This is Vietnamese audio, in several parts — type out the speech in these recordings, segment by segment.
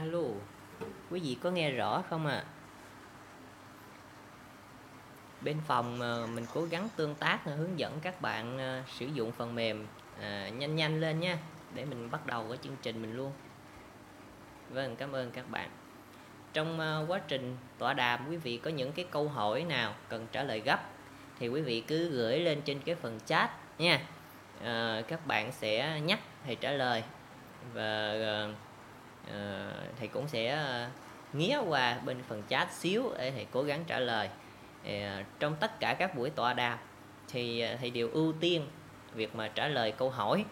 alo quý vị có nghe rõ không ạ? À? bên phòng ờ, mình cố gắng tương tác ờ, hướng dẫn các bạn ờ, sử dụng phần mềm à, nhanh nhanh lên nha để mình bắt đầu cái chương trình mình luôn. Vâng cảm ơn các bạn. Trong quá trình tọa đàm quý vị có những cái câu hỏi nào cần trả lời gấp thì quý vị cứ gửi lên trên cái phần chat nha. À, các bạn sẽ nhắc thầy trả lời. Và Ờ, à, thầy cũng sẽ ờ, nghía qua bên phần chat xíu để thầy cố gắng trả lời. Ờ, trong tất cả các buổi tọa đàm thì thầy đều ưu tiên việc mà trả lời câu hỏi.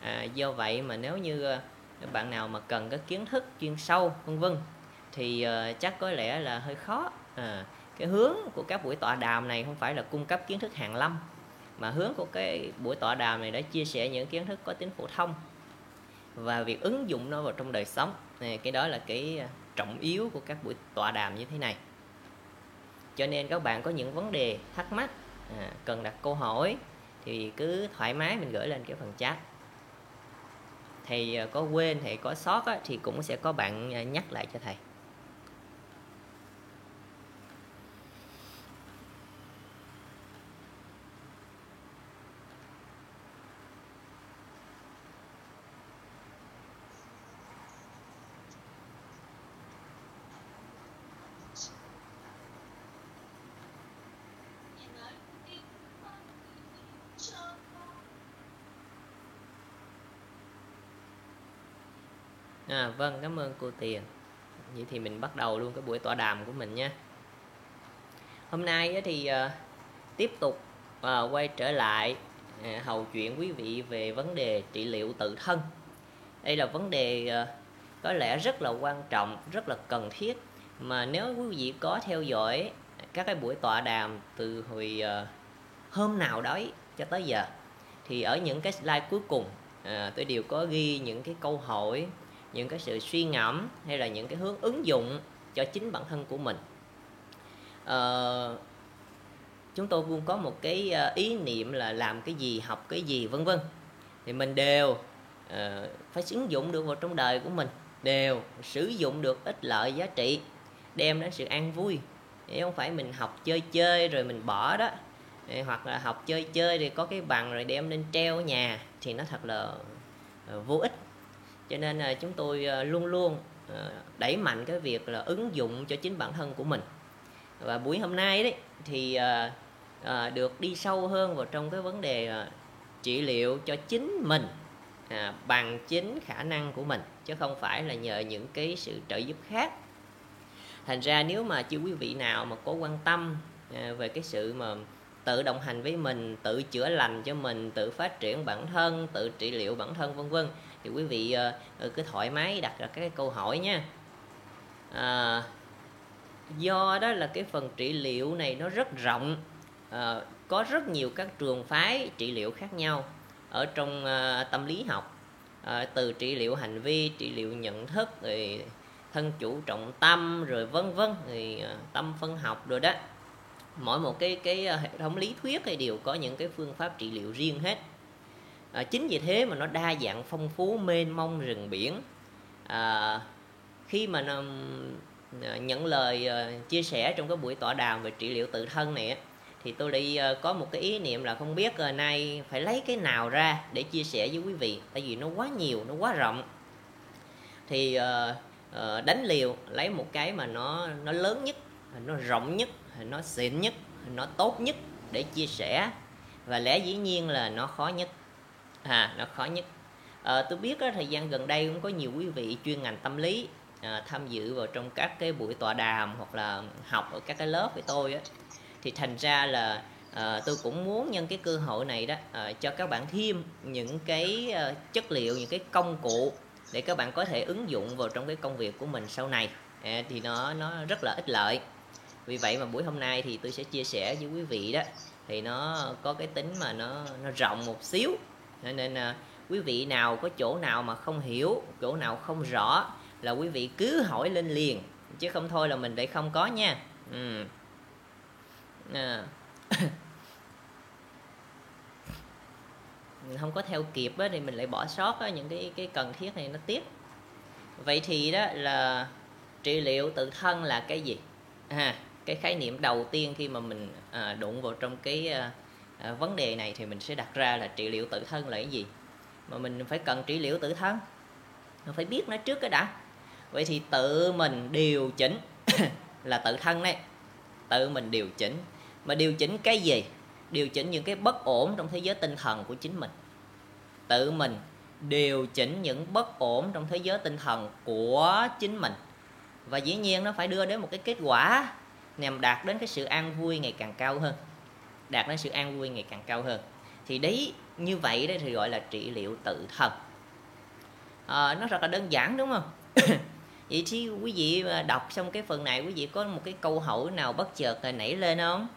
À, do vậy mà nếu như bạn nào mà cần các kiến thức chuyên sâu vân vân thì uh, chắc có lẽ là hơi khó. À, cái hướng của các buổi tọa đàm này không phải là cung cấp kiến thức hàng lâm mà hướng của cái buổi tọa đàm này đã chia sẻ những kiến thức có tính phổ thông và việc ứng dụng nó vào trong đời sống. Thì cái đó là cái à, trọng yếu của các buổi tọa đàm như thế này. Cho nên các bạn có những vấn đề thắc mắc à, cần đặt câu hỏi thì cứ thoải mái mình gửi lên cái phần chat. Thầy à, có quên thầy có sót á, thì cũng sẽ có bạn à, nhắc lại cho thầy. À, vâng cảm ơn cô tiền. Vậy thì mình bắt đầu luôn cái buổi tọa đàm của mình nha. Hôm nay thì uh, tiếp tục uh, quay trở lại uh, hầu chuyện quý vị về vấn đề trị liệu tự thân. Đây là vấn đề uh, có lẽ rất là quan trọng rất là cần thiết. Mà nếu quý vị có theo dõi các cái buổi tọa đàm từ hồi uh, hôm nào đó cho tới giờ thì ở những cái slide cuối cùng à, tôi đều có ghi những cái câu hỏi những cái sự suy ngẫm hay là những cái hướng ứng dụng cho chính bản thân của mình. À, chúng tôi luôn có một cái ờ, ý niệm là làm cái gì học cái gì vân vân. Thì mình đều uh, phải ứng dụng được vào trong đời của mình đều sử dụng được ích lợi giá trị đem đến sự an vui. Chứ không phải mình học chơi chơi rồi mình bỏ đó. Hoặc là học chơi chơi thì có cái bằng rồi đem lên treo ở nhà thì nó thật là vô ích cho nên là chúng tôi à, luôn luôn à, đẩy mạnh cái việc là ứng dụng cho chính bản thân của mình. Và buổi hôm nay đấy thì à, được đi sâu hơn vào trong cái vấn đề trị liệu cho chính mình à, bằng chính khả năng của mình chứ không phải là nhờ những cái sự trợ giúp khác. Thành ra nếu mà chưa quý vị nào mà có quan tâm về cái sự mà tự đồng hành với mình tự chữa lành cho mình tự phát triển bản thân tự trị liệu bản thân vân vân thì quý vị uh, cứ thoải mái đặt ra các câu hỏi nha. À, do đó là cái phần trị liệu này nó rất rộng à, có rất nhiều các trường phái trị liệu khác nhau ở trong uh, tâm lý học. À, từ trị liệu hành vi trị liệu nhận thức rồi thân chủ trọng tâm rồi vân vân rồi uh, tâm phân học rồi đó. Mỗi một cái cái hệ thống lý thuyết thì đều có những cái phương pháp trị liệu riêng hết à, chính vì thế mà nó đa dạng phong phú mênh mông rừng biển. À, khi mà ờ, nhận lời uh, chia sẻ trong cái buổi tọa đàm về trị liệu tự thân này thì tôi đi uh, có một cái ý niệm là không biết uh, nay phải lấy cái nào ra để chia sẻ với quý vị tại vì nó quá nhiều nó quá rộng. Thì uh, uh, đánh liều lấy một cái mà nó nó lớn nhất nó rộng nhất nó xịn nhất nó tốt nhất để chia sẻ. Và lẽ dĩ nhiên là nó khó nhất à nó khó nhất. À, tôi biết đó, thời gian gần đây cũng có nhiều quý vị chuyên ngành tâm lý à, tham dự vào trong các cái buổi tọa đàm hoặc là học ở các cái lớp với tôi á. Thì thành ra là à, tôi cũng muốn nhân cái cơ hội này đó à, cho các bạn thêm những cái à, chất liệu những cái công cụ để các bạn có thể ứng dụng vào trong cái công việc của mình sau này. À, thì nó nó rất là ích lợi. Vì vậy mà buổi hôm nay thì tôi sẽ chia sẻ với quý vị đó. Thì nó có cái tính mà nó nó rộng một xíu nên à, quý vị nào có chỗ nào mà không hiểu chỗ nào không rõ là quý vị cứ hỏi lên liền chứ không thôi là mình lại không có nha ừ. à. không có theo kịp á, thì mình lại bỏ sót á, những cái cái cần thiết này nó tiếp vậy thì đó là trị liệu tự thân là cái gì à, cái khái niệm đầu tiên khi mà mình à, đụng vào trong cái à, à, vấn đề này thì mình sẽ đặt ra là trị liệu tự thân là cái gì? Mà mình phải cần trị liệu tự thân. Mình phải biết nó trước cái đã. Vậy thì tự mình điều chỉnh là tự thân đấy. Tự mình điều chỉnh. Mà điều chỉnh cái gì? Điều chỉnh những cái bất ổn trong thế giới tinh thần của chính mình. Tự mình điều chỉnh những bất ổn trong thế giới tinh thần của chính mình. Và dĩ nhiên nó phải đưa đến một cái kết quả nhằm đạt đến cái sự an vui ngày càng cao hơn đạt đến sự an vui ngày càng cao hơn. Thì đấy như vậy đấy thì gọi là trị liệu tự thân. À, nó rất là đơn giản đúng không? Vậy thì quý vị đọc xong cái phần này quý vị có một cái câu hỏi nào bất chợt nảy lên không?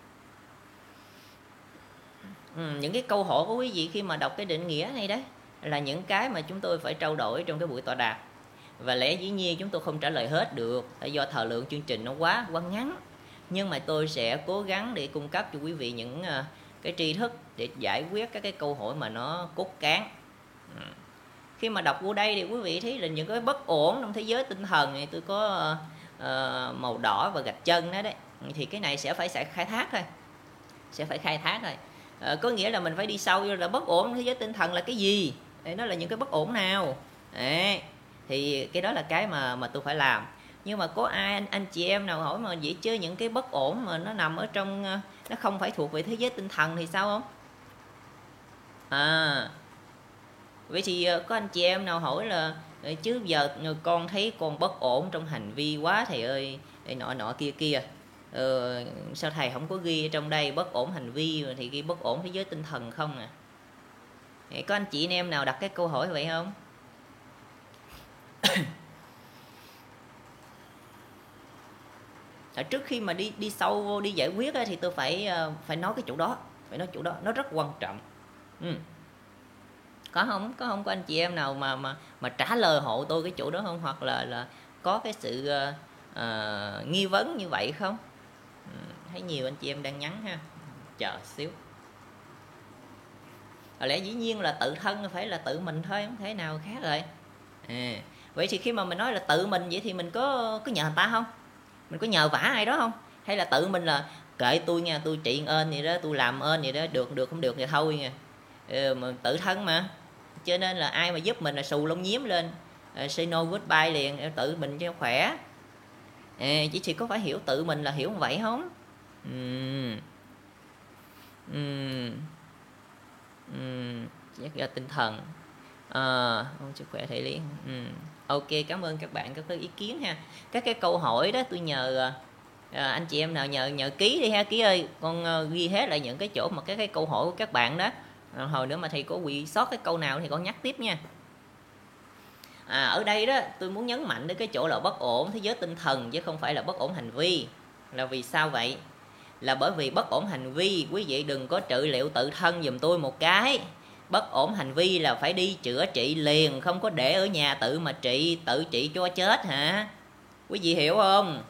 Ừ, những cái câu hỏi của quý vị khi mà đọc cái định nghĩa này đấy là những cái mà chúng tôi phải trao đổi trong cái buổi tọa đàm. Và lẽ dĩ nhiên chúng tôi không trả lời hết được do thời lượng chương trình nó quá quá ngắn nhưng mà tôi sẽ cố gắng để cung cấp cho quý vị những ờ, cái tri thức để giải quyết các cái câu hỏi mà nó cốt cán. Khi mà đọc vô đây thì quý vị thấy là những cái bất ổn trong thế giới tinh thần này tôi có uh, màu đỏ và gạch chân đó đấy thì cái này sẽ phải sẽ khai thác thôi. Sẽ phải khai thác thôi. Có nghĩa là mình phải đi sâu vô là bất ổn thế giới tinh thần là cái gì? Đấy, nó là những cái bất ổn nào? Đấy. thì cái đó là cái mà mà tôi phải làm nhưng mà có ai anh, anh chị em nào hỏi mà vậy chứ những cái bất ổn mà nó nằm ở trong ờ, nó không phải thuộc về thế giới tinh thần thì sao không? À. Vậy thì ờ, có anh chị em nào hỏi là chứ giờ con thấy con bất ổn trong hành vi quá thầy ơi nọ nọ kia kia. Ờ, sao thầy không có ghi ở trong đây bất ổn hành vi thì ghi bất ổn thế giới tinh thần không à? Có anh chị anh em nào đặt cái câu hỏi vậy không? trước khi mà đi đi sâu vô đi giải quyết thì tôi phải ờ, phải nói cái chỗ đó phải nói chỗ đó nó rất quan trọng. Ừ. có không? Có không có anh chị em nào mà mà mà trả lời hộ tôi cái chỗ đó không? Hoặc là là có cái sự uh, uh, nghi vấn như vậy không? Ừ, thấy nhiều anh chị em đang nhắn ha. Chờ xíu. Có lẽ dĩ nhiên là tự thân phải là tự mình thôi không thể nào khác rồi. À, vậy thì khi mà mình nói là tự mình vậy thì mình có có nhờ người ta không? Mình có nhờ vả ai đó không? Hay là tự mình là kệ tôi nha tôi trị ơn gì đó tôi làm ơn gì đó được được không được thì thôi nha. Ừ, mà tự thân mà. Cho nên là ai mà giúp mình là xù lông nhiếm lên. Uh, say no goodbye liền ờ, tự mình cho khỏe. À, chỉ thì có phải hiểu tự mình là hiểu vậy không? Uhm. Uhm. Uhm. nhắc ra tinh thần. À, sức khỏe thể lý. Uhm ok cảm ơn các bạn các cái ý kiến ha. Các cái câu hỏi đó tôi nhờ à, anh chị em nào nhờ nhờ ký đi ha. Ký ơi con uh, ghi hết lại những cái chỗ mà các cái câu hỏi của các bạn đó. À, hồi nữa mà thầy có bị sót cái câu nào thì con nhắc tiếp nha. À, ở đây đó tôi muốn nhấn mạnh đến cái chỗ là bất ổn thế giới tinh thần chứ không phải là bất ổn hành vi. Là vì sao vậy? Là bởi vì bất ổn hành vi quý vị đừng có trị liệu tự thân giùm tôi một cái bất ổn hành vi là phải đi chữa trị liền, không có để ở nhà tự mà trị, tự trị cho chết hả? Quý vị hiểu không?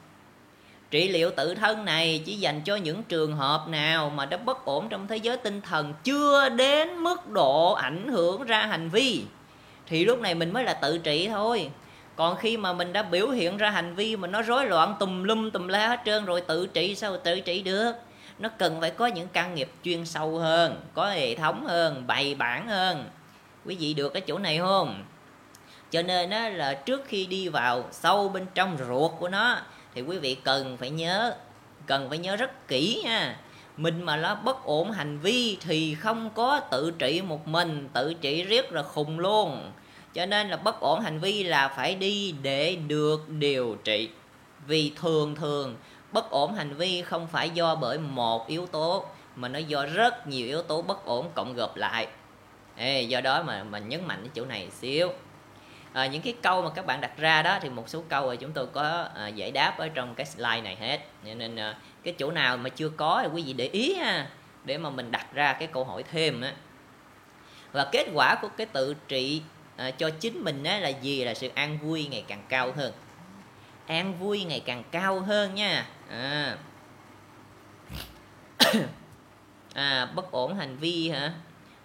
Trị liệu tự thân này chỉ dành cho những trường hợp nào mà đã bất ổn trong thế giới tinh thần chưa đến mức độ ảnh hưởng ra hành vi, thì lúc này mình mới là tự trị thôi. Còn khi mà mình đã biểu hiện ra hành vi mà nó rối loạn tùm lum tùm la hết trơn rồi, tự trị sao tự trị được? Nó cần phải có những căn nghiệp chuyên sâu hơn, có hệ thống hơn bài bản hơn. Quý vị được cái chỗ này không? Cho nên đó là trước khi đi vào sâu bên trong ruột của nó, thì quý vị cần phải nhớ, cần phải nhớ rất kỹ nha. Mình mà nó bất ổn hành vi thì không có tự trị một mình, tự trị riết là khùng luôn. Cho nên là bất ổn hành vi là phải đi để được điều trị. Vì thường thường bất ổn hành vi không phải do bởi một yếu tố mà nó do rất nhiều yếu tố bất ổn cộng gộp lại. Ê, do đó mà mình nhấn mạnh cái chỗ này xíu. À, những cái câu mà các bạn đặt ra đó thì một số câu rồi chúng tôi có à, giải đáp ở trong cái slide này hết. Nên à, cái chỗ nào mà chưa có thì quý vị để ý ha để mà mình đặt ra cái câu hỏi thêm á. Và kết quả của cái tự trị à, cho chính mình á, là gì? Là sự an vui ngày càng cao hơn an vui ngày càng cao hơn nha. À, à bất ổn hành vi hả?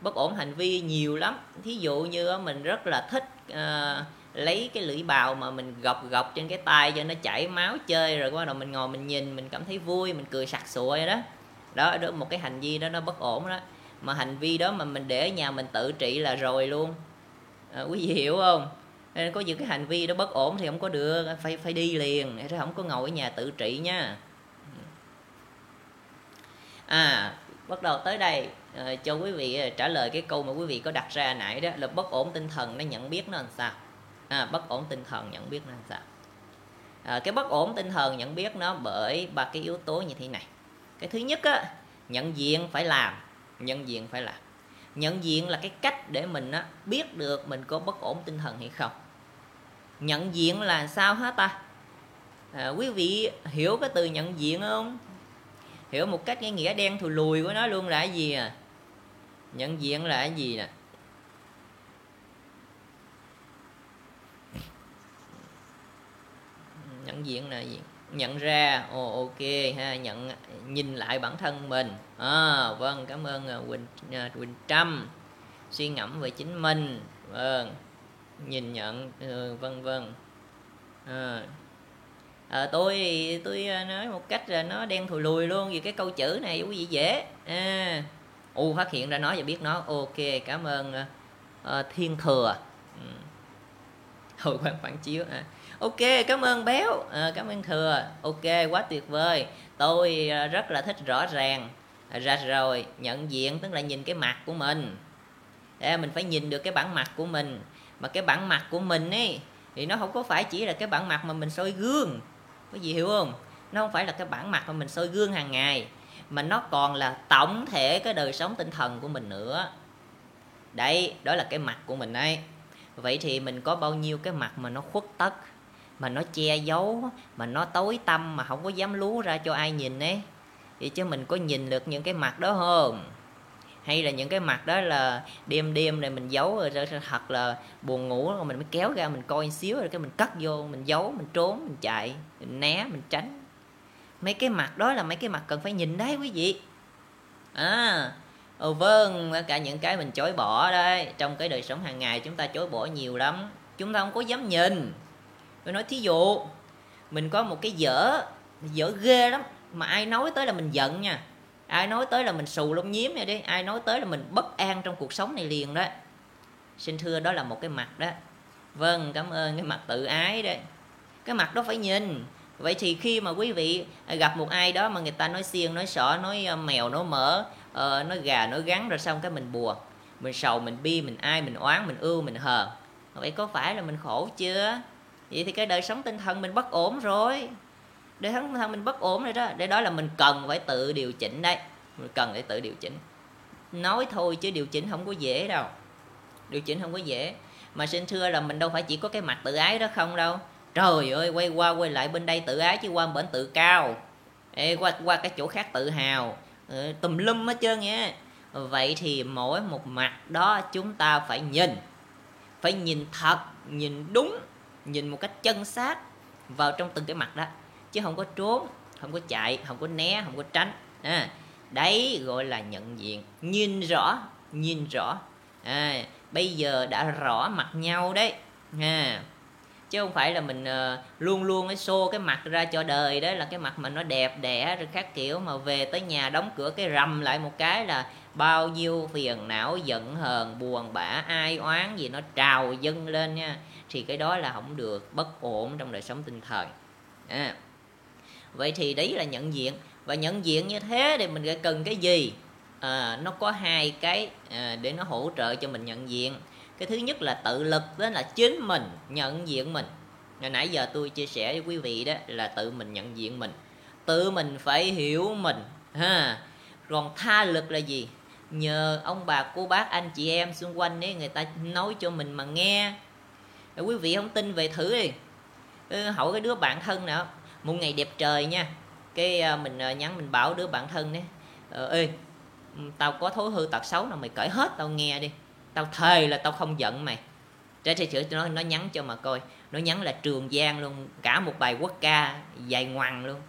Bất ổn hành vi nhiều lắm. Thí dụ như mình rất là thích à, lấy cái lưỡi bào mà mình gọc gọc trên cái tay cho nó chảy máu chơi rồi bắt đầu mình ngồi mình nhìn mình cảm thấy vui mình cười sặc sụa đó. Đó đó một cái hành vi đó nó bất ổn đó. Mà hành vi đó mà mình để ở nhà mình tự trị là rồi luôn. À, quý vị hiểu không? Nên có những cái hành vi đó bất ổn thì không có được phải phải đi liền chứ không có ngồi ở nhà tự trị nha. À bắt đầu tới đây ờ, cho quý vị ờ, trả lời cái câu mà quý vị có đặt ra nãy đó là bất ổn tinh thần nó nhận biết nó làm sao? À, bất ổn tinh thần nhận biết nó làm sao? À, cái bất ổn tinh thần nhận biết nó bởi ba cái yếu tố như thế này. Cái thứ nhất á nhận diện phải làm nhận diện phải làm. Nhận diện là cái cách để mình á, biết được mình có bất ổn tinh thần hay không nhận diện là sao hết ta? À, quý vị hiểu cái từ nhận diện không? Hiểu một cách cái nghĩa đen thù lùi của nó luôn là cái gì à? Nhận diện là cái gì nè? Nhận diện là gì? Nhận ra ồ ok ha nhận nhìn lại bản thân mình. À, vâng cảm ơn à, quỳnh à, quỳnh trâm. Suy ngẫm về chính mình. Vâng nhìn nhận ừ, vân vân. À, à, tôi tôi ờ, nói một cách là nó đen thùi lùi luôn vì cái câu chữ này quý vị dễ. À, u phát hiện ra nói và biết nó. Ok cảm ơn uh, thiên thừa. Ừ. hồi quan phản chiếu à. Ok cảm ơn béo. À, cảm ơn thừa. Ok quá tuyệt vời. Tôi rất là thích rõ ràng. À, ra rồi nhận diện tức là nhìn cái mặt của mình. Để mình phải nhìn được cái bản mặt của mình mà cái bản mặt của mình ấy, thì nó không có phải chỉ là cái bản mặt mà mình soi gương. Có gì hiểu không? Nó không phải là cái bản mặt mà mình soi gương hàng ngày, mà nó còn là tổng thể cái đời sống tinh thần của mình nữa. Đấy, đó là cái mặt của mình ấy. Vậy thì mình có bao nhiêu cái mặt mà nó khuất tất, mà nó che giấu, mà nó tối tăm mà không có dám lú ra cho ai nhìn ấy? Thì chứ mình có nhìn được những cái mặt đó không? Hay là những cái mặt đó là đêm đêm này mình giấu rồi thật là buồn ngủ rồi mình mới kéo ra mình coi xíu rồi cái mình cất vô mình giấu mình trốn mình chạy mình né mình tránh. Mấy cái mặt đó là mấy cái mặt cần phải nhìn đấy quý vị. À Ồ vâng, cả những cái mình chối bỏ đây Trong cái đời sống hàng ngày chúng ta chối bỏ nhiều lắm. Chúng ta không có dám nhìn. Tôi nói thí dụ mình có một cái dở dở ghê lắm mà ai nói tới là mình giận nha ai nói tới là mình xù lông nhím vậy đi. Ai nói tới là mình bất an trong cuộc sống này liền đó. Xin thưa đó là một cái mặt đó. Vâng cảm ơn cái mặt tự ái đấy cái mặt đó phải nhìn. Vậy thì khi mà quý vị gặp một ai đó mà người ta nói xiên nói sọ, nói ờ, mèo nói mỡ uh, nói gà nói gắn rồi xong cái mình buồn mình sầu mình bi mình ai mình oán mình ưu mình hờn. Vậy có phải là mình khổ chưa? Vậy thì cái đời sống tinh thần mình bất ổn rồi để thân thân mình bất ổn rồi đó. Để đó là mình cần phải tự điều chỉnh đây mình cần phải tự điều chỉnh. Nói thôi chứ điều chỉnh không có dễ đâu. Điều chỉnh không có dễ. Mà xin thưa là mình đâu phải chỉ có cái mặt tự ái đó không đâu. Trời ơi quay qua quay lại bên đây tự ái chứ qua bển tự cao. Ê, qua qua cái chỗ khác tự hào. Ừ, tùm lum hết trơn nha vậy thì mỗi một mặt đó chúng ta phải nhìn. Phải nhìn thật nhìn đúng nhìn một cách chân xác vào trong từng cái mặt đó chứ không có trốn không có chạy không có né không có tránh. À, đấy gọi là nhận diện. Nhìn rõ nhìn rõ. À, bây giờ đã rõ mặt nhau đấy. À, chứ không phải là mình uh, luôn luôn cái xô cái mặt ra cho đời đó là cái mặt mà nó đẹp đẽ rồi khác kiểu mà về tới nhà đóng cửa cái rầm lại một cái là bao nhiêu phiền não giận hờn buồn bã ai oán gì nó trào dâng lên nha. Thì cái đó là không được bất ổn trong đời sống tinh thần. À vậy thì đấy là nhận diện. Và nhận diện như thế thì mình phải cần cái gì? À, nó có hai cái à, để nó hỗ trợ cho mình nhận diện. Cái thứ nhất là tự lực đó là chính mình nhận diện mình. Ngày nãy giờ tôi chia sẻ với quý vị đó là tự mình nhận diện mình. Tự mình phải hiểu mình ha. Còn tha lực là gì? Nhờ ông bà cô bác anh chị em xung quanh ấy người ta nói cho mình mà nghe. Quý vị không tin về thử đi. Hỏi cái đứa bạn thân nào? Một ngày đẹp trời nha. Cái à, mình à, nhắn mình bảo đứa bạn thân đấy ờ, ê tao có thối hư tật xấu nào mày cởi hết tao nghe đi. Tao thề là tao không giận mày. Trái thì sửa nó nó nhắn cho mà coi. Nó nhắn là trường giang luôn cả một bài quốc ca dài ngoằng luôn.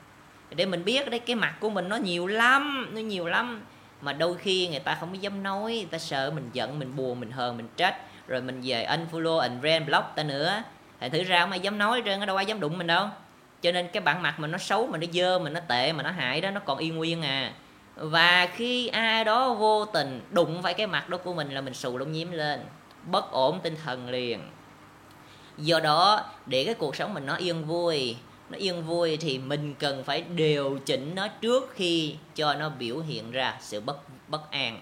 Để mình biết đấy cái mặt của mình nó nhiều lắm nó nhiều lắm. Mà đôi khi người ta không có dám nói người ta sợ mình giận mình buồn mình hờn mình trách. Rồi mình về unfollow unfriend block ta nữa. Thành thử ra không ai dám nói trơn đâu ai dám đụng mình đâu cho nên cái bản mặt mình nó xấu, mà nó dơ, mà nó tệ, mà nó hại đó, nó còn y nguyên à. Và khi ai đó vô tình đụng phải cái mặt đó của mình là mình xù lông nhím lên, bất ổn tinh thần liền. Do đó, để cái cuộc sống mình nó yên vui, nó yên vui thì mình cần phải điều chỉnh nó trước khi cho nó biểu hiện ra sự bất bất an,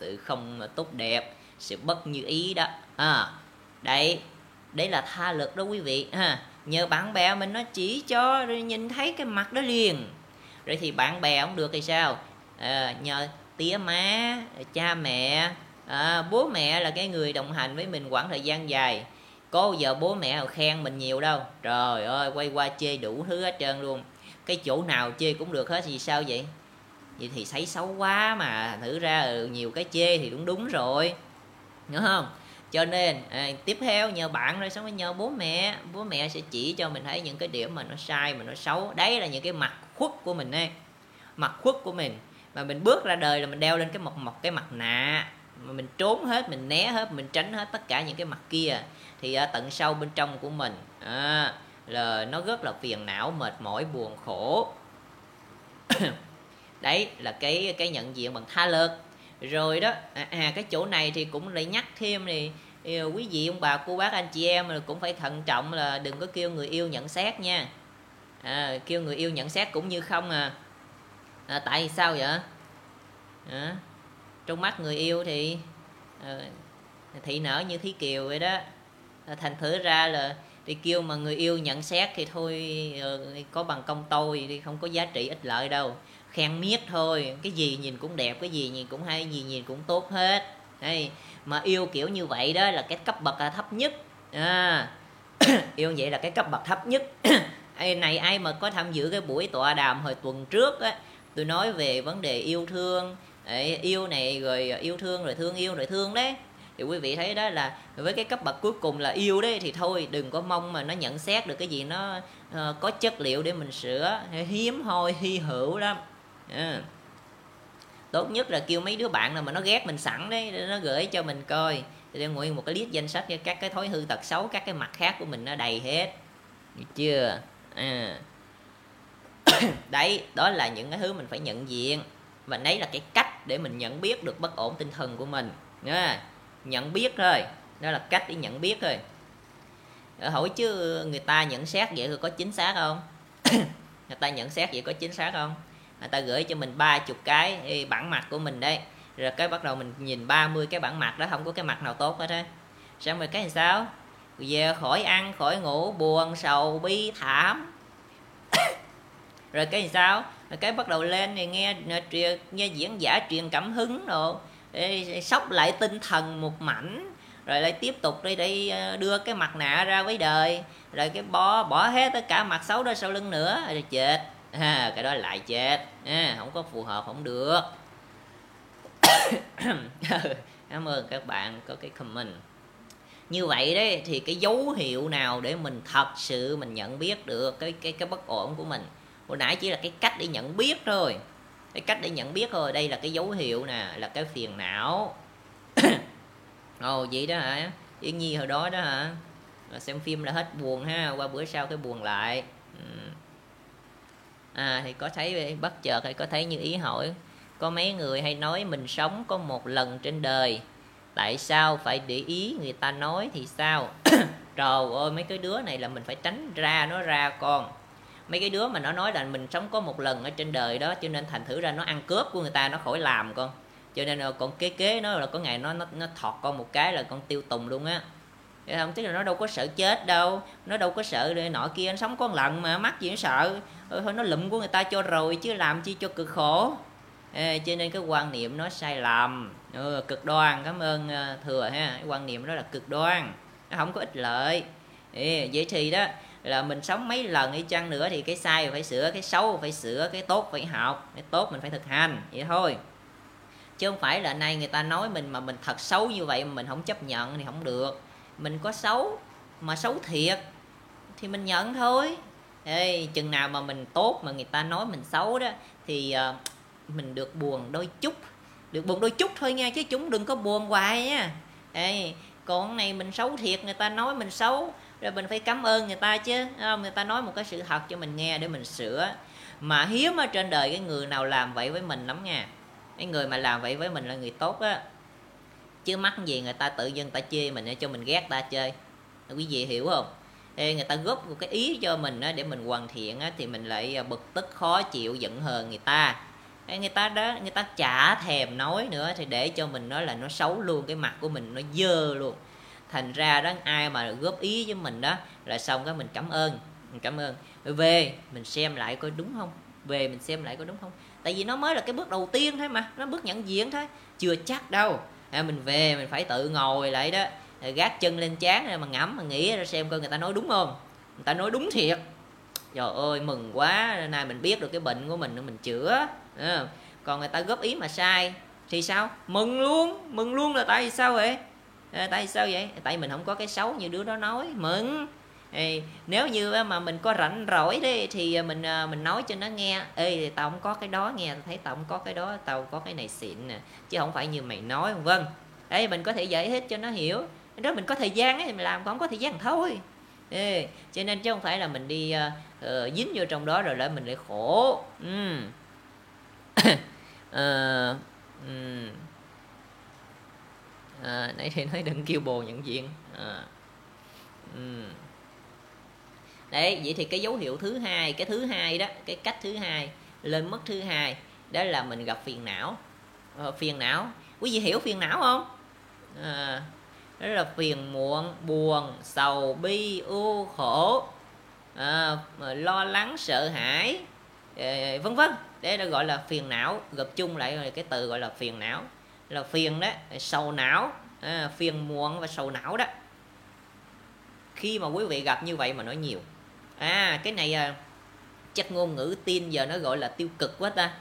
sự không tốt đẹp, sự bất như ý đó. À đấy đấy là tha lực đó quý vị, ha nhờ bạn bè mình nó chỉ cho rồi nhìn thấy cái mặt đó liền. Rồi thì bạn bè không được thì sao? À, nhờ tía má cha mẹ à, bố mẹ là cái người đồng hành với mình quãng thời gian dài. Có giờ bố mẹ khen mình nhiều đâu? Trời ơi quay qua chê đủ thứ hết trơn luôn. Cái chỗ nào chê cũng được hết thì sao vậy? Vậy thì thấy xấu quá mà thử ra ừ, nhiều cái chê thì cũng đúng rồi. Đúng không? Cho nên à, tiếp theo nhờ bạn rồi xong rồi nhờ bố mẹ. Bố mẹ sẽ chỉ cho mình thấy những cái điểm mà nó sai mà nó xấu. Đấy là những cái mặt khuất của mình ấy. Mặt khuất của mình. Mà mình bước ra đời là mình đeo lên cái một một cái mặt nạ. Mà mình trốn hết mình né hết mình tránh hết tất cả những cái mặt kia. Thì ở tận sâu bên trong của mình à, là nó rất là phiền não mệt mỏi buồn khổ. Đấy là cái cái nhận diện bằng tha lực rồi đó à, à cái chỗ này thì cũng lại nhắc thêm thì, quý vị ông bà cô bác anh chị em cũng phải thận trọng là đừng có kêu người yêu nhận xét nha. À, kêu người yêu nhận xét cũng như không à, à tại sao vậy? À, trong mắt người yêu thì à, thị nở như thí kiều vậy đó. À, thành thử ra là thì kêu mà người yêu nhận xét thì thôi ờ, có bằng công tôi thì không có giá trị ích lợi đâu khen miết thôi. Cái gì nhìn cũng đẹp cái gì nhìn cũng hay gì nhìn cũng tốt hết. Đây mà yêu kiểu như vậy đó là cái cấp bậc là thấp nhất. À, yêu vậy là cái cấp bậc thấp nhất. Này ai mà có tham dự cái buổi tọa đàm hồi tuần trước á tôi nói về vấn đề yêu thương. Yêu này rồi yêu thương rồi thương yêu rồi thương đấy. Thì quý vị thấy đó là với cái cấp bậc cuối cùng là yêu đấy thì thôi đừng có mong mà nó nhận xét được cái gì nó uh, có chất liệu để mình sửa. Hiếm hoi hy hữu lắm à. tốt nhất là kêu mấy đứa bạn nào mà nó ghét mình sẵn đấy, để nó gửi cho mình coi. Để nguyên một cái list danh sách các cái thói hư tật xấu, các cái mặt khác của mình nó đầy hết. Được chưa? À. đấy, đó là những cái thứ mình phải nhận diện. Và đấy là cái cách để mình nhận biết được bất ổn tinh thần của mình. Nha. Nhận biết thôi. Đó là cách để nhận biết thôi. Ờ, hỏi chứ người ta nhận xét vậy có chính xác không? Người ta nhận xét vậy có chính xác không? Người ta gửi cho mình ba chục cái bản mặt của mình đây rồi cái bắt đầu mình nhìn 30 cái bản mặt đó không có cái mặt nào tốt hết á. Xong rồi cái làm sao? Về khỏi ăn khỏi ngủ buồn sầu bi thảm. Rồi cái làm sao? Rồi cái bắt đầu lên thì nghe nghe, nghe diễn giả truyền cảm hứng rồi sốc lại tinh thần một mảnh. Rồi lại tiếp tục đi để ờ, đưa cái mặt nạ ra với đời. Rồi cái bỏ bỏ hết tất cả mặt xấu đó sau lưng nữa. Rồi chết à, cái đó lại chết. À, không có phù hợp không được. Cảm ơn các bạn có cái comment. Như vậy đấy thì cái dấu hiệu nào để mình thật sự mình nhận biết được cái cái cái bất ổn của mình? Hồi nãy chỉ là cái cách để nhận biết thôi. Cái cách để nhận biết thôi đây là cái dấu hiệu nè là cái phiền não. Ồ vậy đó hả? Yên nhi hồi đó đó hả? Xem phim là hết buồn ha qua bữa sau cái buồn lại. Ừ à thì có thấy bất chợt hay có thấy như ý hỏi, có mấy người hay nói mình sống có một lần trên đời. Tại sao phải để ý người ta nói thì sao? Trời ơi, mấy cái đứa này là mình phải tránh ra nó ra con. Mấy cái đứa mà nó nói là mình sống có một lần ở trên đời đó, cho nên thành thử ra nó ăn cướp của người ta, nó khỏi làm con. Cho nên là con kế kế nó là có ngày nó nó nó thọt con một cái là con tiêu tùng luôn á không tức là nó đâu có sợ chết đâu. Nó đâu có sợ nọ kia anh sống có một lần mà mắc gì nó sợ. Ừ, thôi nó lụm của người ta cho rồi chứ làm chi cho cực khổ. Ê, cho nên cái quan niệm nó sai lầm. Ừ, cực đoan cảm ơn ờ, thừa ha. Cái quan niệm đó là cực đoan. Nó không có ích lợi. Ê, vậy thì đó là mình sống mấy lần đi chăng nữa thì cái sai phải sửa cái xấu phải sửa cái tốt phải học cái tốt mình phải thực hành. Vậy thôi. Chứ không phải là nay người ta nói mình mà mình thật xấu như vậy mà mình không chấp nhận thì không được mình có xấu mà xấu thiệt thì mình nhận thôi. Ê, chừng nào mà mình tốt mà người ta nói mình xấu đó thì uh, mình được buồn đôi chút. Được buồn đôi chút thôi nha chứ chúng đừng có buồn hoài nha. Ê, còn này mình xấu thiệt người ta nói mình xấu rồi mình phải cảm ơn người ta chứ không? người ta nói một cái sự thật cho mình nghe để mình sửa. Mà hiếm ở trên đời cái người nào làm vậy với mình lắm nha. Cái người mà làm vậy với mình là người tốt á chứ mắc gì người ta tự dân ta chê mình để cho mình ghét ta chơi. Quý vị hiểu không? Ê, người ta góp một cái ý cho mình á, để mình hoàn thiện á, thì mình lại à, bực tức khó chịu giận hờn người ta. Ê, người ta đó người ta chả thèm nói nữa thì để cho mình nói là nó xấu luôn cái mặt của mình nó dơ luôn. Thành ra đó ai mà góp ý với mình đó là xong cái mình cảm ơn mình cảm ơn. Về mình xem lại coi đúng không? Về mình xem lại coi đúng không? Tại vì nó mới là cái bước đầu tiên thôi mà nó bước nhận diện thôi chưa chắc đâu à, mình về mình phải tự ngồi lại đó gác chân lên chán rồi mà ngẫm mà nghĩ ra xem coi người ta nói đúng không? Người ta nói đúng thiệt. Trời ơi mừng quá nay mình biết được cái bệnh của mình mình chữa à, còn người ta góp ý mà sai thì sao? Mừng luôn mừng luôn là tại vì sao vậy? À, tại vì sao vậy? Tại mình không có cái xấu như đứa đó nói mừng. Ê, nếu như mà mình có rảnh rỗi đi thì à, mình à, mình nói cho nó nghe ê tao không có cái đó nghe tao thấy tao không có cái đó tao có cái này xịn nè chứ không phải như mày nói vân ê mình có thể giải thích cho nó hiểu đó mình có thời gian ấy thì mình làm còn không có thời gian thôi Ê, cho nên chứ không phải là mình đi uh, dính vô trong đó rồi lại mình lại khổ ừ. uh, um. uh, nãy thì nói đừng kêu bồ nhận diện uh. um đấy vậy thì cái dấu hiệu thứ hai cái thứ hai đó cái cách thứ hai lên mức thứ hai đó là mình gặp phiền não. Ờ, phiền não. Quý vị hiểu phiền não không? À, đó là phiền muộn buồn sầu bi ưu khổ à, lo lắng sợ hãi à, vân vân. Đấy là gọi là phiền não gặp chung lại rồi cái từ gọi là phiền não. Là phiền đó sầu não à, phiền muộn và sầu não đó. Khi mà quý vị gặp như vậy mà nói nhiều à cái này à, chắc ngôn ngữ tin giờ nó gọi là tiêu cực quá ta.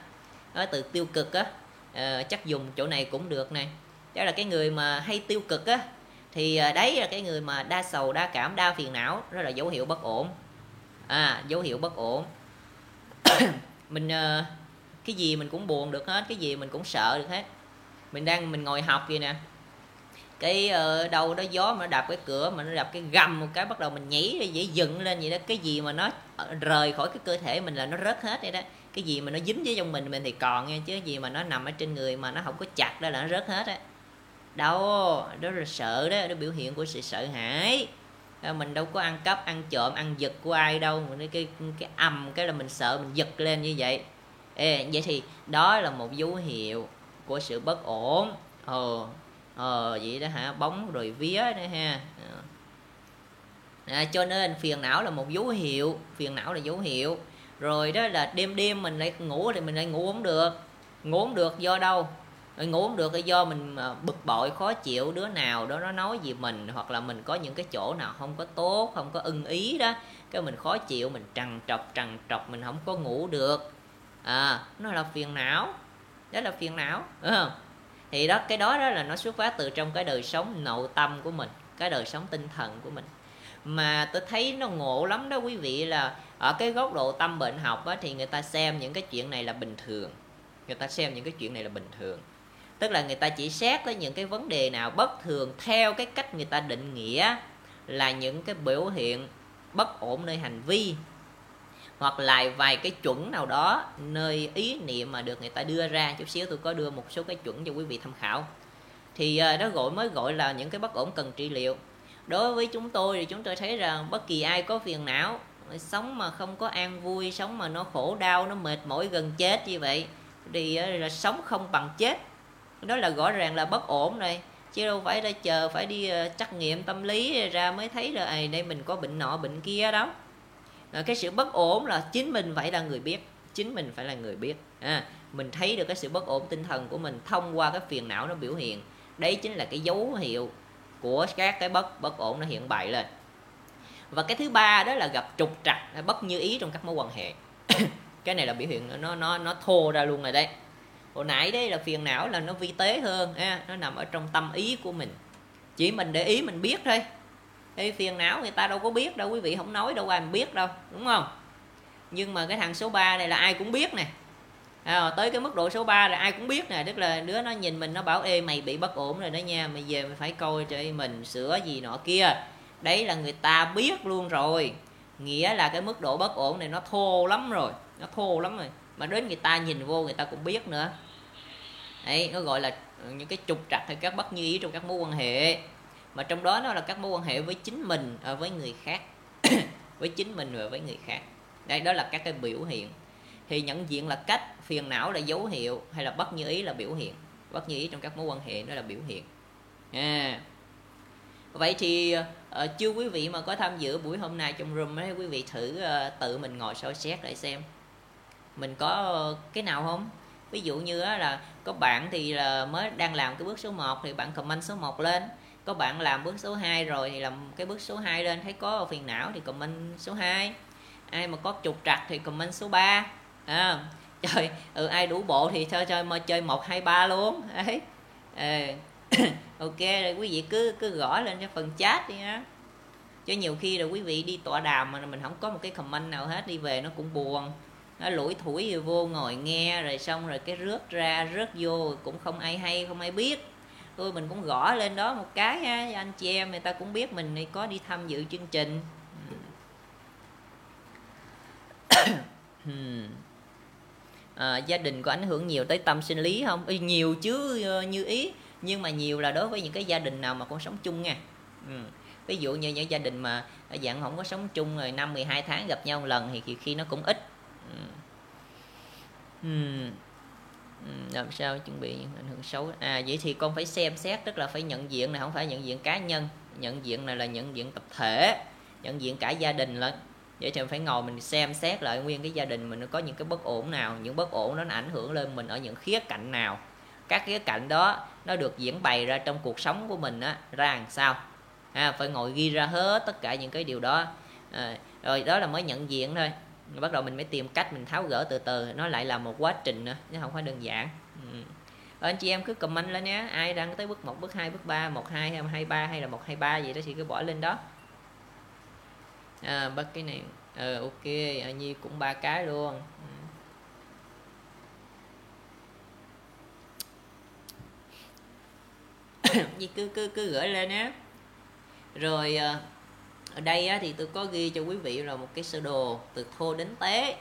Nói từ tiêu cực á à, chắc dùng chỗ này cũng được này đó là cái người mà hay tiêu cực á thì à, đấy là cái người mà đa sầu đa cảm đa phiền não đó là dấu hiệu bất ổn. À dấu hiệu bất ổn. Mình à, cái gì mình cũng buồn được hết cái gì mình cũng sợ được hết. Mình đang mình ngồi học vậy nè cái ở uh, đâu đó gió mà nó đập cái cửa mà nó đập cái gầm một cái bắt đầu mình nhảy ra dễ dựng lên vậy đó. Cái gì mà nó ờ, rời khỏi cái cơ thể mình là nó rớt hết vậy đó. Cái gì mà nó dính với trong mình mình thì còn nha chứ gì mà nó nằm ở trên người mà nó không có chặt đó là nó rớt hết á. Đâu đó là sợ đó đó biểu hiện của sự sợ hãi. Ờ, mình đâu có ăn cắp ăn trộm ăn giật của ai đâu mình cái cái ầm cái là mình sợ mình giật lên như vậy. Ê, vậy thì đó là một dấu hiệu của sự bất ổn. Ờ ờ vậy đó hả? Bóng rồi vía đó ha. Ờ. À, cho nên phiền não là một dấu hiệu phiền não là dấu hiệu. Rồi đó là đêm đêm mình lại ngủ thì mình lại ngủ không được. Ngủ không được do đâu? Ờ, ngủ không được là do mình ờ, bực bội khó chịu đứa nào đó nó nói gì mình hoặc là mình có những cái chỗ nào không có tốt không có ưng ý đó cái mình khó chịu mình trằn trọc trằn trọc mình không có ngủ được. À nó là phiền não. Đó là phiền não đúng không? Thì đó cái đó đó là nó xuất phát từ trong cái đời sống nội tâm của mình cái đời sống tinh thần của mình. Mà tôi thấy nó ngộ lắm đó quý vị là ở cái góc độ tâm bệnh học á, thì người ta xem những cái chuyện này là bình thường. Người ta xem những cái chuyện này là bình thường. Tức là người ta chỉ xét tới những cái vấn đề nào bất thường theo cái cách người ta định nghĩa là những cái biểu hiện bất ổn nơi hành vi hoặc là vài cái chuẩn nào đó nơi ý niệm mà được người ta đưa ra. Chút xíu tôi có đưa một số cái chuẩn cho quý vị tham khảo. Thì nó đó gọi mới gọi là những cái bất ổn cần trị liệu. Đối với chúng tôi thì chúng tôi thấy rằng bất kỳ ai có phiền não sống mà không có an vui sống mà nó khổ đau nó mệt mỏi gần chết như vậy thì ờ, là sống không bằng chết. Đó là rõ ràng là bất ổn rồi. Chứ đâu phải là chờ phải đi ờ, trắc nghiệm tâm lý ra mới thấy là à, đây mình có bệnh nọ bệnh kia đó. Ờ, cái sự bất ổn là chính mình phải là người biết chính mình phải là người biết. À, mình thấy được cái sự bất ổn tinh thần của mình thông qua cái phiền não nó biểu hiện. Đấy chính là cái dấu hiệu của các cái bất bất ổn nó hiện bày lên. Và cái thứ ba đó là gặp trục trặc bất như ý trong các mối quan hệ. Cái này là biểu hiện nó nó nó thô ra luôn rồi đấy. Hồi nãy đấy là phiền não là nó vi tế hơn ha nó nằm ở trong tâm ý của mình. Chỉ mình để ý mình biết thôi thì phiền não người ta đâu có biết đâu quý vị không nói đâu ai biết đâu đúng không? Nhưng mà cái thằng số 3 này là ai cũng biết nè. À, tới cái mức độ số 3 là ai cũng biết nè tức là đứa nó nhìn mình nó bảo ê mày bị bất ổn rồi đó nha mày về mày phải coi cho mình sửa gì nọ kia. Đấy là người ta biết luôn rồi. Nghĩa là cái mức độ bất ổn này nó thô lắm rồi nó thô lắm rồi. Mà đến người ta nhìn vô người ta cũng biết nữa. Đấy nó gọi là những cái trục trặc hay các bất như ý trong các mối quan hệ mà trong đó nó là các mối quan hệ với chính mình à, với người khác. Với chính mình và với người khác. Đây đó là các cái biểu hiện. Thì nhận diện là cách phiền não là dấu hiệu hay là bất như ý là biểu hiện. Bất như ý trong các mối quan hệ đó là biểu hiện. À. vậy thì uh, chưa quý vị mà có tham dự buổi hôm nay trong room ấy quý vị thử uh, tự mình ngồi soi xét lại xem. Mình có uh, cái nào không? Ví dụ như là có bạn thì là mới đang làm cái bước số 1 thì bạn comment số 1 lên có bạn làm bước số 2 rồi thì làm cái bước số 2 lên thấy có phiền não thì comment số 2 ai mà có trục trặc thì comment số 3 à, trời ừ, ai đủ bộ thì chơi chơi mà chơi một hai ba luôn. Đấy à, ờ, ok rồi quý vị cứ cứ gõ lên cho phần chat đi á chứ nhiều khi là quý vị đi tọa đàm mà mình không có một cái comment nào hết đi về nó cũng buồn. Nó lủi thủi vô ngồi nghe rồi xong rồi cái rớt ra rớt vô cũng không ai hay không ai biết tôi mình cũng gõ lên đó một cái ha cho anh chị em người ta cũng biết mình có đi tham dự chương trình à, gia đình có ảnh hưởng nhiều tới tâm sinh lý không nhiều chứ ờ, như ý nhưng mà nhiều là đối với những cái gia đình nào mà con sống chung nha ừ. ví dụ như những gia đình mà ờ, dạng không có sống chung rồi năm 12 tháng gặp nhau một lần thì khi nó cũng ít ừ. Ừ. Ừ, làm sao chuẩn bị ảnh hưởng xấu. À vậy thì con phải xem xét tức là phải nhận diện này không phải nhận diện cá nhân. Nhận diện này là nhận diện tập thể nhận diện cả gia đình lên. Vậy thì phải ngồi mình xem xét lại nguyên cái gia đình mình nó có những cái bất ổn nào những bất ổn đó nó ảnh hưởng lên mình ở những khía cạnh nào. Các khía cạnh đó nó được diễn bày ra trong cuộc sống của mình á ra làm sao? À, phải ngồi ghi ra hết tất cả những cái điều đó. À, rồi đó là mới nhận diện thôi bắt đầu mình mới tìm cách mình tháo gỡ từ từ nó lại là một quá trình nữa chứ không phải đơn giản. Ừ. anh chị em cứ comment lên nhé ai đang tới bước 1, bước 2, bước 3, 1, 2, 2, 2, 3 hay là 1, 2, 3 gì đó thì cứ bỏ lên đó. À, bắt cái này ờ ừ, ok à, nhi cũng ba cái luôn. Ừ. Nhi cứ cứ cứ gửi lên á rồi à, ở đây á, thì tôi có ghi cho quý vị là một cái sơ đồ từ thô đến tế.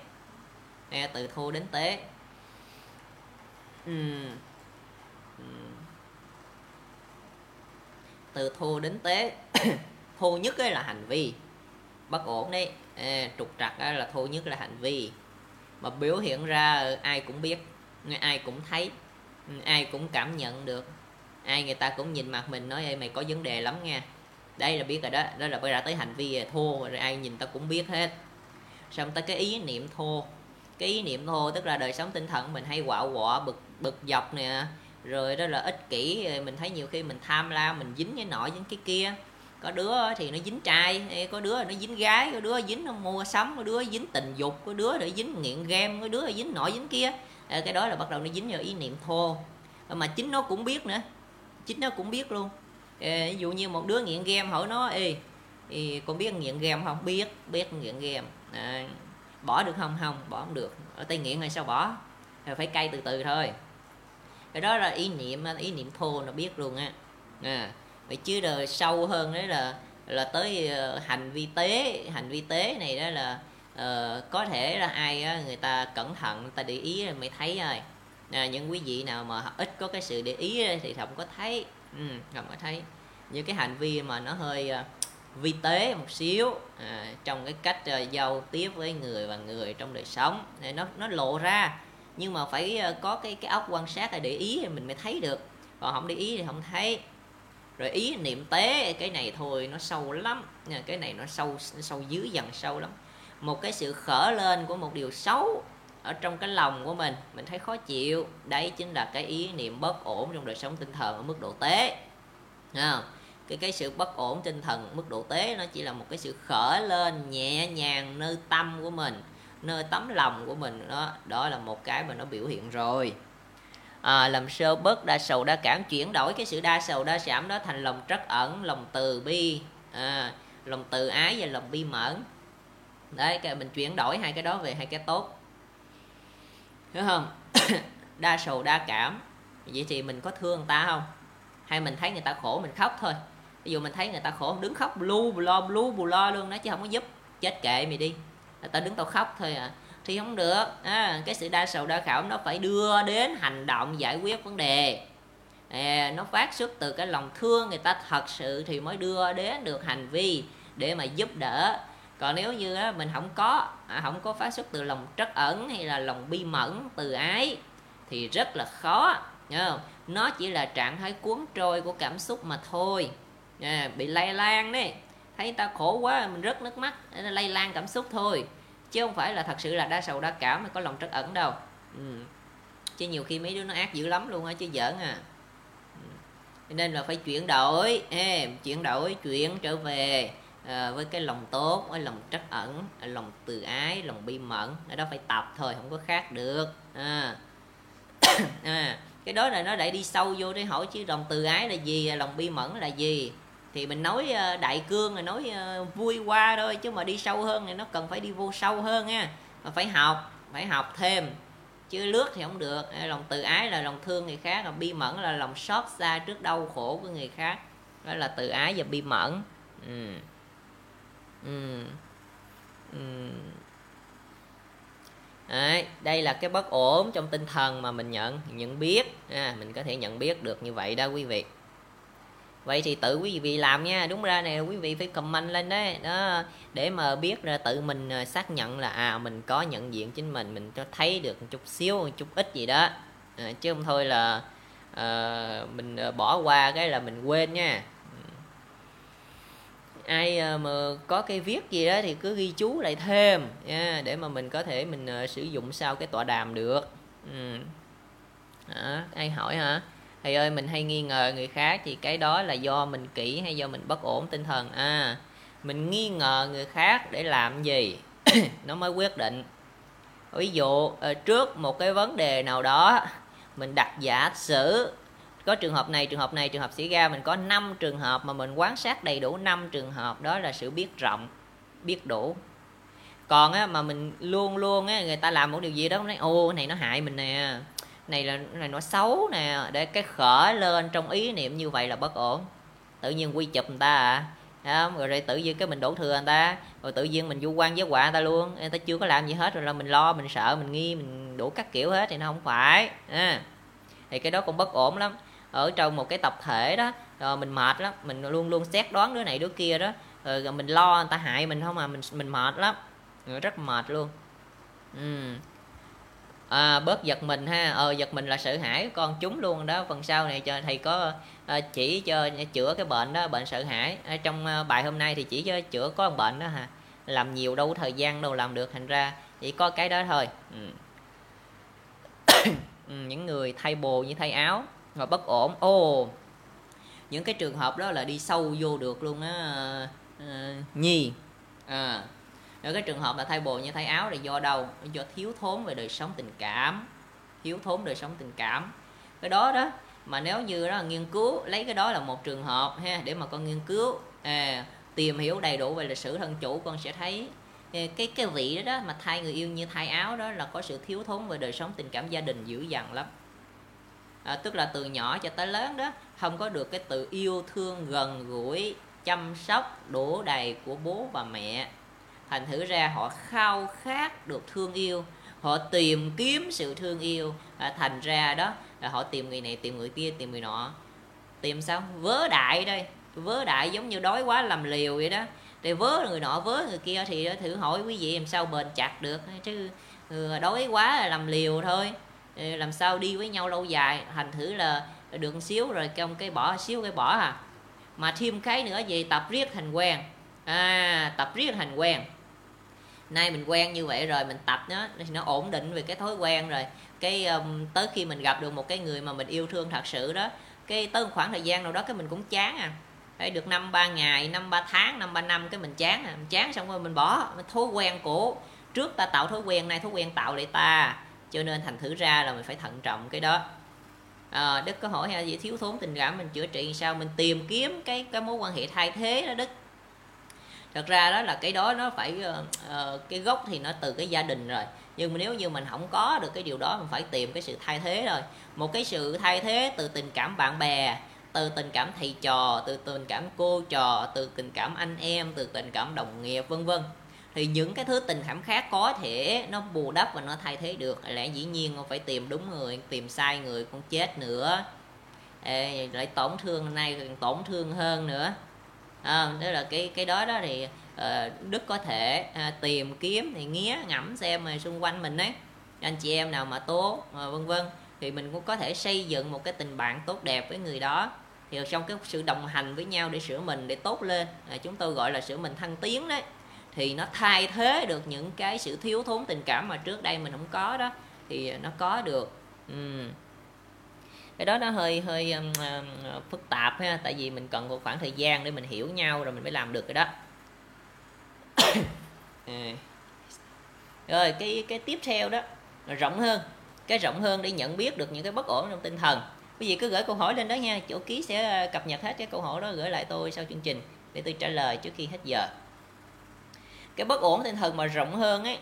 Nghe từ thô đến tế. Uhm. từ thô đến tế. Thô nhất ấy là hành vi. Bất ổn đấy. À, trục trặc là thô nhất là hành vi. Mà biểu hiện ra ai cũng biết ai cũng thấy ai cũng cảm nhận được. Ai người ta cũng nhìn mặt mình nói Ê, mày có vấn đề lắm nha đây là biết rồi đó. Đó là bây giờ tới hành vi à, thô, rồi ai nhìn ta cũng biết hết. Xong tới cái ý niệm thô. Cái ý niệm thô tức là đời sống tinh thần mình hay quạo quọ, bực bực dọc nè. Rồi đó là ích kỷ à, mình thấy nhiều khi mình tham lam mình dính cái nọ, dính cái kia. Có đứa thì nó dính trai có đứa nó dính gái, có đứa dính nó mua sắm, có đứa dính tình dục, có đứa để dính nghiện game, có đứa dính nọ, dính kia. Cái đó là bắt đầu nó dính vào ý niệm thô. Mà chính nó cũng biết nữa. Chính nó cũng biết luôn ví dụ như một đứa nghiện game hỏi nó ê thì con biết nghiện game không? Biết biết nghiện game. À, bỏ được không? Không bỏ không được. Ở tay nghiện này sao bỏ? Phải cay từ từ thôi. Cái đó là ý niệm ý niệm thô nó biết luôn á. À, vậy chứ đời sâu hơn đấy là là tới ờ, hành vi tế hành vi tế này đó là uh, có thể là ai đó, người ta cẩn thận người ta để ý rồi mới thấy rồi à, những quý vị nào mà ít có cái sự để ý thì không có thấy ừ, không có thấy những cái hành vi mà nó hơi uh, vi tế một xíu à, trong cái cách uh, giao tiếp với người và người trong đời sống. Thì nó nó lộ ra. Nhưng mà phải uh, có cái cái óc quan sát để ý thì mình mới thấy được. Còn không để ý thì không thấy. Rồi ý niệm tế cái này thôi nó sâu lắm cái này nó sâu nó sâu dưới dần sâu lắm. Một cái sự khởi lên của một điều xấu ở trong cái lòng của mình mình thấy khó chịu. Đấy chính là cái ý niệm bất ổn trong đời sống tinh thần ở mức độ tế không? cái cái sự bất ổn tinh thần mức độ tế nó chỉ là một cái sự khởi lên nhẹ nhàng nơi tâm của mình nơi tấm lòng của mình. Đó đó là một cái mà nó biểu hiện rồi. À, làm sơ bớt đa sầu đa cảm chuyển đổi cái sự đa sầu đa cảm đó thành lòng trắc ẩn lòng từ bi. À, lòng từ ái và lòng bi mẫn. Đấy cái mình chuyển đổi hai cái đó về hai cái tốt hiểu không? Đa sầu đa cảm. Vậy thì mình có thương người ta không? Hay mình thấy người ta khổ mình khóc thôi? Ví dụ mình thấy người ta khổ đứng khóc blu bù lo blu bù lo luôn đó chứ không có giúp. Chết kệ mày đi. Người ta đứng tao khóc thôi à. Thì không được. À, cái sự đa sầu đa khảo nó phải đưa đến hành động giải quyết vấn đề. À, nó phát xuất từ cái lòng thương người ta thật sự thì mới đưa đến được hành vi để mà giúp đỡ còn nếu như á, mình không có à, không có phát xuất từ lòng trắc ẩn hay là lòng bi mẫn từ ái thì rất là khó nhớ không? nó chỉ là trạng thái cuốn trôi của cảm xúc mà thôi. À, bị lây lan đấy. Thấy ta khổ quá mình rớt nước mắt lây lan cảm xúc thôi. Chứ không phải là thật sự là đa sầu đa cảm mà có lòng trắc ẩn đâu. Ừ. chứ nhiều khi mấy đứa nó ác dữ lắm luôn á chứ giỡn à. Ừ. Nên là phải chuyển đổi. Ê, chuyển đổi chuyển trở về à, với cái lòng tốt với lòng trắc ẩn lòng từ ái lòng bi mẫn ở đó phải tập thôi không có khác được. À. à, cái đó là nó lại đi sâu vô để hỏi chứ lòng từ ái là gì à, lòng bi mẫn là gì? Thì mình nói à, đại cương là nói à, vui qua thôi chứ mà đi sâu hơn thì nó cần phải đi vô sâu hơn nha mà phải học phải học thêm. Chứ lướt thì không được. Lòng từ ái là lòng thương người khác còn bi mẫn là lòng xót xa trước đau khổ của người khác. Đó là từ ái và bi mẫn. Ừ. Ừ. Ừ. Đấy, đây là cái bất ổn trong tinh thần mà mình nhận nhận biết. À, mình có thể nhận biết được như vậy đó quý vị. Vậy thì tự quý vị làm nha. Đúng ra này quý vị phải comment lên đấy. Đó để mà biết ra tự mình à, xác nhận là à mình có nhận diện chính mình mình cho thấy được một chút xíu một chút ít gì đó. À, chứ không thôi là ờ, à, mình bỏ qua cái là mình quên nha ai ờ, mà có cái viết gì đó thì cứ ghi chú lại thêm nha để mà mình có thể mình ờ, sử dụng sau cái tọa đàm được. Ừ. à, ai hỏi hả? Thầy ơi mình hay nghi ngờ người khác thì cái đó là do mình kỹ hay do mình bất ổn tinh thần? À mình nghi ngờ người khác để làm gì? Nó mới quyết định. Ví dụ ờ, trước một cái vấn đề nào đó mình đặt giả sử có trường hợp này trường hợp này trường hợp xảy ra mình có 5 trường hợp mà mình quan sát đầy đủ 5 trường hợp đó là sự biết rộng biết đủ. Còn á, mà mình luôn luôn á, người ta làm một điều gì đó nói ô này nó hại mình nè này là này nó xấu nè. Để cái khởi lên trong ý niệm như vậy là bất ổn. Tự nhiên quy chụp người ta à rồi rồi tự nhiên cái mình đổ thừa người ta rồi tự nhiên mình du quan với quả người ta luôn. Người ta chưa có làm gì hết rồi là mình lo mình sợ mình nghi mình đủ các kiểu hết thì nó không phải à. thì cái đó cũng bất ổn lắm ở trong một cái tập thể đó. Rồi mình mệt lắm mình luôn luôn xét đoán đứa này đứa kia đó. Rồi mình lo người ta hại mình không mà mình mình mệt lắm. Rất mệt luôn. Ừ à, bớt giật mình ha. Ờ giật mình là sợ hãi con chúng luôn đó. Phần sau này cho thầy có uh, chỉ cho chữa cái bệnh đó bệnh sợ hãi. Ở trong uh, bài hôm nay thì chỉ cho chữa có một bệnh đó hả? Làm nhiều đâu thời gian đâu làm được thành ra chỉ có cái đó thôi. Ừ. ừ, những người thay bồ như thay áo và bất ổn. Ồ những cái trường hợp đó là đi sâu vô được luôn á uh, nhi. À rồi cái trường hợp là thay bồ như thay áo là do đâu? Do thiếu thốn về đời sống tình cảm. Thiếu thốn đời sống tình cảm. Cái đó đó mà nếu như đó là nghiên cứu lấy cái đó là một trường hợp ha để mà con nghiên cứu à, tìm hiểu đầy đủ về lịch sử thân chủ con sẽ thấy à, cái cái vị đó đó mà thay người yêu như thay áo đó là có sự thiếu thốn về đời sống tình cảm gia đình dữ dằn lắm à, tức là từ nhỏ cho tới lớn đó không có được cái tự yêu thương gần gũi chăm sóc đủ đầy của bố và mẹ. Thành thử ra họ khao khát được thương yêu họ tìm kiếm sự thương yêu. À, thành ra đó là họ tìm người này tìm người kia tìm người nọ. Tìm sao? Vớ đại đây vớ đại giống như đói quá làm liều vậy đó. Thì vớ người nọ vớ người kia thì thử hỏi quý vị làm sao bền chặt được chứ ừ, đói quá là làm liều thôi làm sao đi với nhau lâu dài thành thử là được xíu rồi trong cái bỏ xíu cái bỏ à. Mà thêm cái nữa về tập riết thành quen. À tập riết thành quen. Nay mình quen như vậy rồi mình tập nó thì nó ổn định về cái thói quen rồi. Cái um, tới khi mình gặp được một cái người mà mình yêu thương thật sự đó cái tới một khoảng thời gian nào đó cái mình cũng chán à. Phải được năm ba ngày năm ba tháng năm ba năm cái mình chán à. Mình chán xong rồi mình bỏ thói quen cũ, trước ta tạo thói quen này thói quen tạo lại ta cho nên thành thử ra là mình phải thận trọng cái đó. À, đức có hỏi gì thiếu thốn tình cảm mình chữa trị sao? Mình tìm kiếm cái cái mối quan hệ thay thế đó đức. Thật ra đó là cái đó nó phải uh, cái gốc thì nó từ cái gia đình rồi. Nhưng mà nếu như mình không có được cái điều đó mình phải tìm cái sự thay thế rồi. Một cái sự thay thế từ tình cảm bạn bè từ tình cảm thầy trò từ tình cảm cô trò từ tình cảm anh em từ tình cảm đồng nghiệp vân vân thì những cái thứ tình cảm khác có thể nó bù đắp và nó thay thế được. Lẽ dĩ nhiên không phải tìm đúng người tìm sai người cũng chết nữa. Ê, lại tổn thương nay còn tổn thương hơn nữa. À, đó là cái cái đó đó thì uh, đức có thể uh, tìm kiếm thì nghía ngẫm xem mà xung quanh mình đấy anh chị em nào mà tốt uh, vân vân. Thì mình cũng có thể xây dựng một cái tình bạn tốt đẹp với người đó. Thì trong cái sự đồng hành với nhau để sửa mình để tốt lên. À, chúng tôi gọi là sửa mình thăng tiến đấy thì nó thay thế được những cái sự thiếu thốn tình cảm mà trước đây mình không có đó thì nó có được ừ. cái đó nó hơi hơi um, uh, phức tạp ha tại vì mình cần một khoảng thời gian để mình hiểu nhau rồi mình mới làm được cái đó à. rồi cái cái tiếp theo đó rộng hơn cái rộng hơn để nhận biết được những cái bất ổn trong tinh thần quý vị cứ gửi câu hỏi lên đó nha chỗ ký sẽ ờ, cập nhật hết cái câu hỏi đó gửi lại tôi sau chương trình để tôi trả lời trước khi hết giờ cái bất ổn tinh thần mà rộng hơn ấy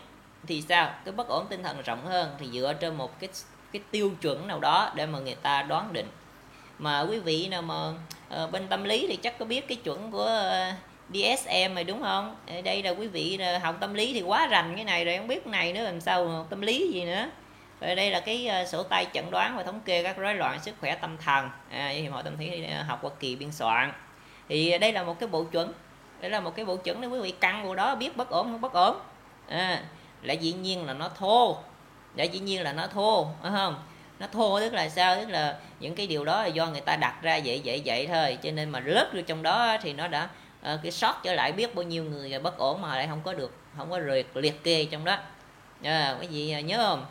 thì sao? Cái bất ổn tinh thần rộng hơn thì dựa trên một cái cái tiêu chuẩn nào đó để mà người ta đoán định. Mà quý vị nào mà uh, bên tâm lý thì chắc có biết cái chuẩn của ờ, uh, DSM rồi đúng không? Đây là quý vị học tâm lý thì quá rành cái này rồi không biết cái này nữa làm sao tâm lý gì nữa. Rồi đây là cái uh, sổ tay chẩn đoán và thống kê các rối loạn sức khỏe tâm thần. À, hiệp hội tâm lý học qua kỳ biên soạn. Thì đây là một cái bộ chuẩn đây là một cái bộ chuẩn để quý vị căn vào đó biết bất ổn không bất ổn. À, lại dĩ nhiên là nó thô. Lại dĩ nhiên là nó thô phải không? Nó thô tức là sao? Tức là những cái điều đó là do người ta đặt ra vậy vậy vậy thôi. Cho nên mà lớp vô trong đó thì nó đã uh, cái sót trở lại biết bao nhiêu người bất ổn mà lại không có được không có liệt liệt kê trong đó. À, quý vị à, nhớ không?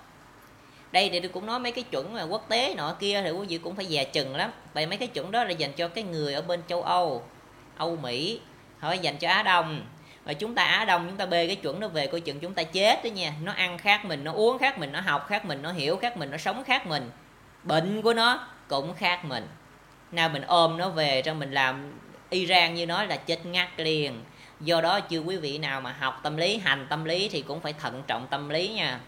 Đây thì tôi cũng nói mấy cái chuẩn mà quốc tế nọ kia thì quý vị cũng phải dè chừng lắm. Tại mấy cái chuẩn đó là dành cho cái người ở bên châu âu âu mỹ thôi dành cho á đông. Và chúng ta á đông chúng ta bê cái chuẩn nó về coi chừng chúng ta chết đó nha. Nó ăn khác mình nó uống khác mình nó học khác mình nó hiểu khác mình nó sống khác mình. Bệnh của nó cũng khác mình. Nào mình ôm nó về cho mình làm Iran như nói là chết ngắt liền. Do đó chưa quý vị nào mà học tâm lý hành tâm lý thì cũng phải thận trọng tâm lý nha.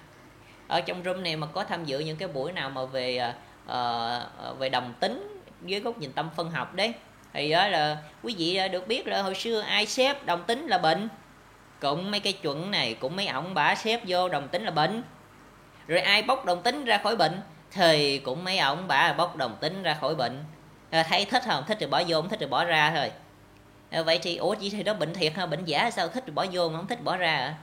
Ở trong room này mà có tham dự những cái buổi nào mà về uh, về đồng tính dưới góc nhìn tâm phân học đấy thì đó là quý vị à, được biết là hồi xưa ai xếp đồng tính là bệnh. Cũng mấy cái chuẩn này cũng mấy ổng bả xếp vô đồng tính là bệnh. Rồi ai bóc đồng tính ra khỏi bệnh thì cũng mấy ổng bả bóc đồng tính ra khỏi bệnh. À, thấy thích không? Thích thì bỏ vô không thích thì bỏ ra thôi. À, vậy thì ủa chỉ thì đó bệnh thiệt hay bệnh giả sao thích thì bỏ vô mà không thích bỏ ra à?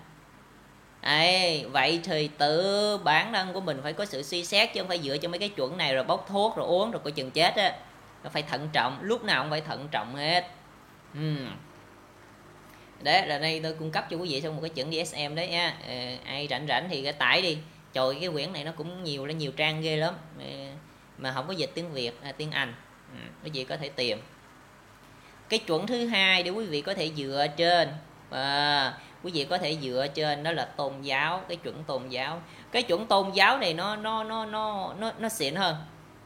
Vậy thì tự bản thân của mình phải có sự suy xét chứ không phải dựa cho mấy cái chuẩn này rồi bốc thuốc rồi uống rồi coi chừng chết á nó phải thận trọng lúc nào cũng phải thận trọng hết. Uhm. đấy là đây tôi cung cấp cho quý vị xong một cái chuẩn DSM đấy nha. Ờ, ai rảnh rảnh thì cái tải đi. Trời cái quyển này nó cũng nhiều là nhiều trang ghê lắm. Ờ, mà không có dịch tiếng Việt à, tiếng Anh. Ừ, quý vị có thể tìm. Cái chuẩn thứ hai để quý vị có thể dựa trên. À, quý vị có thể dựa trên đó là tôn giáo cái chuẩn tôn giáo. Cái chuẩn tôn giáo này nó nó nó nó nó nó xịn hơn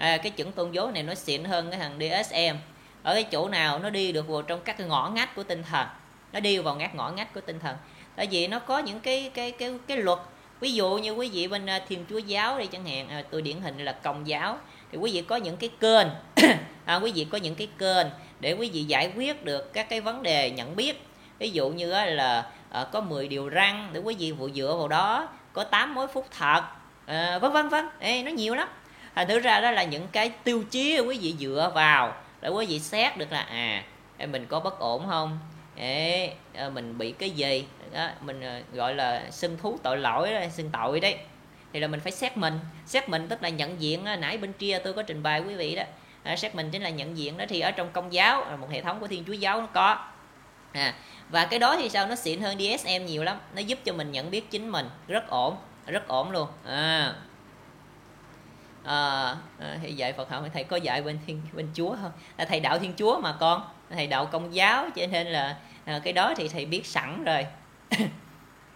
à, cái chuẩn tôn giáo này nó xịn hơn cái thằng DSM ở cái chỗ nào nó đi được vào trong các cái ngõ ngách của tinh thần. Nó đi vào ngắt ngõ ngách của tinh thần. Tại vì nó có những cái cái cái cái luật. Ví dụ như quý vị bên à, thiên chúa giáo đây chẳng hạn à, tôi điển hình là công giáo thì quý vị có những cái kênh. À, quý vị có những cái kênh để quý vị giải quyết được các cái vấn đề nhận biết. Ví dụ như là à, có 10 điều răng để quý vị vụ dựa vào đó có 8 mối phúc thật à, vân vân vân. Ê, nó nhiều lắm thành thử ra đó là những cái tiêu chí quý vị dựa vào để quý vị xét được là à mình có bất ổn không? Ê, ờ, mình bị cái gì? Đó, mình ờ, gọi là xưng thú tội lỗi đó, xưng tội đấy. Thì là mình phải xét mình. Xét mình tức là nhận diện ờ, nãy bên kia tôi có trình bày quý vị đó. À, xét mình chính là nhận diện đó thì ở trong công giáo một hệ thống của thiên chúa giáo nó có. À, và cái đó thì sao? Nó xịn hơn DSM nhiều lắm. Nó giúp cho mình nhận biết chính mình. Rất ổn rất ổn luôn. À à, à, thì dạy Phật học thầy có dạy bên thiên bên Chúa không? Là thầy đạo Thiên Chúa mà con thầy đạo Công giáo cho nên là à, cái đó thì thầy biết sẵn rồi.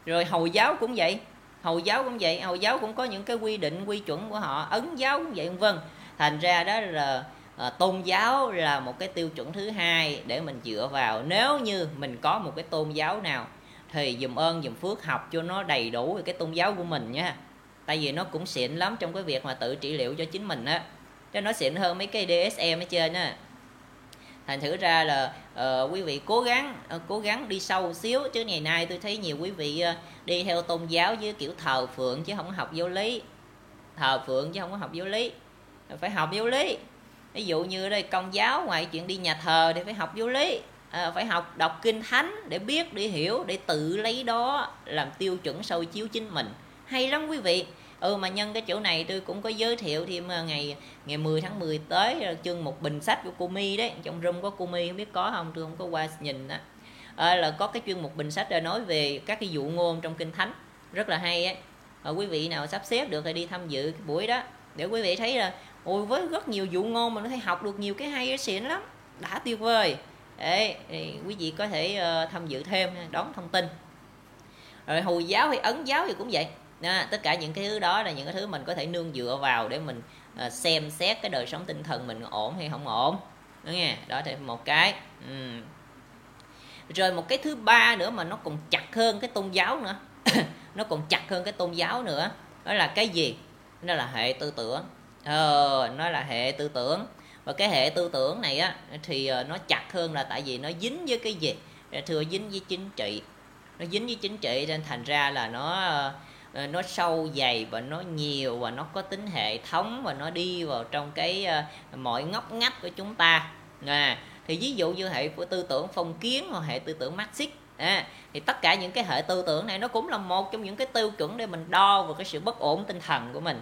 Rồi Hồi giáo cũng vậy Hồi giáo cũng vậy Hồi giáo cũng có những cái quy định quy chuẩn của họ Ấn giáo cũng vậy vân thành ra đó là à, tôn giáo là một cái tiêu chuẩn thứ hai để mình dựa vào. Nếu như mình có một cái tôn giáo nào thì dùm ơn dùm phước học cho nó đầy đủ cái tôn giáo của mình nha tại vì nó cũng xịn lắm trong cái việc mà tự trị liệu cho chính mình á. Cho nó xịn hơn mấy cái DSM ở trên á. Thành thử ra là uh, quý vị cố gắng uh, cố gắng đi sâu xíu. Chứ ngày nay tôi thấy nhiều quý vị uh, đi theo tôn giáo với kiểu thờ phượng chứ không học giáo lý. Thờ phượng chứ không có học giáo lý. Phải học giáo lý. Ví dụ như đây công giáo ngoài chuyện đi nhà thờ thì phải học giáo lý. À, phải học đọc kinh thánh để biết để hiểu để tự lấy đó làm tiêu chuẩn soi chiếu chính mình hay lắm quý vị. Ừ mà nhân cái chỗ này tôi cũng có giới thiệu thêm ngày ngày 10 tháng 10 tới ờ, chương một bình sách của cô mi đấy. Trong room có cô mi không biết có không? Tôi không có qua nhìn đó à, ờ, là có cái chuyên mục bình sách để nói về các cái dụ ngôn trong kinh thánh. Rất là hay ấy. À, quý vị nào sắp xếp được thì đi tham dự cái buổi đó. Để quý vị thấy là ôi với rất nhiều dụ ngôn mà nó thấy học được nhiều cái hay cái xịn lắm. Đã tuyệt vời. Đấy, quý vị có thể uh, tham dự thêm đón thông tin. Rồi hồi giáo hay ấn giáo thì cũng vậy đó, tất cả những cái thứ đó là những cái thứ mình có thể nương dựa vào để mình uh, xem xét cái đời sống tinh thần mình ổn hay không ổn. Đó nghe đó thì một cái. Uhm. rồi một cái thứ ba nữa mà nó còn chặt hơn cái tôn giáo nữa. Nó còn chặt hơn cái tôn giáo nữa đó là cái gì? Nó là hệ tư tưởng. Ờ, nó là hệ tư tưởng. Và cái hệ tư tưởng này á thì ờ, nó chặt hơn là tại vì nó dính với cái gì? Thưa dính với chính trị. Nó dính với chính trị nên thành ra là nó ờ, Ờ, nó sâu dày và nó nhiều và nó có tính hệ thống và nó đi vào trong cái ờ, mọi ngóc ngách của chúng ta. À, thì ví dụ như hệ của tư tưởng phong kiến hoặc hệ tư tưởng marxist à, thì tất cả những cái hệ tư tưởng này nó cũng là một trong những cái tiêu chuẩn để mình đo vào cái sự bất ổn tinh thần của mình.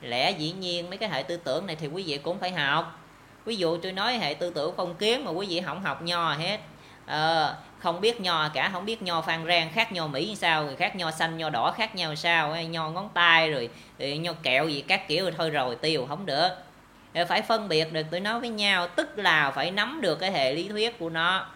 Lẽ dĩ nhiên mấy cái hệ tư tưởng này thì quý vị cũng phải học. Ví dụ tôi nói hệ tư tưởng phong kiến mà quý vị không học nho hết. À, không biết nho cả không biết nho phan rang khác nho mỹ như sao rồi khác nho xanh nho đỏ khác nhau sao nho ngón tay rồi, rồi nho kẹo gì các kiểu rồi thôi rồi tiêu không được. Phải phân biệt được tôi nói với nhau tức là phải nắm được cái hệ lý thuyết của nó.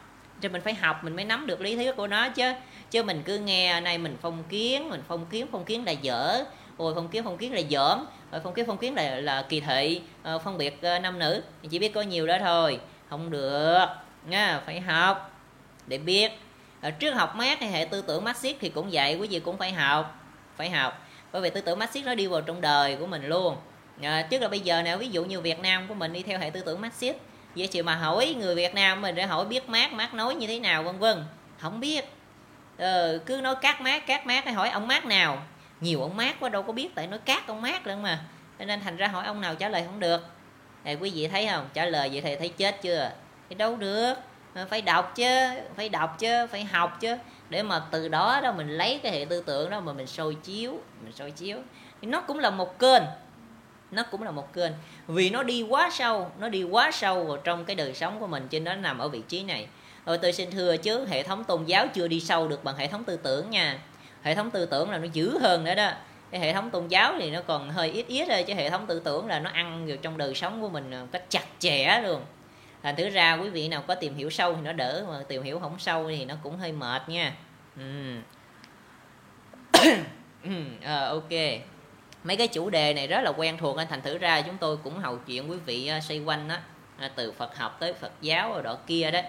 Cho mình phải học mình mới nắm được lý thuyết của nó chứ. Chứ mình cứ nghe nay mình phong kiến mình phong kiến phong kiến là dở. Ôi phong kiến phong kiến là dởm rồi phong kiến phong kiến là là kỳ thị. Ờ, phân biệt ờ, nam nữ. Chỉ biết có nhiều đó thôi. Không được nha phải học để biết. Ở trước học mát hay hệ tư tưởng Marxist thì cũng vậy quý vị cũng phải học phải học. Bởi vì tư tưởng Marxist nó đi vào trong đời của mình luôn. À, trước là bây giờ nào ví dụ như Việt Nam của mình đi theo hệ tư tưởng Marxist vậy chị mà hỏi người Việt Nam mình để hỏi biết mát mát nói như thế nào vân vân. Không biết. Ờ, cứ nói cát mát cát mát hay hỏi ông mát nào. Nhiều ông mát quá đâu có biết tại nói cát ông mát lắm mà. Cho nên thành ra hỏi ông nào trả lời không được. Thì quý vị thấy không? Trả lời vậy thì thấy chết chưa? Thì đâu được. Ờ, phải đọc chứ, phải đọc chứ, phải học chứ. Để mà từ đó đó mình lấy cái hệ tư tưởng đó mà mình soi chiếu, mình soi chiếu. Thì nó cũng là một kênh, nó cũng là một kênh. Vì nó đi quá sâu, nó đi quá sâu vào trong cái đời sống của mình trên đó nằm ở vị trí này. Rồi tôi xin thưa chứ, hệ thống tôn giáo chưa đi sâu được bằng hệ thống tư tưởng nha. Hệ thống tư tưởng là nó dữ hơn nữa đó. Cái hệ thống tôn giáo thì nó còn hơi ít ít thôi, chứ hệ thống tư tưởng là nó ăn vào trong đời sống của mình một cách chặt chẽ luôn thành thử ra quý vị nào có tìm hiểu sâu thì nó đỡ mà tìm hiểu không sâu thì nó cũng hơi mệt nha. Ừ. à, ok. Mấy cái chủ đề này rất là quen thuộc nên thành thử ra chúng tôi cũng hầu chuyện quý vị ờ, xoay quanh đó ờ, từ Phật học tới Phật giáo rồi đó kia đấy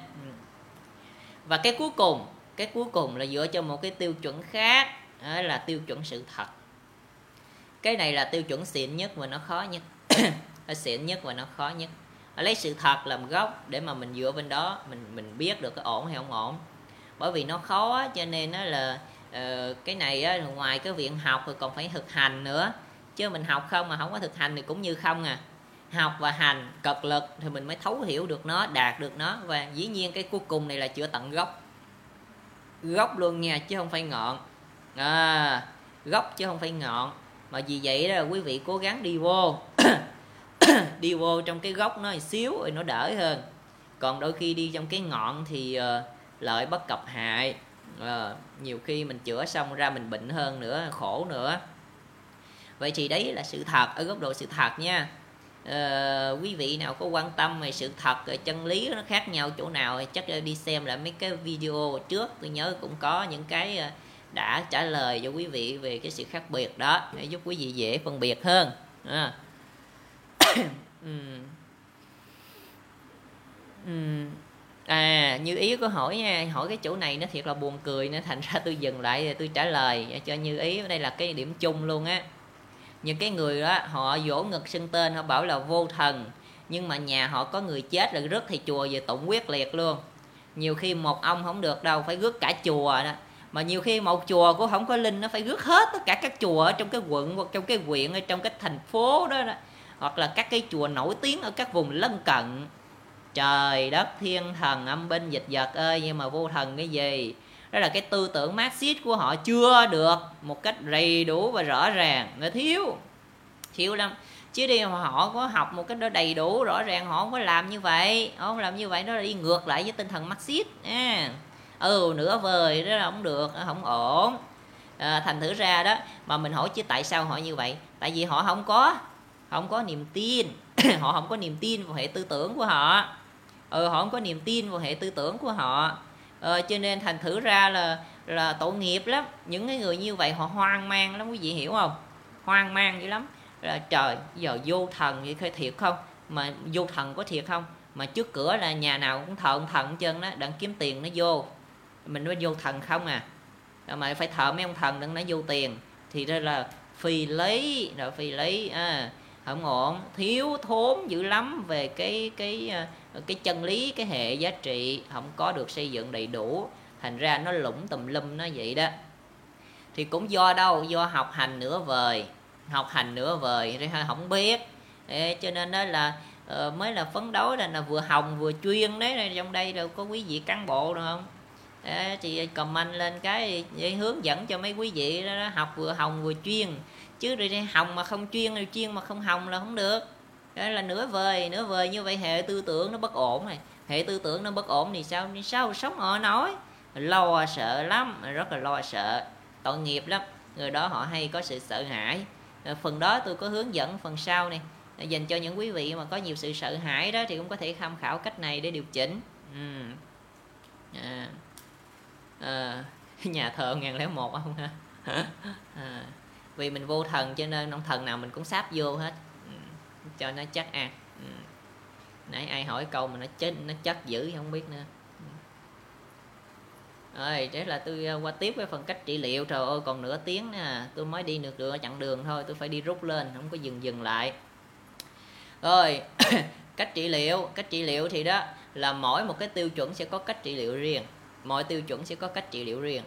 và cái cuối cùng cái cuối cùng là dựa cho một cái tiêu chuẩn khác đó là tiêu chuẩn sự thật. Cái này là tiêu chuẩn xịn nhất và nó khó nhất. Xịn nhất và nó khó nhất lấy sự thật làm gốc để mà mình dựa bên đó mình mình biết được cái ổn hay không ổn. Bởi vì nó khó cho nên nó là uh, cái này á, ngoài cái viện học thì còn phải thực hành nữa. Chứ mình học không mà không có thực hành thì cũng như không à. Học và hành cật lực thì mình mới thấu hiểu được nó đạt được nó. Và dĩ nhiên cái cuối cùng này là chữa tận gốc. Gốc luôn nha chứ không phải ngọn. À, gốc chứ không phải ngọn. Mà vì vậy đó quý vị cố gắng đi vô. đi vô trong cái gốc nó xíu rồi nó đỡ hơn. Còn đôi khi đi trong cái ngọn thì uh, lợi bất cập hại. Uh, nhiều khi mình chữa xong ra mình bệnh hơn nữa khổ nữa. Vậy thì đấy là sự thật ở góc độ sự thật nha. Uh, quý vị nào có quan tâm về sự thật chân lý nó khác nhau chỗ nào chắc đi xem lại mấy cái video trước. Tôi nhớ cũng có những cái đã trả lời cho quý vị về cái sự khác biệt đó để giúp quý vị dễ phân biệt hơn. À. Ừ. Ừ. à như ý có hỏi nha hỏi cái chỗ này nó thiệt là buồn cười nên thành ra tôi dừng lại rồi tôi trả lời cho như ý. Đây là cái điểm chung luôn á. Những cái người đó họ vỗ ngực xưng tên họ bảo là vô thần nhưng mà nhà họ có người chết là rước thì chùa về tụng quyết liệt luôn. Nhiều khi một ông không được đâu phải rước cả chùa đó. Mà nhiều khi một chùa cũng không có linh nó phải rước hết tất cả các chùa ở trong cái quận hoặc trong cái huyện ở trong cái thành phố đó, đó hoặc là các cái chùa nổi tiếng ở các vùng lân cận. Trời đất thiên thần âm binh dịch vật ơi nhưng mà vô thần cái gì? Đó là cái tư tưởng Marxist của họ chưa được một cách đầy đủ và rõ ràng. Nó thiếu thiếu lắm. Chứ đi họ có học một cách đó đầy đủ rõ ràng họ không có làm như vậy. Họ không làm như vậy nó là đi ngược lại với tinh thần Marxist. À. ừ nửa vời đó là không được không ổn. À, thành thử ra đó mà mình hỏi chứ tại sao họ như vậy? Tại vì họ không có không có niềm tin. Họ không có niềm tin vào hệ tư tưởng của họ. Ừ, họ không có niềm tin vào hệ tư tưởng của họ. Ờ, cho nên thành thử ra là là tội nghiệp lắm. Những cái người như vậy họ hoang mang lắm quý vị hiểu không? Hoang mang dữ lắm. Là trời giờ vô thần vậy khơi thiệt không? Mà vô thần có thiệt không? Mà trước cửa là nhà nào cũng thờ ông thần chân đó đặng kiếm tiền nó vô. Mình nói vô thần không à? Mà phải thợ mấy ông thần đừng nó vô tiền. Thì đây là phi lý rồi phi lý à, không ổn. Thiếu thốn dữ lắm về cái cái ờ, cái chân lý cái hệ giá trị. Không có được xây dựng đầy đủ. Thành ra nó lủng tùm lum nó vậy đó. Thì cũng do đâu? Do học hành nửa vời. Học hành nửa vời thì không biết. Ê, cho nên đó là uh, mới là phấn đấu là, là vừa hồng vừa chuyên đấy. Trong đây đâu có quý vị cán bộ được không? Ê, thì comment lên cái để hướng dẫn cho mấy quý vị đó, đó học vừa hồng vừa chuyên chứ rồi hồng mà không chuyên rồi chuyên mà không hồng là không được. Đó là nửa vời nửa vời như vậy, hệ tư tưởng nó bất ổn này. Hệ tư tưởng nó bất ổn thì sao? Thì sao sống họ nói? Lo sợ lắm, rất là lo sợ. Tội nghiệp lắm, người đó họ hay có sự sợ hãi. Ờ, phần đó tôi có hướng dẫn phần sau này. Ờ, dành cho những quý vị mà có nhiều sự sợ hãi đó thì cũng có thể tham khảo cách này để điều chỉnh. Ừ. à. À. nhà thờ ngàn lẻ một không ha? À vì mình vô thần cho nên ông thần nào mình cũng sáp vô hết. Ừ, cho nó chắc ăn. Ừ. Nãy ai hỏi câu mà nó chết, nó chất dữ không biết nữa. Ừ. Rồi thế là tôi ờ, qua tiếp cái phần cách trị liệu. Trời ơi, còn nửa tiếng nè. Tôi mới đi được đường chặng đường thôi. Tôi phải đi rút lên, không có dừng dừng lại. Rồi, cách trị liệu. Cách trị liệu thì đó, là mỗi một cái tiêu chuẩn sẽ có cách trị liệu riêng. Mọi tiêu chuẩn sẽ có cách trị liệu riêng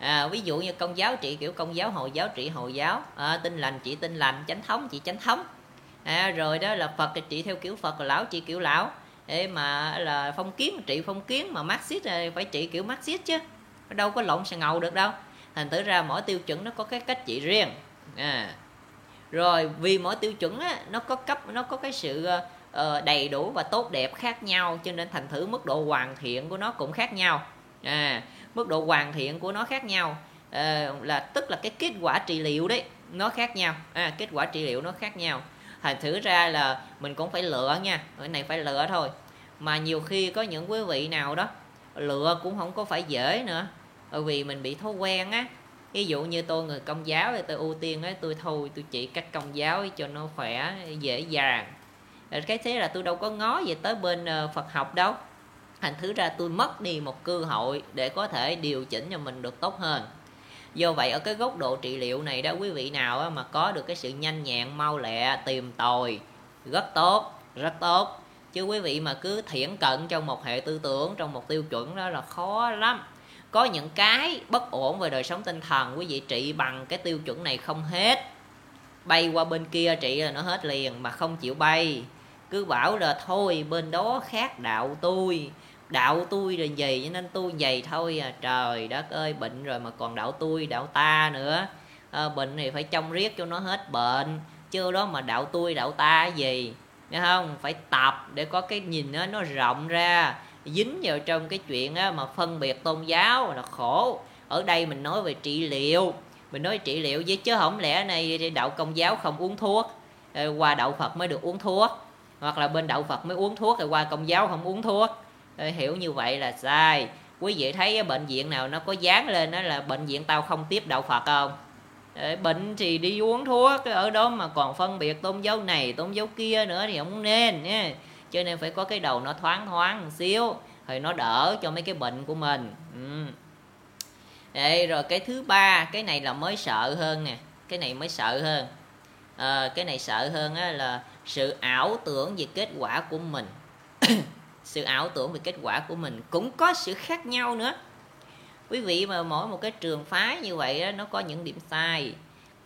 à, ví dụ như công giáo trị kiểu công giáo hồi giáo trị hồi giáo. À, tinh lành trị tinh lành chánh thống trị chánh thống. À, rồi đó là phật trị theo kiểu phật lão trị kiểu lão. Để mà là phong kiến trị phong kiến mà marxist à, phải trị kiểu marxist chứ. Đâu có lộn xà ngầu được đâu. Thành thử ra mỗi tiêu chuẩn nó có cái cách trị riêng. À. rồi vì mỗi tiêu chuẩn á, nó có cấp nó có cái sự uh, đầy đủ và tốt đẹp khác nhau cho nên thành thử mức độ hoàn thiện của nó cũng khác nhau. À mức độ hoàn thiện của nó khác nhau. À, là tức là cái kết quả trị liệu đấy nó khác nhau. À, kết quả trị liệu nó khác nhau. Thành thử ra là mình cũng phải lựa nha. Cái này phải lựa thôi. Mà nhiều khi có những quý vị nào đó lựa cũng không có phải dễ nữa. Bởi vì mình bị thói quen á. Ví dụ như tôi người công giáo thì tôi ưu tiên ấy tôi thôi tôi chỉ cách công giáo cho nó khỏe dễ dàng. Cái thế là tôi đâu có ngó về tới bên ờ, Phật học đâu thành thứ ra tôi mất đi một cơ hội để có thể điều chỉnh cho mình được tốt hơn. Do vậy, ở cái góc độ trị liệu này đó, quý vị nào mà có được cái sự nhanh nhẹn, mau lẹ, tìm tòi, rất tốt rất tốt. Chứ quý vị mà cứ thiển cận trong một hệ tư tưởng, trong một tiêu chuẩn đó là khó lắm. Có những cái bất ổn về đời sống tinh thần, quý vị trị bằng cái tiêu chuẩn này không hết. Bay qua bên kia trị là nó hết liền, mà không chịu bay. Cứ bảo là thôi, bên đó khác đạo tôi đạo tôi là gì cho nên tôi vậy thôi à. Trời đất ơi bệnh rồi mà còn đạo tôi đạo ta nữa. À, bệnh thì phải trông riết cho nó hết bệnh chưa đó mà đạo tôi đạo ta gì? Nghe không? Phải tập để có cái nhìn đó, nó rộng ra. Dính vào trong cái chuyện á, mà phân biệt tôn giáo là khổ. Ở đây mình nói về trị liệu. Mình nói trị liệu với chứ không lẽ này đạo công giáo không uống thuốc ờ, qua đạo phật mới được uống thuốc. Hoặc là bên đạo phật mới uống thuốc rồi qua công giáo không uống thuốc hiểu như vậy là sai. Quý vị thấy bệnh viện nào nó có dán lên đó là bệnh viện tao không tiếp đạo phật không? Bệnh thì đi uống thuốc ở đó mà còn phân biệt tôn giáo này tôn giáo kia nữa thì không nên nha. Cho nên phải có cái đầu nó thoáng thoáng một xíu thì nó đỡ cho mấy cái bệnh của mình. Ừ. Đây, rồi cái thứ ba cái này là mới sợ hơn nè cái này mới sợ hơn. À, cái này sợ hơn á, là sự ảo tưởng về kết quả của mình. sự ảo tưởng về kết quả của mình cũng có sự khác nhau nữa. Quý vị mà mỗi một cái trường phái như vậy đó, nó có những điểm sai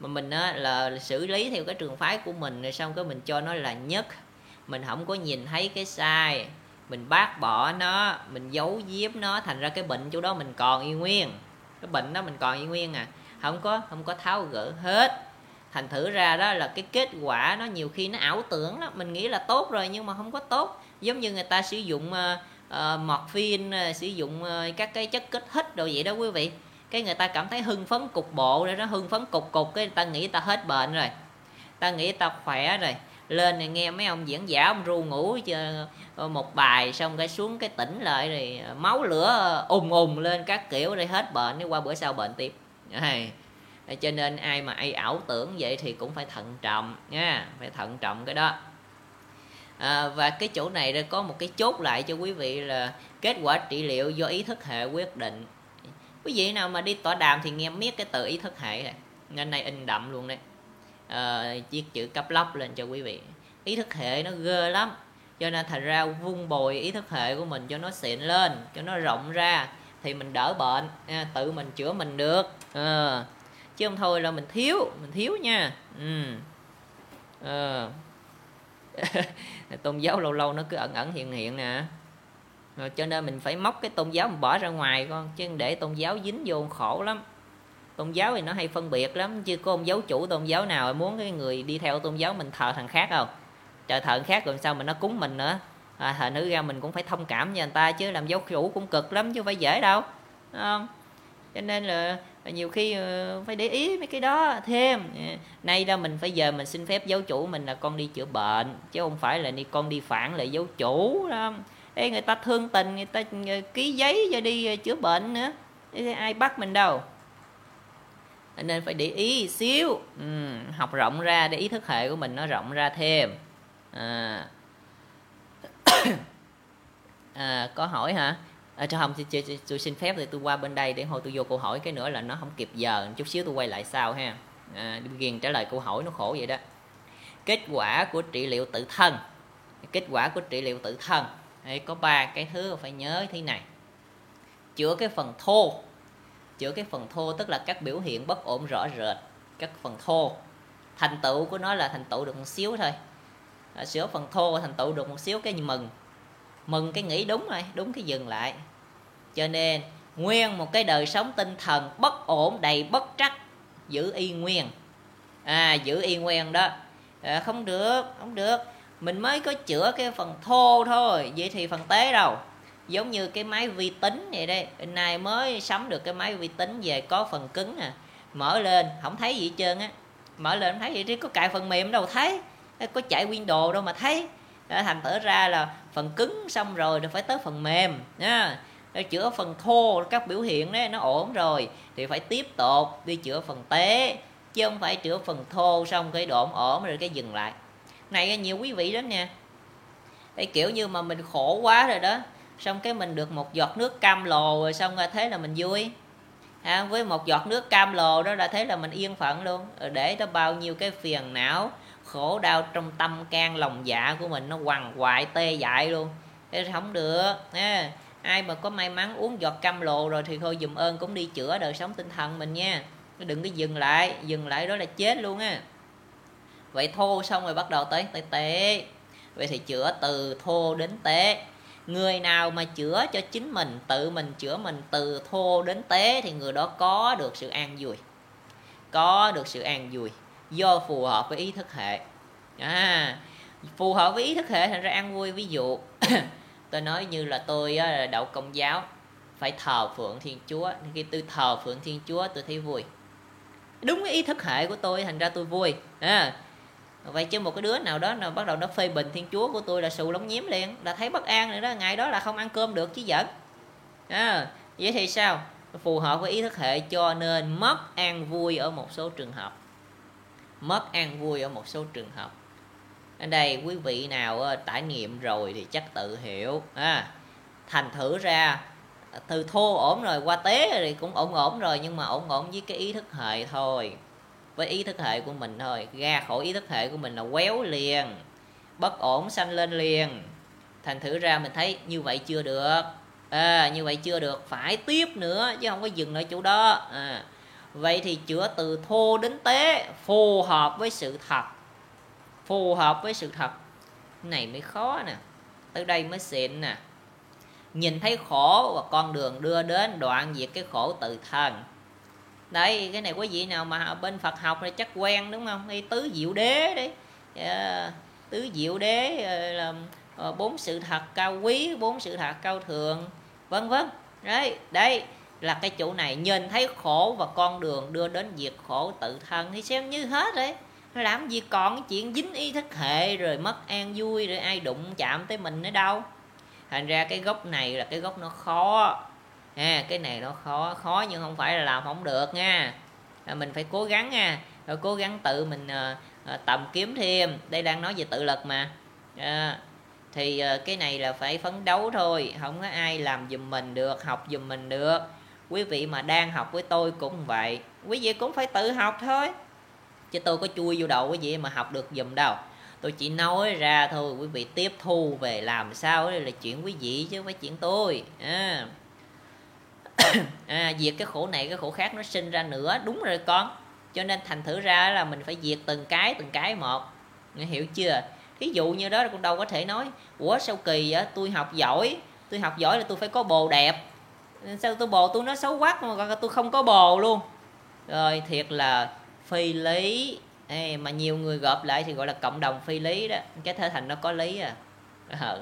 mà mình đó, là xử lý theo cái trường phái của mình rồi xong cái mình cho nó là nhất. Mình không có nhìn thấy cái sai mình bác bỏ nó mình giấu giếm nó thành ra cái bệnh chỗ đó mình còn y nguyên. Cái bệnh đó mình còn y nguyên à. Không có không có tháo gỡ hết thành thử ra đó là cái kết quả nó nhiều khi nó ảo tưởng đó mình nghĩ là tốt rồi nhưng mà không có tốt. Giống như người ta sử dụng uh, uh, morphine uh, sử dụng uh, các cái chất kích thích đồ vậy đó quý vị. Cái người ta cảm thấy hưng phấn cục bộ rồi nó hưng phấn cục cục cái người ta nghĩ ta hết bệnh rồi. Ta nghĩ ta khỏe rồi. Lên này nghe mấy ông diễn giả ông ru ngủ chờ một bài xong cái xuống cái tỉnh lại rồi máu lửa ùng ùng lên các kiểu rồi hết bệnh qua bữa sau bệnh tiếp. Cho nên ai mà ai ảo tưởng vậy thì cũng phải thận trọng nha phải thận trọng cái đó. À, và cái chỗ này đã có một cái chốt lại cho quý vị là kết quả trị liệu do ý thức hệ quyết định. Quý vị nào mà đi tọa đàm thì nghe miết cái từ ý thức hệ này nên này in đậm luôn đấy. À, chiếc chữ cấp lóc lên cho quý vị. Ý thức hệ nó ghê lắm cho nên thành ra vung bồi ý thức hệ của mình cho nó xịn lên cho nó rộng ra thì mình đỡ bệnh à, tự mình chữa mình được. À, chứ không thôi là mình thiếu mình thiếu nha. Ừ. à. tôn giáo lâu lâu nó cứ ẩn ẩn hiện hiện nè. Rồi cho nên mình phải móc cái tôn giáo mình bỏ ra ngoài con chứ để tôn giáo dính vô khổ lắm. Tôn giáo thì nó hay phân biệt lắm chứ có ông giáo chủ tôn giáo nào muốn cái người đi theo tôn giáo mình thờ thằng khác không trời thờ thằng khác rồi sao mà nó cúng mình nữa? À, thờ nữ ra mình cũng phải thông cảm với người ta chứ làm giáo chủ cũng cực lắm chứ không phải dễ đâu. Không? Cho nên là nhiều khi ờ, phải để ý mấy cái đó thêm. Nay đó mình phải giờ mình xin phép giáo chủ mình là con đi chữa bệnh chứ không phải là đi con đi phản lại giáo chủ đó Ê, người ta thương tình người ta ờ, ký giấy cho đi ờ, chữa bệnh nữa. Ê, ai bắt mình đâu? Nên phải để ý xíu. Ừ, học rộng ra để ý thức hệ của mình nó rộng ra thêm. À. à, có hỏi hả? À, cho không tôi, tôi, tôi xin phép thì tôi qua bên đây để hồi tôi vô câu hỏi cái nữa là nó không kịp giờ chút xíu tôi quay lại sau ha. À, ghiền trả lời câu hỏi nó khổ vậy đó. Kết quả của trị liệu tự thân. Kết quả của trị liệu tự thân. Đấy, có ba cái thứ phải nhớ thế này. Chữa cái phần thô. Chữa cái phần thô tức là các biểu hiện bất ổn rõ rệt các phần thô. Thành tựu của nó là thành tựu được một xíu thôi. À, sửa phần thô thành tựu được một xíu cái mừng mừng cái nghĩ đúng rồi đúng cái dừng lại. Cho nên nguyên một cái đời sống tinh thần bất ổn đầy bất trắc giữ y nguyên. À giữ y nguyên đó. À, không được không được. Mình mới có chữa cái phần thô thôi vậy thì phần tế đâu. Giống như cái máy vi tính vậy đây. Nay mới sắm được cái máy vi tính về có phần cứng à. Mở lên không thấy gì hết trơn á. Mở lên không thấy gì chứ có cài phần mềm đâu thấy. Có chạy Windows đâu mà thấy đó, thành thử ra là phần cứng xong rồi thì phải tới phần mềm nha để chữa phần thô các biểu hiện đấy nó ổn rồi thì phải tiếp tục đi chữa phần tế chứ không phải chữa phần thô xong cái độ ổn rồi cái dừng lại. Này nhiều quý vị lắm nè cái kiểu như mà mình khổ quá rồi đó xong cái mình được một giọt nước cam lồ rồi xong rồi thế là mình vui. À, với một giọt nước cam lồ đó là thế là mình yên phận luôn. Để cho bao nhiêu cái phiền não khổ đau trong tâm can lòng dạ của mình nó quằn quại tê dại luôn. Thế không được à, ai mà có may mắn uống giọt cam lồ rồi thì thôi dùm ơn cũng đi chữa đời sống tinh thần mình nha. Đừng có dừng lại dừng lại đó là chết luôn á. Vậy thô xong rồi bắt đầu tới tới tế. Vậy thì chữa từ thô đến tế. Người nào mà chữa cho chính mình tự mình chữa mình từ thô đến tế thì người đó có được sự an vui. Có được sự an vui do phù hợp với ý thức hệ. À, phù hợp với ý thức hệ thành ra ăn vui. Ví dụ tôi nói như là tôi là đậu công giáo phải thờ phượng thiên chúa. Khi tôi thờ phượng thiên chúa tôi thấy vui. Đúng cái ý thức hệ của tôi thành ra tôi vui. À, vậy chứ một cái đứa nào đó nào bắt đầu nó phê bình thiên chúa của tôi là sù lông nhiếm liền là thấy bất an nữa đó. Ngày đó là không ăn cơm được chứ giỡn. À, vậy thì sao? Phù hợp với ý thức hệ cho nên mất an vui ở một số trường hợp mất an vui ở một số trường hợp ở đây quý vị nào ờ, trải nghiệm rồi thì chắc tự hiểu à, thành thử ra từ thô ổn rồi qua tế thì cũng ổn ổn rồi nhưng mà ổn ổn với cái ý thức hệ thôi. Với ý thức hệ của mình thôi ra khỏi ý thức hệ của mình là quéo liền bất ổn sanh lên liền. Thành thử ra mình thấy như vậy chưa được à, như vậy chưa được phải tiếp nữa chứ không có dừng ở chỗ đó à, vậy thì chữa từ thô đến tế phù hợp với sự thật. Phù hợp với sự thật. Này mới khó nè. Tới đây mới xịn nè. Nhìn thấy khổ và con đường đưa đến đoạn diệt cái khổ tự thân đây cái này quý vị nào mà bên Phật học thì chắc quen đúng không? Đi tứ diệu đế đấy. Yeah. tứ diệu đế ờ, là ờ, bốn sự thật cao quý, bốn sự thật cao thượng, vân vân. Đấy, đây là cái chỗ này nhìn thấy khổ và con đường đưa đến diệt khổ tự thân thì xem như hết đấy làm gì còn cái chuyện dính y thức hệ rồi mất an vui rồi ai đụng chạm tới mình nữa đâu. Thành ra cái gốc này là cái gốc nó khó. À, cái này nó khó khó nhưng không phải là làm không được nha. À, mình phải cố gắng nha. Rồi cố gắng tự mình à, à, tầm kiếm thêm. Đây đang nói về tự lực mà. À, thì à, cái này là phải phấn đấu thôi. Không có ai làm giùm mình được học giùm mình được quý vị mà đang học với tôi cũng vậy. Quý vị cũng phải tự học thôi. Chứ tôi có chui vô đầu quý vị mà học được giùm đâu. Tôi chỉ nói ra thôi quý vị tiếp thu về làm sao đây là chuyện quý vị chứ không phải chuyện tôi. À. à, diệt cái khổ này cái khổ khác nó sinh ra nữa. Đúng rồi con. Cho nên thành thử ra là mình phải diệt từng cái từng cái một. Nghe hiểu chưa? Thí dụ như đó con đâu có thể nói ủa sao kỳ vậy? Tôi học giỏi. Tôi học giỏi là tôi phải có bồ đẹp sao tôi bồ tôi nó xấu quắc mà tôi không có bồ luôn. Rồi thiệt là phi lý. Ê, mà nhiều người gộp lại thì gọi là cộng đồng phi lý đó. Cái thể thành nó có lý à. Ừ.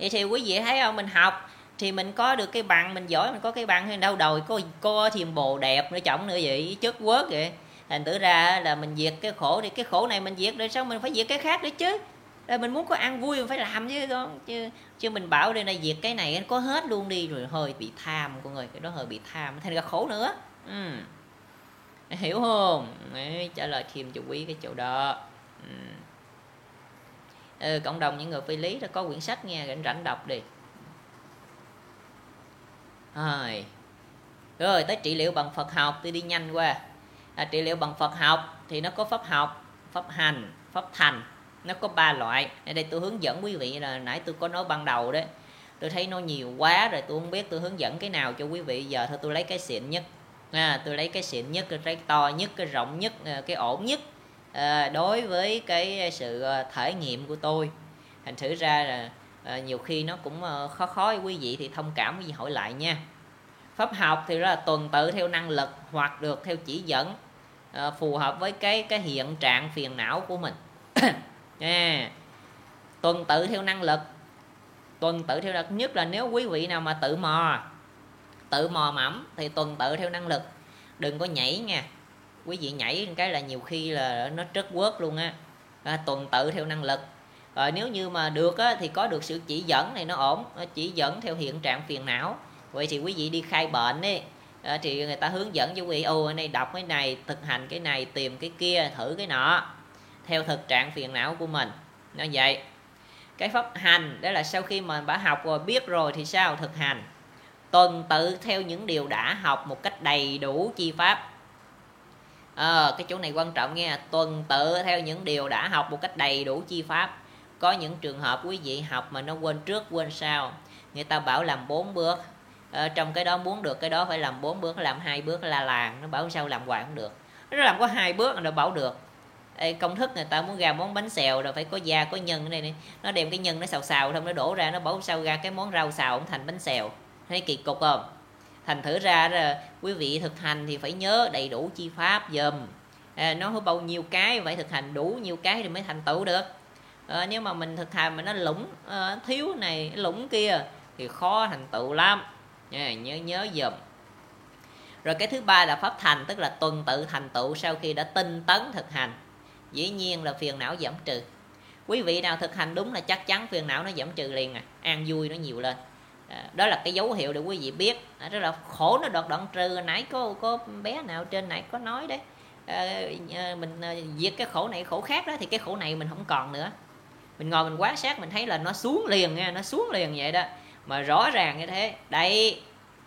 vậy thì quý vị thấy không? Mình học thì mình có được cái bằng mình giỏi mình có cái bằng. Hay đâu đòi có có thêm bồ đẹp nữa chồng nữa vậy chất quớt vậy. Thành tử ra là mình diệt cái khổ thì cái khổ này mình diệt rồi sao mình phải diệt cái khác nữa chứ? Là mình muốn có ăn vui mình phải làm chứ con chứ chứ mình bảo đây này diệt cái này anh có hết luôn đi rồi hơi bị tham con người cái đó hơi bị tham thành ra khổ nữa. Ừ hiểu không? Đấy, trả lời thêm cho quý cái chỗ đó. Ừ. ừ, cộng đồng những người phi lý đã có quyển sách nghe rảnh rảnh đọc đi. Rồi. Rồi tới trị liệu bằng Phật học tôi đi nhanh qua à, trị liệu bằng Phật học thì nó có pháp học pháp hành pháp thành nó có ba loại. Ở đây tôi hướng dẫn quý vị là nãy tôi có nói ban đầu đấy. Tôi thấy nó nhiều quá rồi tôi không biết tôi hướng dẫn cái nào cho quý vị. Giờ thôi tôi lấy cái xịn nhất. À, tôi lấy cái xịn nhất cái to nhất cái rộng nhất à, cái ổn nhất à, đối với cái sự à, thể nghiệm của tôi. Thành thử ra là à, nhiều khi nó cũng à, khó khó với quý vị thì thông cảm quý vị hỏi lại nha. Pháp học thì là tuần tự theo năng lực hoặc được theo chỉ dẫn à, phù hợp với cái cái hiện trạng phiền não của mình. nha. Tuần tự theo năng lực. Tuần tự theo đặc nhất là nếu quý vị nào mà tự mò. Tự mò mẫm thì tuần tự theo năng lực. Đừng có nhảy nha. Quý vị nhảy cái là nhiều khi là nó trớt quớt luôn á. À, tuần tự theo năng lực. Rồi nếu như mà được á, thì có được sự chỉ dẫn này nó ổn. Nó chỉ dẫn theo hiện trạng phiền não. Vậy thì quý vị đi khai bệnh đi. À, thì người ta hướng dẫn cho quý vị ô ở đây đọc cái này thực hành cái này tìm cái kia thử cái nọ theo thực trạng phiền não của mình. Nó vậy. Cái pháp hành đó là sau khi mà đã học rồi biết rồi thì sao? Thực hành. Tuần tự theo những điều đã học một cách đầy đủ chi pháp. À, cái chỗ này quan trọng nghe. Tuần tự theo những điều đã học một cách đầy đủ chi pháp. Có những trường hợp quý vị học mà nó quên trước quên sau. Người ta bảo làm bốn bước. À, trong cái đó muốn được cái đó phải làm bốn bước làm hai bước là làng. Nó bảo sao làm hoài không được. Nó làm có hai bước nó bảo được. Ê, công thức người ta muốn ra món bánh xèo rồi phải có da có nhân ở đây này. nó đem cái nhân nó xào xào xong nó đổ ra nó bảo sao ra cái món rau xào cũng thành bánh xèo. Thấy kỳ cục không? Thành thử ra là quý vị thực hành thì phải nhớ đầy đủ chi pháp dùm. À, nó có bao nhiêu cái phải thực hành đủ nhiều cái thì mới thành tựu được. À, nếu mà mình thực hành mà nó lũng à, ờ, thiếu này lũng kia thì khó thành tựu lắm. À, nhớ nhớ dùm. Rồi cái thứ ba là pháp thành tức là tuần tự thành tựu sau khi đã tinh tấn thực hành dĩ nhiên là phiền não giảm trừ. Quý vị nào thực hành đúng là chắc chắn phiền não nó giảm trừ liền à. An vui nó nhiều lên. À, đó là cái dấu hiệu để quý vị biết. Đó rất là khổ nó đoạn đoạn trừ. Nãy có có bé nào trên này có nói đấy. À, à mình diệt cái khổ này khổ khác đó thì cái khổ này mình không còn nữa. Mình ngồi mình quan sát mình thấy là nó xuống liền nha nó xuống liền vậy đó. Mà rõ ràng như thế. Đây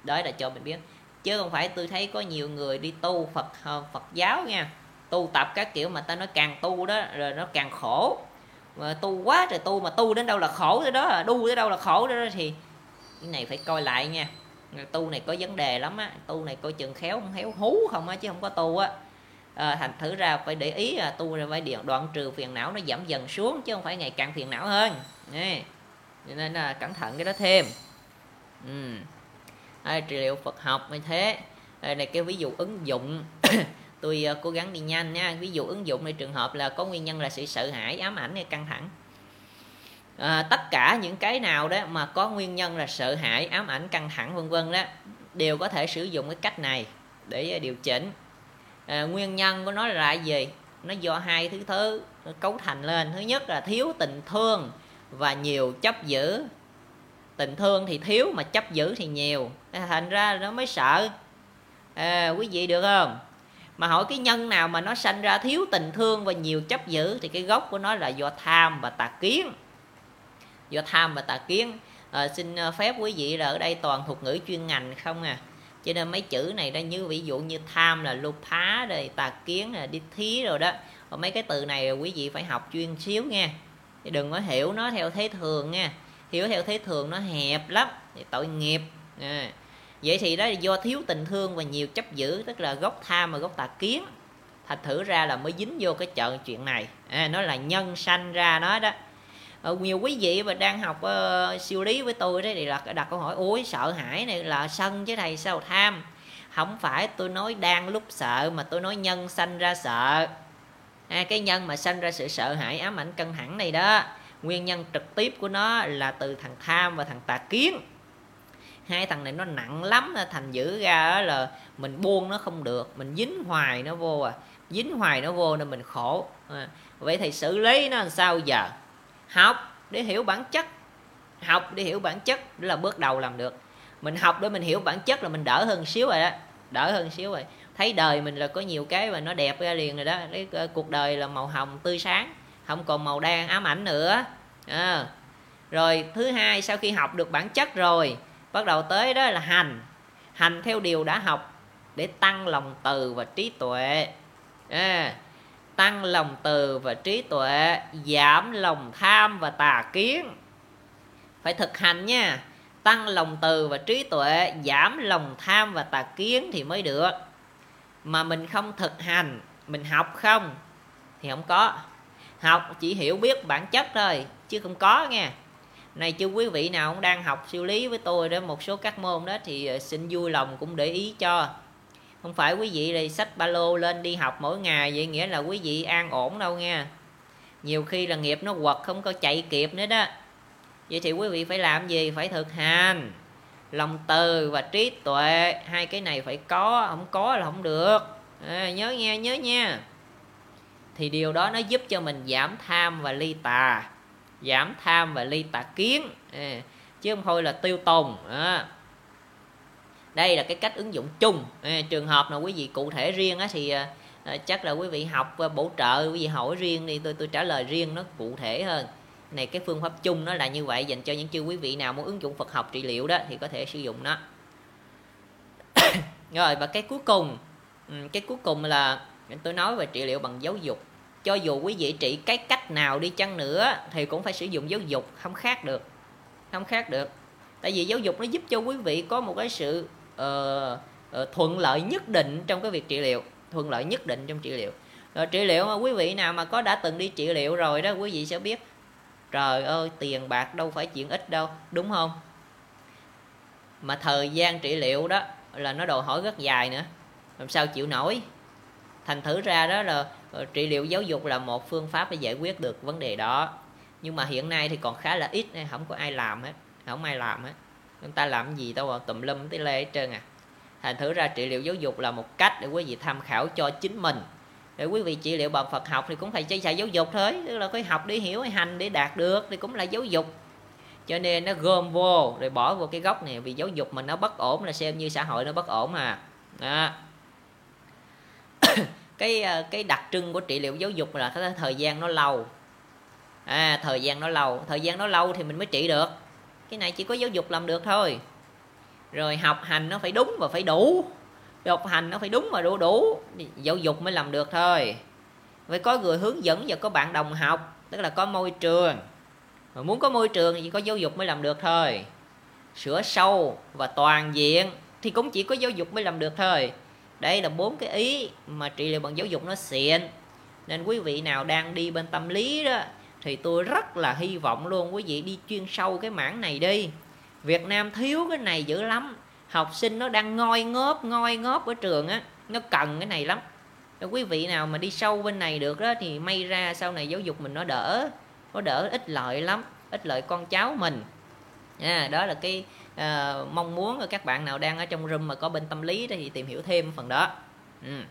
đó là cho mình biết. Chứ không phải tôi thấy có nhiều người đi tu Phật ờ, Phật giáo nha tu tập các kiểu mà ta nói càng tu đó rồi nó càng khổ. Mà tu quá rồi tu mà tu đến đâu là khổ tới đó à, đu tới đâu là khổ tới đó thì cái này phải coi lại nha. Tu này có vấn đề lắm á tu này coi chừng khéo không khéo hú không á chứ không có tu á. À, thành thử ra phải để ý là tu rồi phải điện đoạn trừ phiền não nó giảm dần xuống chứ không phải ngày càng phiền não hơn. Nè nên là cẩn thận cái đó thêm. Ừ. à, trị liệu Phật học như thế? Đây này cái ví dụ ứng dụng tôi uh, cố gắng đi nhanh nha. Ví dụ ứng dụng ใน trường hợp là có nguyên nhân là sự sợ hãi ám ảnh hay căng thẳng. À, tất cả những cái nào đó mà có nguyên nhân là sợ hãi ám ảnh căng thẳng vân vân đó đều có thể sử dụng cái cách này để ờ, điều chỉnh. À, nguyên nhân của nó là gì? Nó do hai thứ thứ cấu thành lên. Thứ nhất là thiếu tình thương và nhiều chấp giữ. Tình thương thì thiếu mà chấp giữ thì nhiều. Thành ra nó mới sợ. À, quý vị được không? Mà hỏi cái nhân nào mà nó sanh ra thiếu tình thương và nhiều chấp giữ thì cái gốc của nó là do tham và tà kiến. Do tham và tà kiến. À, xin ờ, phép quý vị là ở đây toàn thuộc ngữ chuyên ngành không à. Cho nên mấy chữ này đó như ví dụ như tham là lục phá rồi tà kiến là đi thí rồi đó. Và mấy cái từ này quý vị phải học chuyên xíu nha. Đừng có hiểu nó theo thế thường nha. Hiểu theo thế thường nó hẹp lắm thì tội nghiệp. À vậy thì đó là do thiếu tình thương và nhiều chấp giữ tức là gốc tham và gốc tà kiến. Thành thử ra là mới dính vô cái chợ chuyện này. À, nó là nhân sanh ra nó đó. Ờ, nhiều quý vị mà đang học uh, siêu lý với tôi đấy thì là đặt câu hỏi ôi sợ hãi này là sân chứ thầy sao tham? Không phải tôi nói đang lúc sợ mà tôi nói nhân sanh ra sợ. À, cái nhân mà sanh ra sự sợ hãi ám ảnh căng thẳng này đó nguyên nhân trực tiếp của nó là từ thằng tham và thằng tà kiến hai thằng này nó nặng lắm thành giữ ra là mình buông nó không được mình dính hoài nó vô à. Dính hoài nó vô nên mình khổ. À, vậy thì xử lý nó làm sao giờ? Học để hiểu bản chất. Học để hiểu bản chất đó là bước đầu làm được. Mình học để mình hiểu bản chất là mình đỡ hơn xíu rồi đó đỡ hơn xíu rồi. Thấy đời mình là có nhiều cái mà nó đẹp ra liền rồi đó. Cái ờ, cuộc đời là màu hồng tươi sáng không còn màu đen ám ảnh nữa. À. rồi thứ hai sau khi học được bản chất rồi bắt đầu tới đó là hành. Hành theo điều đã học để tăng lòng từ và trí tuệ. À, tăng lòng từ và trí tuệ giảm lòng tham và tà kiến. Phải thực hành nha. Tăng lòng từ và trí tuệ giảm lòng tham và tà kiến thì mới được. Mà mình không thực hành mình học không thì không có. Học chỉ hiểu biết bản chất thôi chứ không có nha này chứ quý vị nào cũng đang học siêu lý với tôi đó một số các môn đó thì ờ, xin vui lòng cũng để ý cho. Không phải quý vị này sách ba lô lên đi học mỗi ngày vậy nghĩa là quý vị an ổn đâu nha. Nhiều khi là nghiệp nó quật không có chạy kịp nữa đó. Vậy thì quý vị phải làm gì? Phải thực hành. Lòng từ và trí tuệ hai cái này phải có không có là không được. À, nhớ nghe nhớ nha. Thì điều đó nó giúp cho mình giảm tham và ly tà giảm tham và ly tà kiến. À, chứ không thôi là tiêu tồn. À. đây là cái cách ứng dụng chung. À, trường hợp nào quý vị cụ thể riêng á, thì à, à, chắc là quý vị học và bổ trợ quý vị hỏi riêng đi tôi tôi trả lời riêng nó cụ thể hơn. Này cái phương pháp chung nó là như vậy dành cho những chư quý vị nào muốn ứng dụng Phật học trị liệu đó thì có thể sử dụng nó. Rồi và cái cuối cùng ừ, cái cuối cùng là tôi nói về trị liệu bằng giáo dục cho dù quý vị trị cái cách nào đi chăng nữa thì cũng phải sử dụng giáo dục không khác được không khác được. Tại vì giáo dục nó giúp cho quý vị có một cái sự uh, uh, thuận lợi nhất định trong cái việc trị liệu thuận lợi nhất định trong trị liệu. Rồi trị liệu mà quý vị nào mà có đã từng đi trị liệu rồi đó quý vị sẽ biết trời ơi tiền bạc đâu phải chuyện ít đâu đúng không? Mà thời gian trị liệu đó là nó đòi hỏi rất dài nữa làm sao chịu nổi? Thành thử ra đó là Ờ, trị liệu giáo dục là một phương pháp để giải quyết được vấn đề đó. Nhưng mà hiện nay thì còn khá là ít nên không có ai làm hết, không ai làm hết. Chúng ta làm gì đâu tùm lum tới lê hết trơn à. Thành thử ra trị liệu giáo dục là một cách để quý vị tham khảo cho chính mình. Để quý vị trị liệu bằng Phật học thì cũng phải chia sẻ giáo dục thôi, tức là phải học để hiểu hay hành để đạt được thì cũng là giáo dục. Cho nên nó gom vô rồi bỏ vô cái góc này, vì giáo dục mình nó bất ổn là xem như xã hội nó bất ổn mà đó cái ờ, cái đặc trưng của trị liệu giáo dục là cái thời gian nó lâu. À thời gian nó lâu. Thời gian nó lâu thì mình mới trị được. Cái này chỉ có giáo dục làm được thôi. Rồi học hành nó phải đúng và phải đủ. Học hành nó phải đúng và đủ đủ. Giáo dục mới làm được thôi. Phải có người hướng dẫn và có bạn đồng học, tức là có môi trường. Mà muốn có môi trường thì chỉ có giáo dục mới làm được thôi. Sửa sâu và toàn diện thì cũng chỉ có giáo dục mới làm được thôi đây là bốn cái ý mà trị liệu bằng giáo dục nó xịn. Nên quý vị nào đang đi bên tâm lý đó thì tôi rất là hy vọng luôn quý vị đi chuyên sâu cái mảng này đi. Việt Nam thiếu cái này dữ lắm. Học sinh nó đang ngoi ngóp ngoi ngóp ở trường á nó cần cái này lắm. Nên quý vị nào mà đi sâu bên này được đó thì may ra sau này giáo dục mình nó đỡ nó đỡ ít lợi lắm ít lợi con cháu mình. À, đó là cái uh, mong muốn các bạn nào đang ở trong room mà có bên tâm lý thì tìm hiểu thêm phần đó. Ừ.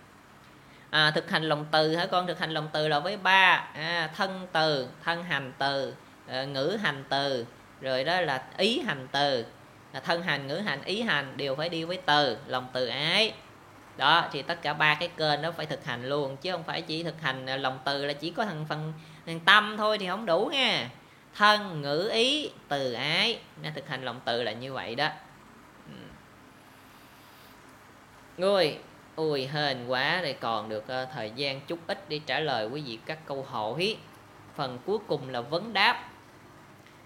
à, thực hành lòng từ hả con? Thực hành lòng từ là với ba. À, thân từ thân hành từ uh, ngữ hành từ. Rồi đó là ý hành từ. Là thân hành ngữ hành ý hành đều phải đi với từ lòng từ ái. Đó thì tất cả ba cái kênh đó phải thực hành luôn chứ không phải chỉ thực hành à, lòng từ là chỉ có thằng phần thằng tâm thôi thì không đủ nha thân ngữ ý từ ái. Nó thực hành lòng từ là như vậy đó. Ừ. Người ui hên quá. Đây còn được uh, thời gian chút ít để trả lời quý vị các câu hỏi. Phần cuối cùng là vấn đáp.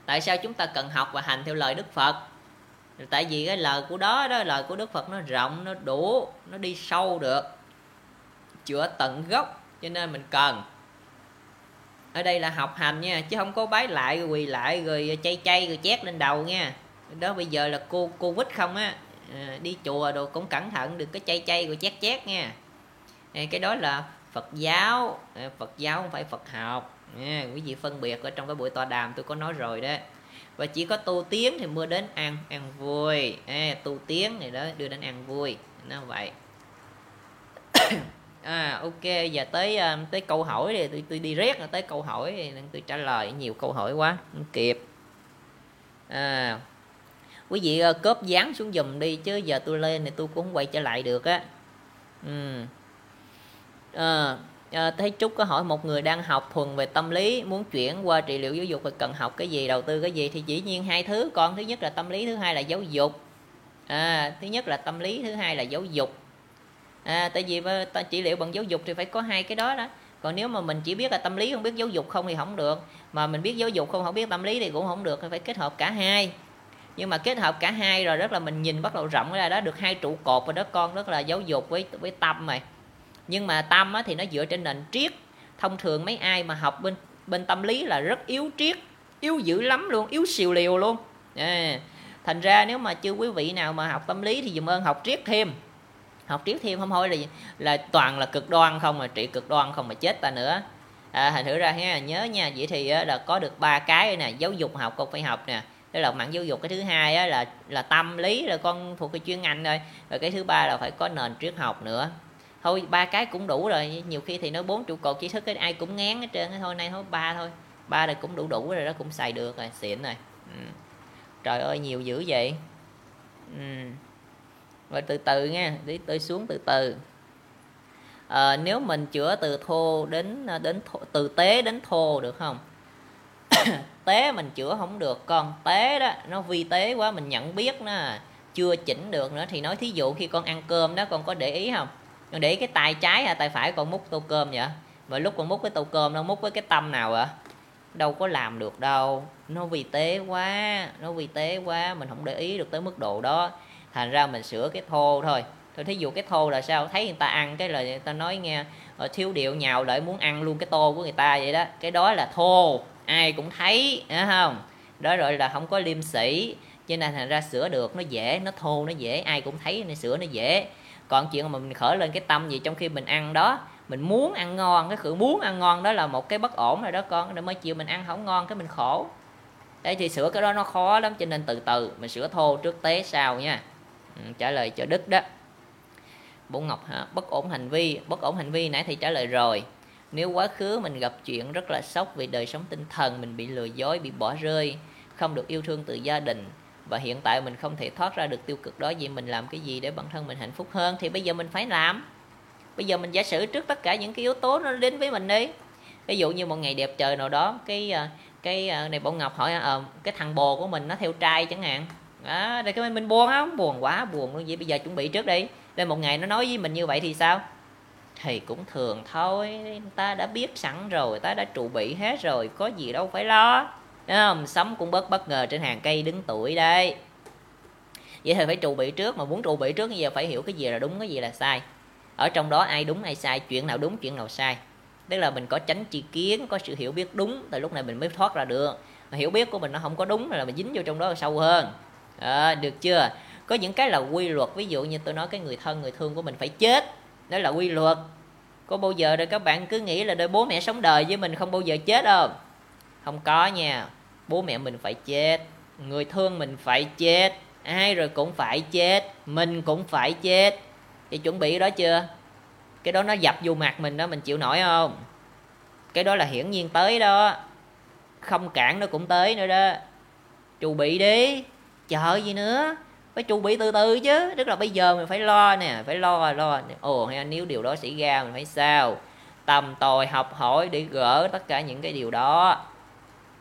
Tại sao chúng ta cần học và hành theo lời đức phật? Tại vì cái lời của đó đó lời của đức phật nó rộng nó đủ nó đi sâu được. Chữa tận gốc cho nên mình cần ở đây là học hành nha chứ không có bái lại rồi quỳ lại rồi chay chay rồi chét lên đầu nha. Đó bây giờ là cô cô covid không á à, đi chùa đồ cũng cẩn thận được cái chay chay rồi chét chét nha. À, cái đó là phật giáo à, phật giáo không phải phật học. À, quý vị phân biệt ở trong cái buổi tọa đàm tôi có nói rồi đó. Và chỉ có tu tiến thì mới đến ăn ăn vui. À, tu tiến này đó đưa đến ăn vui. Nó vậy à ok giờ tới ờ, tới câu hỏi thì tôi tôi đi rét tới câu hỏi thì tôi trả lời nhiều câu hỏi quá không kịp. À quý vị uh, cóp dán xuống dùm đi chứ giờ tôi lên thì tôi cũng không quay trở lại được á. Ừ à, à, thấy trúc có hỏi một người đang học thuần về tâm lý muốn chuyển qua trị liệu giáo dục thì cần học cái gì đầu tư cái gì? Thì dĩ nhiên hai thứ con thứ nhất là tâm lý thứ hai là giáo dục. À, thứ nhất là tâm lý thứ hai là giáo dục à, tại vì ta trị liệu bằng giáo dục thì phải có hai cái đó đó. Còn nếu mà mình chỉ biết là tâm lý không biết giáo dục không thì không được. Mà mình biết giáo dục không không biết tâm lý thì cũng không được phải kết hợp cả hai. Nhưng mà kết hợp cả hai rồi rất là mình nhìn bắt đầu rộng ra đó được hai trụ cột rồi đó con rất là giáo dục với với tâm mày nhưng mà tâm á, thì nó dựa trên nền triết. Thông thường mấy ai mà học bên bên tâm lý là rất yếu triết yếu dữ lắm luôn yếu xìu liều luôn. À, thành ra nếu mà chưa quý vị nào mà học tâm lý thì dùm ơn học triết thêm học triết thêm không thôi là là toàn là cực đoan không mà trị cực đoan không mà chết ta nữa. À, thành thử ra ha nhớ nha vậy thì là có được ba cái nè giáo dục học con phải học nè. Đó là mạng giáo dục cái thứ hai á, là là tâm lý là con thuộc cái chuyên ngành thôi. Rồi cái thứ ba là phải có nền triết học nữa. Thôi ba cái cũng đủ rồi nhiều khi thì nói bốn trụ cột tri thức cái ai cũng ngán hết trơn thôi nay thôi ba thôi. Ba là cũng đủ đủ rồi đó cũng xài được rồi xịn rồi. Ừ. trời ơi nhiều dữ vậy. Ừ và từ từ nha đi tôi xuống từ từ. À, nếu mình chữa từ thô đến ờ, đến thô, từ tế đến thô được không? Tế mình chữa không được con tế đó nó vi tế quá mình nhận biết nó chưa chỉnh được nữa. Thì nói thí dụ khi con ăn cơm đó con có để ý không? Con để cái tay trái hay tay phải con múc tô cơm vậy? Và lúc con múc cái tô cơm nó múc với cái tâm nào ạ? Đâu có làm được đâu. Nó vi tế quá nó vi tế quá mình không để ý được tới mức độ đó thành ra mình sửa cái thô thôi. Thôi thí dụ cái thô là sao? Thấy người ta ăn cái lời người ta nói nghe ờ, thiếu điệu nhào lại muốn ăn luôn cái tô của người ta vậy đó. Cái đó là thô. Ai cũng thấy đúng không? Đó rồi là không có liêm sĩ cho nên thành ra sửa được, nó dễ, nó thô, nó dễ. Ai cũng thấy nên sửa nó dễ. Còn chuyện mà mình khởi lên cái tâm gì trong khi mình ăn đó, mình muốn ăn ngon, cái sự muốn ăn ngon đó là một cái bất ổn rồi đó con. Để mới chịu mình ăn không ngon cái mình khổ. Đấy thì sửa cái đó nó khó lắm, cho nên từ từ mình sửa thô trước tế sau nha. Ừ, trả lời cho đức đó. Bố ngọc hả? Bất ổn hành vi bất ổn hành vi nãy thì trả lời rồi. Nếu quá khứ mình gặp chuyện rất là sốc vì đời sống tinh thần mình bị lừa dối bị bỏ rơi không được yêu thương từ gia đình và hiện tại mình không thể thoát ra được tiêu cực đó vậy mình làm cái gì để bản thân mình hạnh phúc hơn? Thì bây giờ mình phải làm. Bây giờ mình giả sử trước tất cả những cái yếu tố nó đến với mình đi. Ví dụ như một ngày đẹp trời nào đó cái ờ, cái ờ, này bảo ngọc hỏi à, cái thằng bồ của mình nó theo trai chẳng hạn đó để cái mình buồn không buồn quá, buồn luôn. Vậy bây giờ chuẩn bị trước đi. Lên một ngày nó nói với mình như vậy thì sao? Thì cũng thường thôi, ta đã biết sẵn rồi, ta đã trụ bị hết rồi, có gì đâu phải lo. Đúng không? Sống cũng bất bất ngờ trên hàng cây đứng tuổi đây vậy thì phải trụ bị trước, mà muốn trụ bị trước bây giờ phải hiểu cái gì là đúng, cái gì là sai. Ở trong đó ai đúng, ai sai, chuyện nào đúng, chuyện nào sai. Tức là mình có tránh tri kiến, có sự hiểu biết đúng, thì lúc này mình mới thoát ra được. Mà hiểu biết của mình nó không có đúng, là mình dính vô trong đó sâu hơn à, được chưa? Có những cái là quy luật ví dụ như tôi nói cái người thân người thương của mình phải chết đó là quy luật. Có bao giờ rồi các bạn cứ nghĩ là đời bố mẹ sống đời với mình không bao giờ chết không? Không có nha. Bố mẹ mình phải chết người thương mình phải chết ai rồi cũng phải chết mình cũng phải chết. Thì chuẩn bị đó chưa? Cái đó nó dập vô mặt mình đó mình chịu nổi không? Cái đó là hiển nhiên tới đó. Không cản nó cũng tới nữa đó. Chu bị đi chờ gì nữa? Phải chuẩn bị từ từ chứ. Tức là bây giờ mình phải lo nè, phải lo lo. Ồ, hay nếu điều đó xảy ra mình phải sao? Tầm tòi học hỏi để gỡ tất cả những cái điều đó.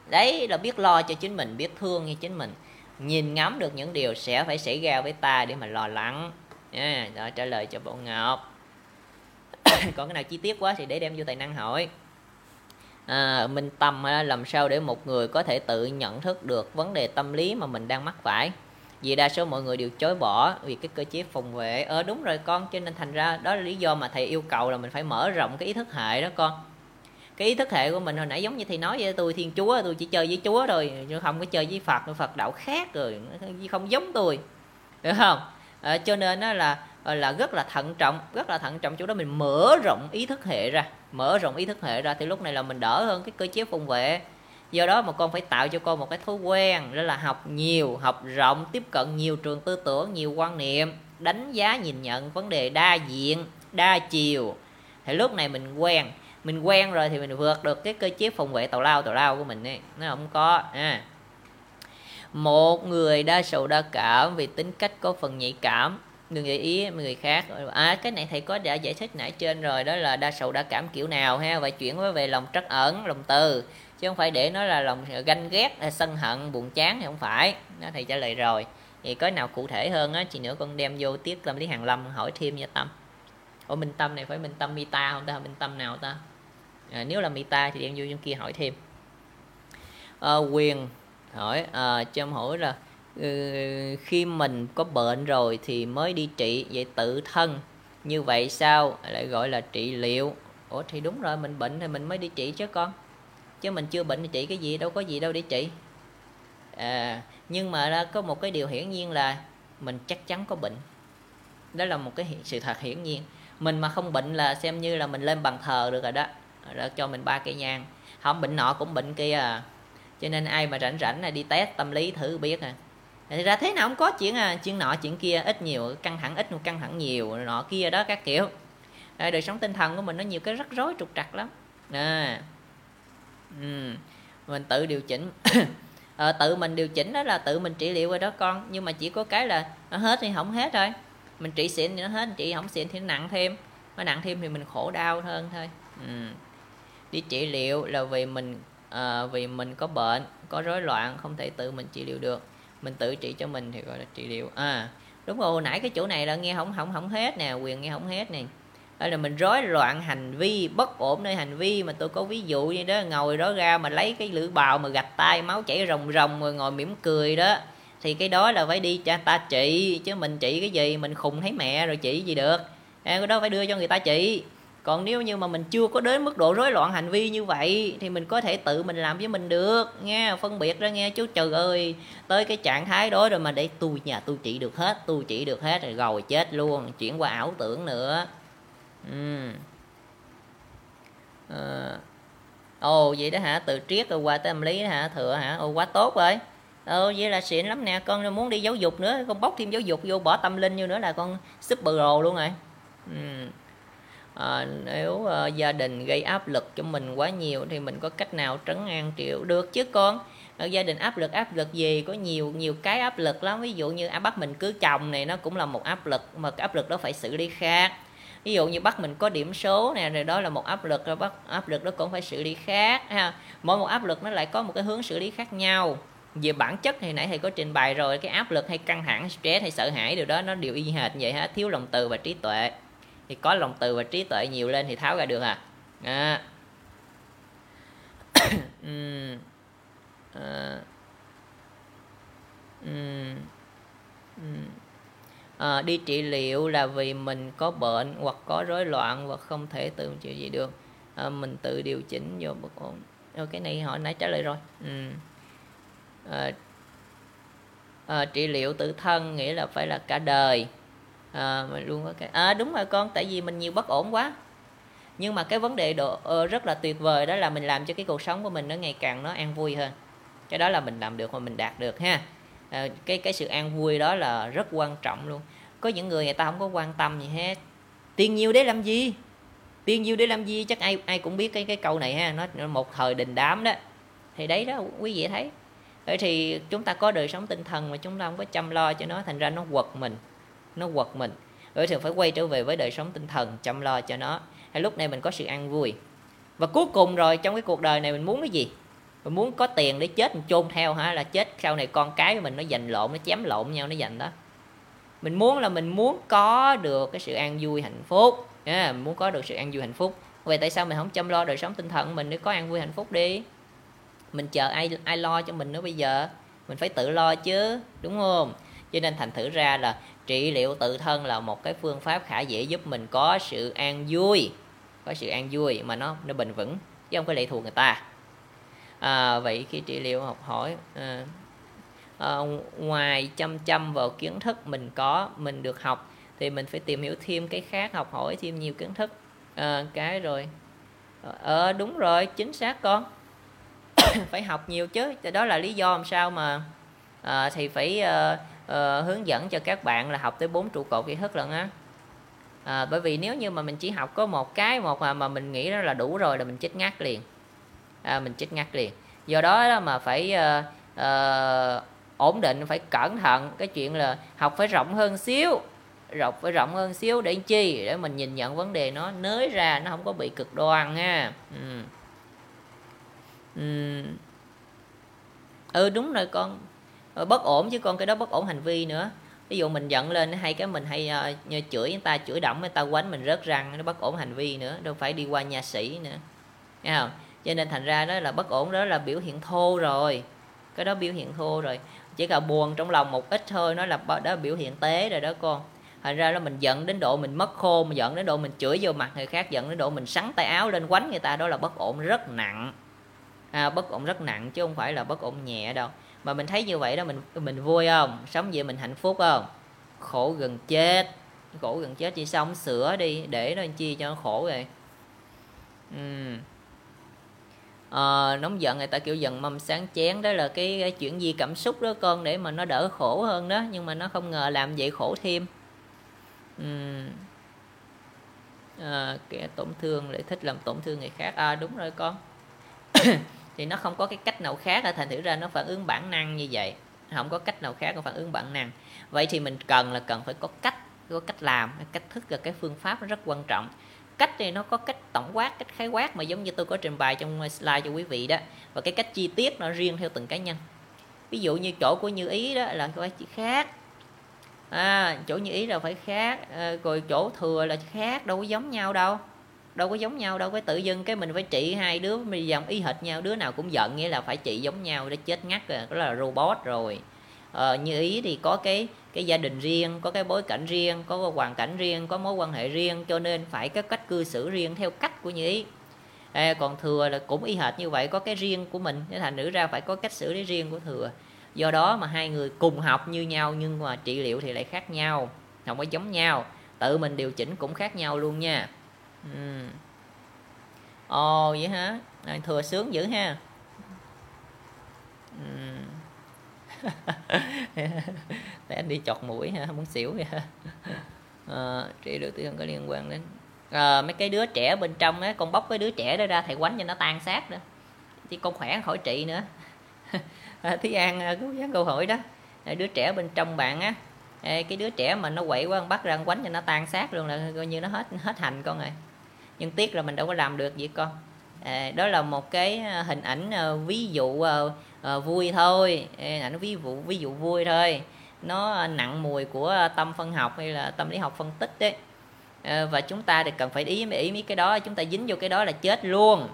Đấy, là biết lo cho chính mình, biết thương cho chính mình. Nhìn ngắm được những điều sẽ phải xảy ra với ta để mà lo lắng. Nha đó, trả lời cho bộ ngọc. Còn cái nào chi tiết quá thì để đem vô tài năng hỏi à, minh tâm à, làm sao để một người có thể tự nhận thức được vấn đề tâm lý mà mình đang mắc phải? Vì đa số mọi người đều chối bỏ vì cái cơ chế phòng vệ. Ờ đúng rồi con cho nên thành ra đó là lý do mà thầy yêu cầu là mình phải mở rộng cái ý thức hệ đó con. Cái ý thức hệ của mình hồi nãy giống như thầy nói với tôi thiên chúa tôi chỉ chơi với chúa thôi chứ không có chơi với phật phật đạo khác rồi không giống tôi được không? À, cho nên đó là Ờ, là rất là thận trọng, rất là thận trọng. Chỗ đó mình mở rộng ý thức hệ ra, mở rộng ý thức hệ ra thì lúc này là mình đỡ hơn cái cơ chế phòng vệ. Do đó mà con phải tạo cho con một cái thói quen, đó là học nhiều, học rộng, tiếp cận nhiều trường tư tưởng, nhiều quan niệm, đánh giá, nhìn nhận vấn đề đa diện, đa chiều. Thì lúc này mình quen mình quen rồi thì mình vượt được cái cơ chế phòng vệ tào lao tào lao của mình ấy, nó không có à. một người đa sầu đa cảm vì tính cách có phần nhạy cảm người để ý người khác à cái này thầy có đã giải thích nãy trên rồi đó là đa sầu đa cảm kiểu nào ha? Và chuyển với về lòng trắc ẩn lòng từ chứ không phải để nó là lòng ganh ghét à, sân hận buồn chán thì không phải. Đó thầy trả lời rồi. Thì có nào cụ thể hơn á chị nữa con đem vô tiết tâm lý hàng lâm hỏi thêm nha tâm. Ủa minh tâm này phải minh tâm mita không ta? Minh tâm nào ta? À, nếu là mita thì đem vô trong kia hỏi thêm. À, quyền hỏi à, cho em hỏi là Ờ, khi mình có bệnh rồi thì mới đi trị vậy tự thân. Như vậy sao? Lại gọi là trị liệu. Ủa thì đúng rồi mình bệnh thì mình mới đi trị chứ con. Chứ mình chưa bệnh thì trị cái gì? Đâu có gì đâu để trị. À, nhưng mà có một cái điều hiển nhiên là mình chắc chắn có bệnh. Đó là một cái sự thật hiển nhiên. Mình mà không bệnh là xem như là mình lên bàn thờ được rồi đó. Rồi cho mình ba cây nhang. Không bệnh nọ cũng bệnh kia à. Cho nên ai mà rảnh rảnh là đi test tâm lý thử biết à thì ra thế nào không có chuyện à chuyện nọ chuyện kia ít nhiều căng thẳng ít căng thẳng nhiều nọ kia đó các kiểu à, đời sống tinh thần của mình nó nhiều cái rắc rối trục trặc lắm à. ừ. mình tự điều chỉnh à, tự mình điều chỉnh đó là tự mình trị liệu rồi đó con nhưng mà chỉ có cái là nó hết thì không hết thôi mình trị xịn thì nó hết trị không xịn thì nó nặng thêm nó nặng thêm thì mình khổ đau hơn thôi ừ. đi trị liệu là vì mình à, vì mình có bệnh có rối loạn không thể tự mình trị liệu được mình tự trị cho mình thì gọi là trị liệu. À đúng rồi nãy cái chỗ này là nghe không không không hết nè quyền nghe không hết nè. Đó là mình rối loạn hành vi bất ổn nơi hành vi mà tôi có ví dụ như đó ngồi đó ra mà lấy cái lưỡi bào mà gạch tay máu chảy rồng rồng rồi ngồi mỉm cười đó thì cái đó là phải đi cho ta trị chứ mình trị cái gì mình khùng thấy mẹ rồi trị gì được. À, cái đó phải đưa cho người ta trị còn nếu như mà mình chưa có đến mức độ rối loạn hành vi như vậy, thì mình có thể tự mình làm với mình được, nghe, phân biệt ra nghe. Chú trời ơi, tới cái trạng thái đó rồi mà để tôi nhà tôi trị được hết tôi trị được hết rồi rồi chết luôn, chuyển qua ảo tưởng nữa. Ừ à. ồ, vậy đó hả? Từ triết rồi qua tới tâm lý hả? Thừa hả? Ồ, quá tốt rồi. Ờ vậy là xịn lắm nè. Con muốn đi giáo dục nữa, con bóc thêm giáo dục vô, bỏ tâm linh vô nữa là con super pro luôn rồi. Ừ à, nếu à, gia đình gây áp lực cho mình quá nhiều thì mình có cách nào trấn an triệu được chứ con? Ở gia đình áp lực áp lực gì? Có nhiều nhiều cái áp lực lắm. Ví dụ như à, bắt mình cứ chồng này nó cũng là một áp lực mà cái áp lực đó phải xử lý khác. Ví dụ như bắt mình có điểm số nè rồi đó là một áp lực rồi bắt áp lực đó cũng phải xử lý khác ha. Mỗi một áp lực nó lại có một cái hướng xử lý khác nhau. Về bản chất thì nãy thầy có trình bày rồi cái áp lực hay căng thẳng stress hay sợ hãi điều đó nó đều y hệt vậy ha thiếu lòng từ và trí tuệ thì có lòng từ và trí tuệ nhiều lên thì tháo ra được à, à. uhm. À. Uhm. Uhm. À, đi trị liệu là vì mình có bệnh hoặc có rối loạn và không thể tự chịu gì được à, mình tự điều chỉnh vô bất ổn Rồi cái này họ nãy trả lời rồi ừ. à, à, trị liệu tự thân nghĩa là phải là cả đời à, mà luôn có cái à đúng rồi con tại vì mình nhiều bất ổn quá. Nhưng mà cái vấn đề độ uh, ờ, rất là tuyệt vời đó là mình làm cho cái cuộc sống của mình nó ngày càng nó an vui hơn. Cái đó là mình làm được và mình đạt được ha. À, cái cái sự an vui đó là rất quan trọng luôn. Có những người người ta không có quan tâm gì hết. Tiền nhiều để làm gì? Tiền nhiều để làm gì? Chắc ai ai cũng biết cái cái câu này ha. Nó một thời đình đám đó. Thì đấy đó quý vị thấy. Vậy thì chúng ta có đời sống tinh thần mà chúng ta không có chăm lo cho nó thành ra nó quật mình nó quật mình. Đối thường phải quay trở về với đời sống tinh thần chăm lo cho nó. Hay lúc này mình có sự ăn vui. Và cuối cùng rồi trong cái cuộc đời này mình muốn cái gì? Mình muốn có tiền để chết mình chôn theo hả? Là chết sau này con cái của mình nó giành lộn nó chém lộn nhau nó giành đó. Mình muốn là mình muốn có được cái sự an vui hạnh phúc. À, yeah, muốn có được sự an vui hạnh phúc. Vậy tại sao mình không chăm lo đời sống tinh thần mình để có an vui hạnh phúc đi? Mình chờ ai ai lo cho mình nữa bây giờ? Mình phải tự lo chứ đúng không? Cho nên thành thử ra là trị liệu tự thân là một cái phương pháp khả dĩ giúp mình có sự an vui. Có sự an vui mà nó nó bền vững chứ không có lệ thuộc người ta. À, vậy khi trị liệu học hỏi à, à, ngoài chăm chăm vào kiến thức mình có mình được học thì mình phải tìm hiểu thêm cái khác học hỏi thêm nhiều kiến thức. À, cái rồi ờ à, đúng rồi chính xác con. Phải học nhiều chứ đó là lý do làm sao mà à, thì phải à, uh, hướng dẫn cho các bạn là học tới bốn trụ cột kiến thức lận á. À, bởi vì nếu như mà mình chỉ học có một cái một mà, mà mình nghĩ đó là đủ rồi là mình chết ngắt liền. À, mình chết ngắt liền. Do đó, đó mà phải uh, uh, ổn định phải cẩn thận. Cái chuyện là học phải rộng hơn xíu rộng phải rộng hơn xíu để chi? Để mình nhìn nhận vấn đề nó nới ra nó không có bị cực đoan ha. Ừ. Ừ. ừ đúng rồi con. Ờ, bất ổn chứ con cái đó bất ổn hành vi nữa. Ví dụ mình giận lên hay cái mình hay uh, chửi người ta chửi động người ta quánh mình rớt răng nó bất ổn hành vi nữa đâu phải đi qua nhà sĩ nữa. Nghe không? Cho nên thành ra đó là bất ổn đó là biểu hiện thô rồi. Cái đó biểu hiện thô rồi. Chỉ cần buồn trong lòng một ít thôi nó là đó là biểu hiện tế rồi đó con. Thành ra là mình giận đến độ mình mất khô mình giận đến độ mình chửi vô mặt người khác giận đến độ mình sắn tay áo lên quánh người ta đó là bất ổn rất nặng. À, bất ổn rất nặng chứ không phải là bất ổn nhẹ đâu mà mình thấy như vậy đó mình mình vui không? Sống vậy mình hạnh phúc không? Khổ gần chết. Khổ gần chết chỉ xong sửa đi để nó chi cho nó khổ rồi uhm. à, nóng giận người ta kiểu giận mâm sáng chén đó là cái, cái chuyện gì cảm xúc đó con để mà nó đỡ khổ hơn đó nhưng mà nó không ngờ làm vậy khổ thêm. Uhm. à, kẻ tổn thương lại thích làm tổn thương người khác. À đúng rồi con. thì nó không có cái cách nào khác là thành thử ra nó phản ứng bản năng như vậy. Không có cách nào khác có phản ứng bản năng. Vậy thì mình cần là cần phải có cách có cách làm cách thức là cái phương pháp rất quan trọng. Cách thì nó có cách tổng quát cách khái quát mà giống như tôi có trình bày trong slide cho quý vị đó. Và cái cách chi tiết nó riêng theo từng cá nhân. Ví dụ như chỗ của như ý đó là phải chỉ khác. À, chỗ như ý là phải khác à, rồi chỗ thừa là khác đâu có giống nhau đâu đâu có giống nhau đâu có tự dưng cái mình phải trị hai đứa mình dòng ý hệt nhau đứa nào cũng giận nghĩa là phải trị giống nhau để chết ngắt rồi đó là robot rồi. Ờ, như ý thì có cái cái gia đình riêng có cái bối cảnh riêng có cái hoàn cảnh riêng có mối quan hệ riêng cho nên phải có cách cư xử riêng theo cách của như ý. À, còn thừa là cũng y hệt như vậy có cái riêng của mình thế thành nữ ra phải có cách xử lý riêng của thừa. Do đó mà hai người cùng học như nhau nhưng mà trị liệu thì lại khác nhau không có giống nhau. Tự mình điều chỉnh cũng khác nhau luôn nha ừ. ồ vậy hả? À, thừa sướng dữ ha. Ừ. để anh đi chọt mũi ha muốn xỉu vậy à, ờ, trị được tư có liên quan đến. À, mấy cái đứa trẻ bên trong á con bóc cái đứa trẻ đó ra thầy quánh cho nó tan xác đó. Chứ con khỏe khỏi trị nữa. À, thí an à, cứ dán câu hỏi đó. À, đứa trẻ bên trong bạn á à, cái đứa trẻ mà nó quậy quá bắt ra quánh cho nó tan xác luôn là coi như nó hết hết hành con rồi nhưng tiếc là mình đâu có làm được vậy con. À, đó là một cái à, hình ảnh à, ví dụ à, vui thôi. Ảnh ví dụ ví dụ vui thôi. Nó nặng mùi của tâm phân học hay là tâm lý học phân tích đấy. À, và chúng ta thì cần phải ý ý mấy cái đó. Chúng ta dính vô cái đó là chết luôn.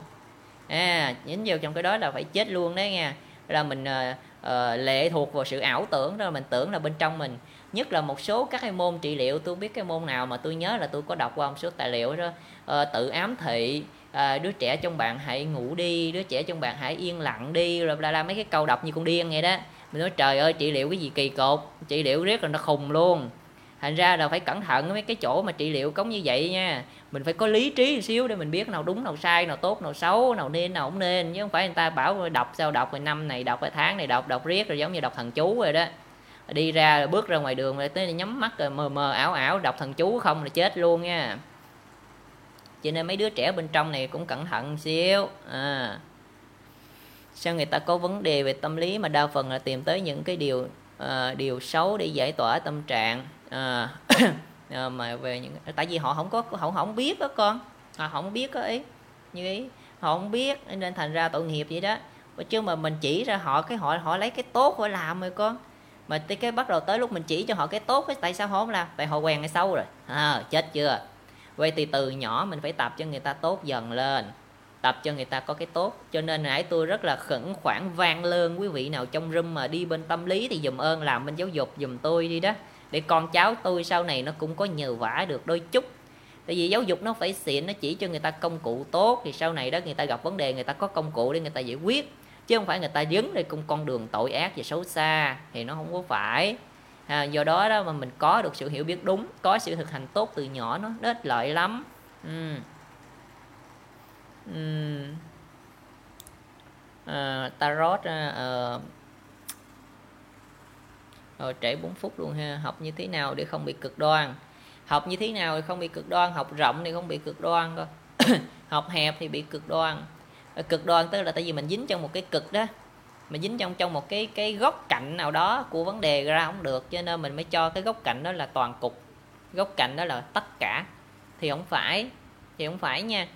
À, dính vô trong cái đó là phải chết luôn đấy nha là mình uh, uh, lệ thuộc vào sự ảo tưởng đó là mình tưởng là bên trong mình nhất là một số các cái môn trị liệu tôi biết cái môn nào mà tôi nhớ là tôi có đọc qua một số tài liệu đó. Uh, tự ám thị à, đứa trẻ trong bạn hãy ngủ đi đứa trẻ trong bạn hãy yên lặng đi rồi là, bla mấy cái câu đọc như con điên vậy đó. Mình nói trời ơi trị liệu cái gì kỳ cột trị liệu riết là nó khùng luôn. Thành ra là phải cẩn thận mấy cái chỗ mà trị liệu cống như vậy nha. Mình phải có lý trí một xíu để mình biết nào đúng nào sai nào tốt nào xấu nào nên nào không nên. Chứ không phải người ta bảo đọc sao đọc rồi năm này đọc rồi tháng này đọc đọc riết rồi giống như đọc thần chú rồi đó đi ra bước ra ngoài đường rồi tới nhắm mắt rồi mờ mờ ảo ảo đọc thần chú không là chết luôn nha. Cho nên mấy đứa trẻ bên trong này cũng cẩn thận xíu. À. Sao người ta có vấn đề về tâm lý mà đa phần là tìm tới những cái điều uh, điều xấu để giải tỏa tâm trạng? À, à, mà về những tại vì họ không có họ không biết đó con. Họ không biết có ý như ý. Họ không biết nên thành ra tội nghiệp vậy đó. Chứ mà mình chỉ ra họ cái họ họ lấy cái tốt họ làm rồi con mà tới cái bắt đầu tới lúc mình chỉ cho họ cái tốt ấy, tại sao họ không làm? Tại họ quen cái xấu rồi. À, chết chưa? Vậy thì từ nhỏ mình phải tập cho người ta tốt dần lên. Tập cho người ta có cái tốt. Cho nên nãy tôi rất là khẩn khoản vang lơn quý vị nào trong room mà đi bên tâm lý thì dùm ơn làm bên giáo dục dùm tôi đi đó. Để con cháu tôi sau này nó cũng có nhờ vả được đôi chút. Tại vì giáo dục nó phải xịn nó chỉ cho người ta công cụ tốt. Thì sau này đó người ta gặp vấn đề người ta có công cụ để người ta giải quyết chứ không phải người ta dấn lên cùng con đường tội ác và xấu xa thì nó không có phải. À, do đó đó mà mình có được sự hiểu biết đúng có sự thực hành tốt từ nhỏ nó nó ích lợi lắm. Ừ. Ừ. À, tarot à, à, rồi trễ 4 phút luôn ha. Học như thế nào để không bị cực đoan? Học như thế nào để không bị cực đoan học rộng thì không bị cực đoan thôi học hẹp thì bị cực đoan cực đoan tức là tại vì mình dính trong một cái cực đó. Mình dính trong trong một cái cái góc cạnh nào đó của vấn đề ra không được, cho nên mình mới cho cái góc cạnh đó là toàn cục. Góc cạnh đó là tất cả. Thì không phải, thì không phải nha.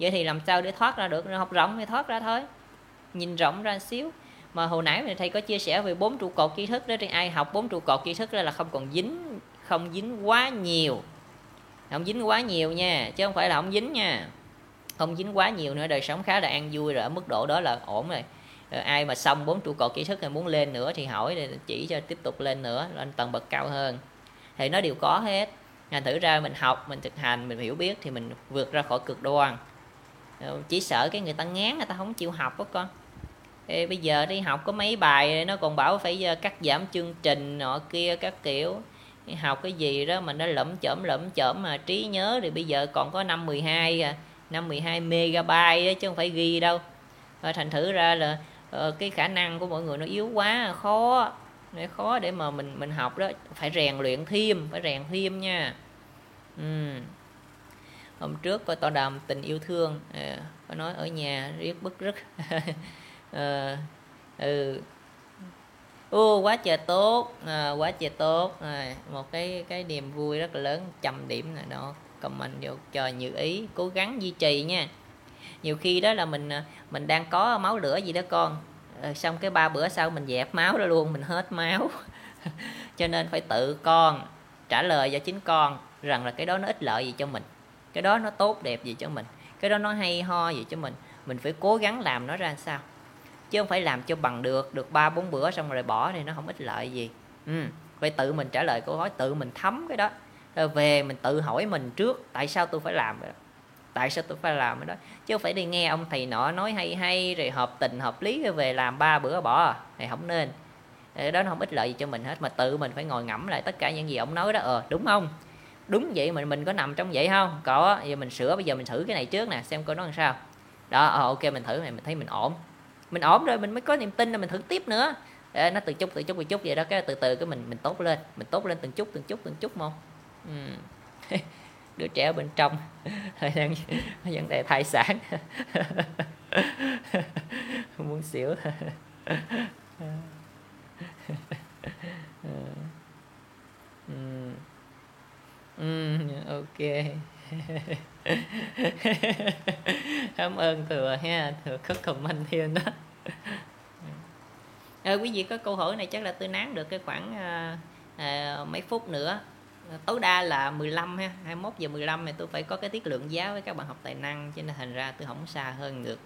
Vậy thì làm sao để thoát ra được? Học rộng thì thoát ra thôi. Nhìn rộng ra xíu. Mà hồi nãy thầy có chia sẻ về bốn trụ cột tri thức đó, thì ai học bốn trụ cột tri thức đó là không còn dính, không dính quá nhiều. Không dính quá nhiều nha, chứ không phải là không dính nha không dính quá nhiều nữa đời sống khá là an vui rồi ở mức độ đó là ổn rồi. Ờ, ai mà xong bốn trụ cột kỹ thức hay muốn lên nữa thì hỏi để chỉ cho tiếp tục lên nữa lên tầng bậc cao hơn. Thì nó đều có hết. Thành thử ra mình học mình thực hành mình hiểu biết thì mình vượt ra khỏi cực đoan. Ờ, chỉ sợ cái người ta ngán người ta không chịu học đó con. Ê, bây giờ đi học có mấy bài nó còn bảo phải ờ, cắt giảm chương trình nọ kia các kiểu. Học cái gì đó mà nó lẩm chởm lẩm chởm mà trí nhớ thì bây giờ còn có năm 12 à năm 12 megabyte đó, chứ không phải ghi đâu. Và thành thử ra là uh, cái khả năng của mọi người nó yếu quá khó nó khó để mà mình mình học đó. Phải rèn luyện thêm phải rèn thêm nha. Ừ. hôm trước có tọa đàm tình yêu thương. À, có nói ở nhà riết bức rứt. À, ừ. Ô quá trời tốt. À, quá trời tốt. À, một cái cái niềm vui rất là lớn trầm điểm này đó comment vô cho như ý cố gắng duy trì nha. Nhiều khi đó là mình à, mình đang có máu lửa gì đó con. À, xong cái ba bữa sau mình dẹp máu đó luôn mình hết máu. Cho nên phải tự con trả lời cho chính con rằng là cái đó nó ích lợi gì cho mình. Cái đó nó tốt đẹp gì cho mình. Cái đó nó hay ho gì cho mình. Mình phải cố gắng làm nó ra sao? Chứ không phải làm cho bằng được được ba bốn bữa xong rồi bỏ thì nó không ích lợi gì. Ừ. phải tự mình trả lời câu hỏi tự mình thấm cái đó rồi về mình tự hỏi mình trước tại sao tôi phải làm vậy? Tại sao tôi phải làm cái đó? Chứ không phải đi nghe ông thầy nọ nói hay hay rồi hợp tình hợp lý rồi về làm ba bữa bỏ thì không nên. Cái đó nó không ích lợi gì cho mình hết mà tự mình phải ngồi ngẫm lại tất cả những gì ông nói đó. Ờ đúng không? Đúng vậy mình mình có nằm trong vậy không? Có giờ mình sửa bây giờ mình thử cái này trước nè xem coi nó làm sao. Đó ờ, ok mình thử này mình thấy mình ổn. Mình ổn rồi mình mới có niềm tin là mình thử tiếp nữa. Để nó từ chút từ chút từ chút vậy đó cái từ từ cái mình mình tốt lên mình tốt lên từng chút từng chút từng chút không ừ. đứa trẻ bên trong. Đang vấn đề thai sản. Muốn xỉu. Ừ. ừ. Ừ, ok. Cảm ơn thừa ha. Thừa có comment thêm đó. À, quý vị có câu hỏi này chắc là tôi nán được cái khoảng à, à, mấy phút nữa tối đa là 15 ha 21 giờ 15 thì tôi phải có cái tiết lượng giáo với các bạn học tài năng cho nên thành ra tôi không xa hơn được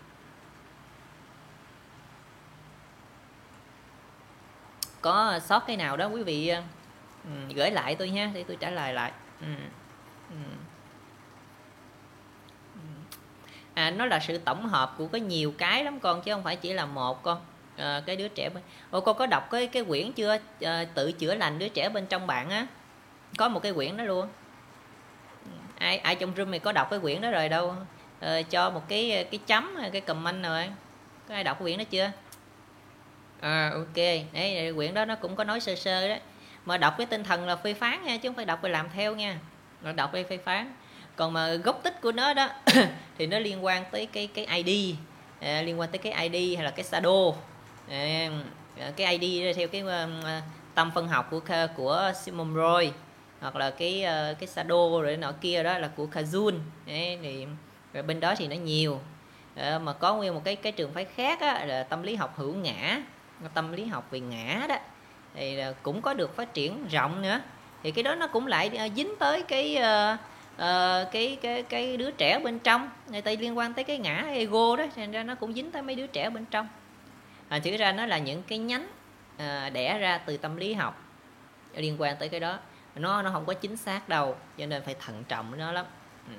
có sót cái nào đó quý vị ừ, gửi lại tôi nha để tôi trả lời lại. Ừ, ừ. Ừ. à nó là sự tổng hợp của có nhiều cái lắm con chứ không phải chỉ là một con. À, cái đứa trẻ bên ô con có đọc cái cái quyển chưa? À, tự chữa lành đứa trẻ bên trong bạn á có một cái quyển đó luôn. Ai ai trong room này có đọc cái quyển đó rồi đâu? Ờ, cho một cái cái chấm cái comment rồi có ai đọc quyển đó chưa? À ok. Đấy quyển đó nó cũng có nói sơ sơ đó. Mà đọc cái tinh thần là phê phán nha chứ không phải đọc rồi làm theo nha. Nó đọc với phê phán. Còn mà gốc tích của nó đó thì nó liên quan tới cái cái id à, ờ, liên quan tới cái id hay là cái shadow. À, cái id theo cái uh, tâm phân học của của Simon Roy hoặc là cái uh, cái sado rồi nọ kia đó là của Kazun. Đấy, thì rồi bên đó thì nó nhiều. À, mà có nguyên một cái cái trường phái khác á, là tâm lý học hữu ngã tâm lý học về ngã đó thì cũng có được phát triển rộng nữa. Thì cái đó nó cũng lại ờ, dính tới cái uh, uh, cái cái cái đứa trẻ bên trong. Người ta liên quan tới cái ngã ego đó thành ra nó cũng dính tới mấy đứa trẻ bên trong. À, thực ra nó là những cái nhánh uh, đẻ ra từ tâm lý học liên quan tới cái đó nó nó không có chính xác đâu cho nên phải thận trọng với nó lắm. Ừ.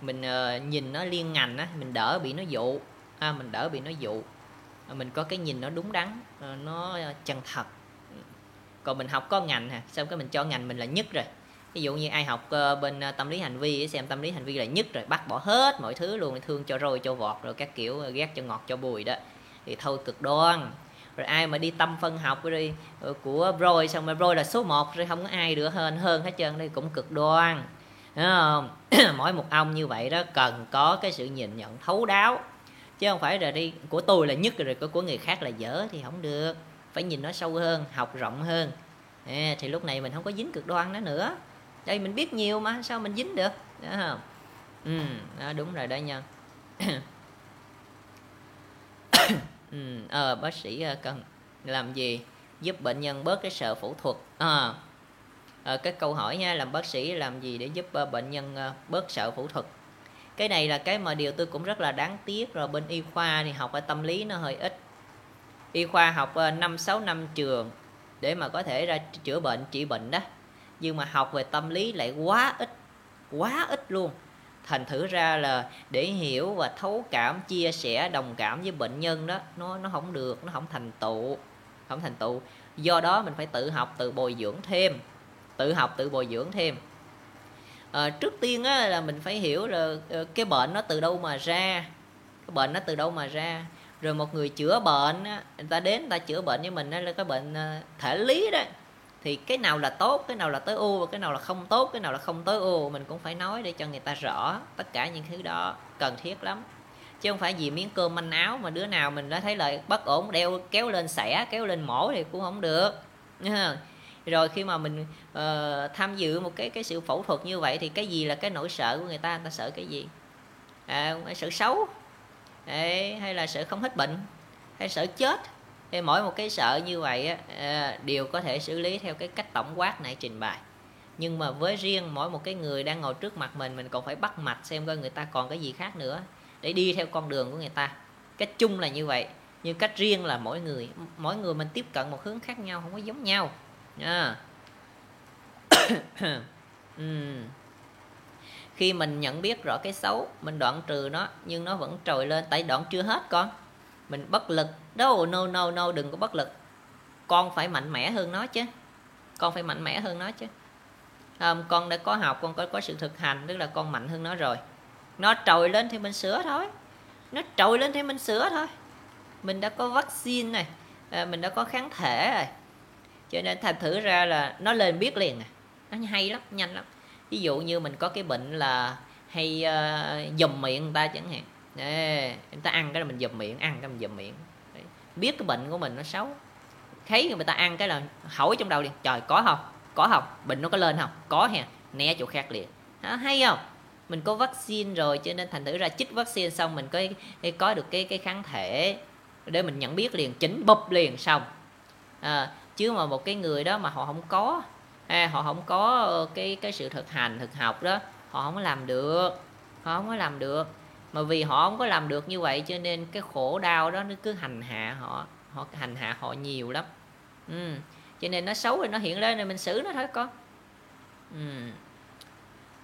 Mình uh, nhìn nó liên ngành á mình đỡ bị nó dụ. À, mình đỡ bị nó dụ. Ờ, mình có cái nhìn nó đúng đắn ờ, nó chân thật. Ừ. Còn mình học có ngành hả? Xong cái mình cho ngành mình là nhất rồi. Ví dụ như ai học bên tâm lý hành vi xem tâm lý hành vi là nhất rồi bắt bỏ hết mọi thứ luôn thương cho rồi cho vọt rồi các kiểu ghét cho ngọt cho bùi đó. Thì thôi cực đoan rồi ai mà đi tâm phân học đi ừ, của rồi xong rồi rồi là số 1 rồi không có ai được hơn hơn hết trơn đây cũng cực đoan. Đúng không? Mỗi một ông như vậy đó cần có cái sự nhìn nhận thấu đáo chứ không phải là đi của tôi là nhất rồi của người khác là dở thì không được. Phải nhìn nó sâu hơn học rộng hơn. À, thì lúc này mình không có dính cực đoan đó nữa. Đây mình biết nhiều mà sao mình dính được? Đó không? Ừ đó, đúng rồi đó nha. ừ, ờ, bác sĩ ờ, cần làm gì? Giúp bệnh nhân bớt cái sợ phẫu thuật. À, à, cái câu hỏi nha làm bác sĩ làm gì để giúp bệnh nhân bớt sợ phẫu thuật? Cái này là cái mà điều tôi cũng rất là đáng tiếc rồi bên y khoa thì học ở tâm lý nó hơi ít. Y khoa học năm sáu năm trường để mà có thể ra chữa bệnh trị bệnh đó. Nhưng mà học về tâm lý lại quá ít quá ít luôn thành thử ra là để hiểu và thấu cảm chia sẻ đồng cảm với bệnh nhân đó nó nó không được nó không thành tựu không thành tựu. Do đó mình phải tự học tự bồi dưỡng thêm tự học tự bồi dưỡng thêm. À, trước tiên á, là mình phải hiểu là ờ, cái bệnh nó từ đâu mà ra cái bệnh nó từ đâu mà ra. Rồi một người chữa bệnh á, người ta đến người ta chữa bệnh với mình đó là cái bệnh ờ, thể lý đó thì cái nào là tốt cái nào là tối ưu và cái nào là không tốt cái nào là không tối ưu mình cũng phải nói để cho người ta rõ tất cả những thứ đó cần thiết lắm. Chứ không phải vì miếng cơm manh áo mà đứa nào mình đã thấy là bất ổn đeo kéo lên xẻ kéo lên mổ thì cũng không được. Rồi khi mà mình uh, tham dự một cái cái sự phẫu thuật như vậy thì cái gì là cái nỗi sợ của người ta? Người ta sợ cái gì? À, sợ xấu. Đấy, hay là sợ không hết bệnh? Hay sợ chết? Thì mỗi một cái sợ như vậy á, ờ, đều có thể xử lý theo cái cách tổng quát này trình bày. Nhưng mà với riêng mỗi một cái người đang ngồi trước mặt mình mình còn phải bắt mạch xem coi người ta còn cái gì khác nữa để đi theo con đường của người ta. Cách chung là như vậy nhưng cách riêng là mỗi người mỗi người mình tiếp cận một hướng khác nhau không có giống nhau. Nha. Uhm. khi mình nhận biết rõ cái xấu mình đoạn trừ nó nhưng nó vẫn trồi lên. Tại đoạn chưa hết con mình bất lực. Đâu no no no đừng có bất lực. Con phải mạnh mẽ hơn nó chứ. Con phải mạnh mẽ hơn nó chứ. Um, con đã có học con có có sự thực hành tức là con mạnh hơn nó rồi. Nó trồi lên thì mình sửa thôi. Nó trồi lên thì mình sửa thôi. Mình đã có vaccine này à, mình đã có kháng thể rồi. Cho nên thành thử ra là nó lên biết liền à. nó hay lắm nhanh lắm. Ví dụ như mình có cái bệnh là hay à, uh, dùm miệng người ta chẳng hạn. Đấy, người ta ăn cái là mình dùm miệng ăn cái mình dùm miệng. Đấy. biết cái bệnh của mình nó xấu. Thấy người ta ăn cái là hỏi trong đầu liền trời có không? Có không? Bệnh nó có lên không? Có hè né chỗ khác liền. Hả, hay không? Mình có vaccine rồi cho nên thành thử ra chích vaccine xong mình có có được cái cái kháng thể để mình nhận biết liền chỉnh bụp liền xong. À, chứ mà một cái người đó mà họ không có à, họ không có ờ, cái cái sự thực hành thực học đó họ không có làm được họ không có làm được mà vì họ không có làm được như vậy cho nên cái khổ đau đó nó cứ hành hạ họ. Họ hành hạ họ nhiều lắm. Ừ. cho nên nó xấu rồi nó hiện lên rồi mình xử nó thôi con. Ừ.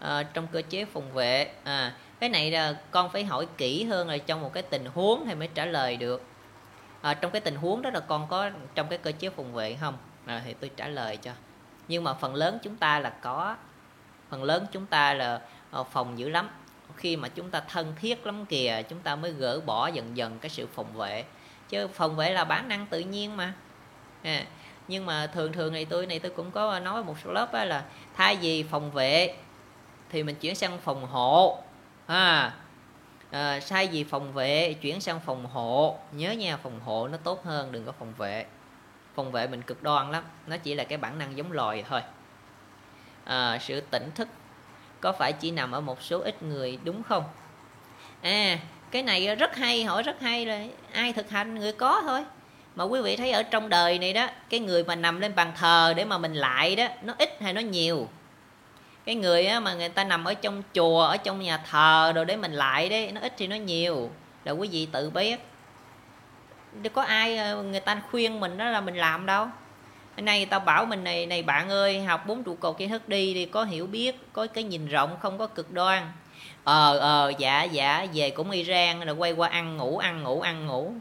à, trong cơ chế phòng vệ à, cái này là con phải hỏi kỹ hơn là trong một cái tình huống thì mới trả lời được. À, trong cái tình huống đó là con có trong cái cơ chế phòng vệ không? À, thì tôi trả lời cho. Nhưng mà phần lớn chúng ta là có. Phần lớn chúng ta là ờ, phòng dữ lắm khi mà chúng ta thân thiết lắm kìa chúng ta mới gỡ bỏ dần dần cái sự phòng vệ. Chứ phòng vệ là bản năng tự nhiên mà. À, nhưng mà thường thường này tôi này tôi cũng có nói một số lớp á là thay vì phòng vệ thì mình chuyển sang phòng hộ. À, à sai vì phòng vệ chuyển sang phòng hộ. Nhớ nha phòng hộ nó tốt hơn đừng có phòng vệ. Phòng vệ mình cực đoan lắm nó chỉ là cái bản năng giống loài thôi. À, sự tỉnh thức có phải chỉ nằm ở một số ít người, đúng không? À cái này rất hay, hỏi rất hay rồi ai thực hành, người có thôi. Mà quý vị thấy ở trong đời này đó, cái người mà nằm lên bàn thờ để mà mình lại đó, nó ít hay nó nhiều? Cái người mà người ta nằm ở trong chùa, ở trong nhà thờ rồi để mình lại đấy, nó ít thì nó nhiều. Là quý vị tự biết. Đâu có ai ờ, người ta khuyên mình đó là mình làm đâu? Hôm nay tao bảo mình này này bạn ơi, học bốn trụ cột kiến thức đi thì có hiểu biết, có cái nhìn rộng, không có cực đoan. Ờ ờ dạ dạ về cũng Iran rồi quay qua ăn ngủ ăn ngủ ăn ngủ.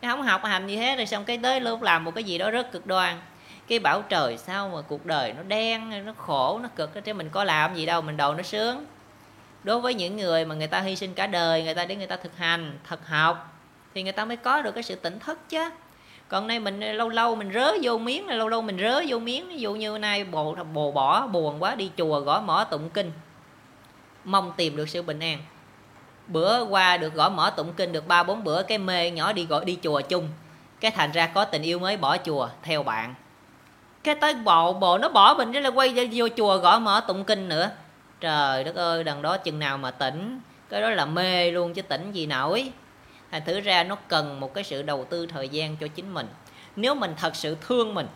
Cái không học hành như thế rồi xong cái tới lúc làm một cái gì đó rất cực đoan. Cái bảo trời, sao mà cuộc đời nó đen, nó khổ, nó cực chứ mình có làm gì đâu, mình đầu nó sướng. Đối với những người mà người ta hy sinh cả đời, người ta để người ta thực hành, thật học, thì người ta mới có được cái sự tỉnh thức chứ còn nay mình, lâu lâu mình rớ vô miếng lâu lâu mình rớ vô miếng. Ví dụ như nay bồ bồ bỏ, buồn quá, đi chùa gõ mỏ tụng kinh. Mong tìm được sự bình an. Bữa qua được gõ mỏ tụng kinh được ba bốn bữa, cái mê nhỏ đi gọi, đi chùa chung. Cái thành ra có tình yêu mới bỏ chùa, theo bạn. Cái tới bộ bộ nó bỏ mình là quay vô chùa gõ mỏ tụng kinh nữa. Trời đất ơi, đằng đó chừng nào mà tỉnh. Cái đó là mê luôn, chứ tỉnh gì nổi thành thử ra nó cần một cái sự đầu tư thời gian cho chính mình. Nếu mình thật sự thương mình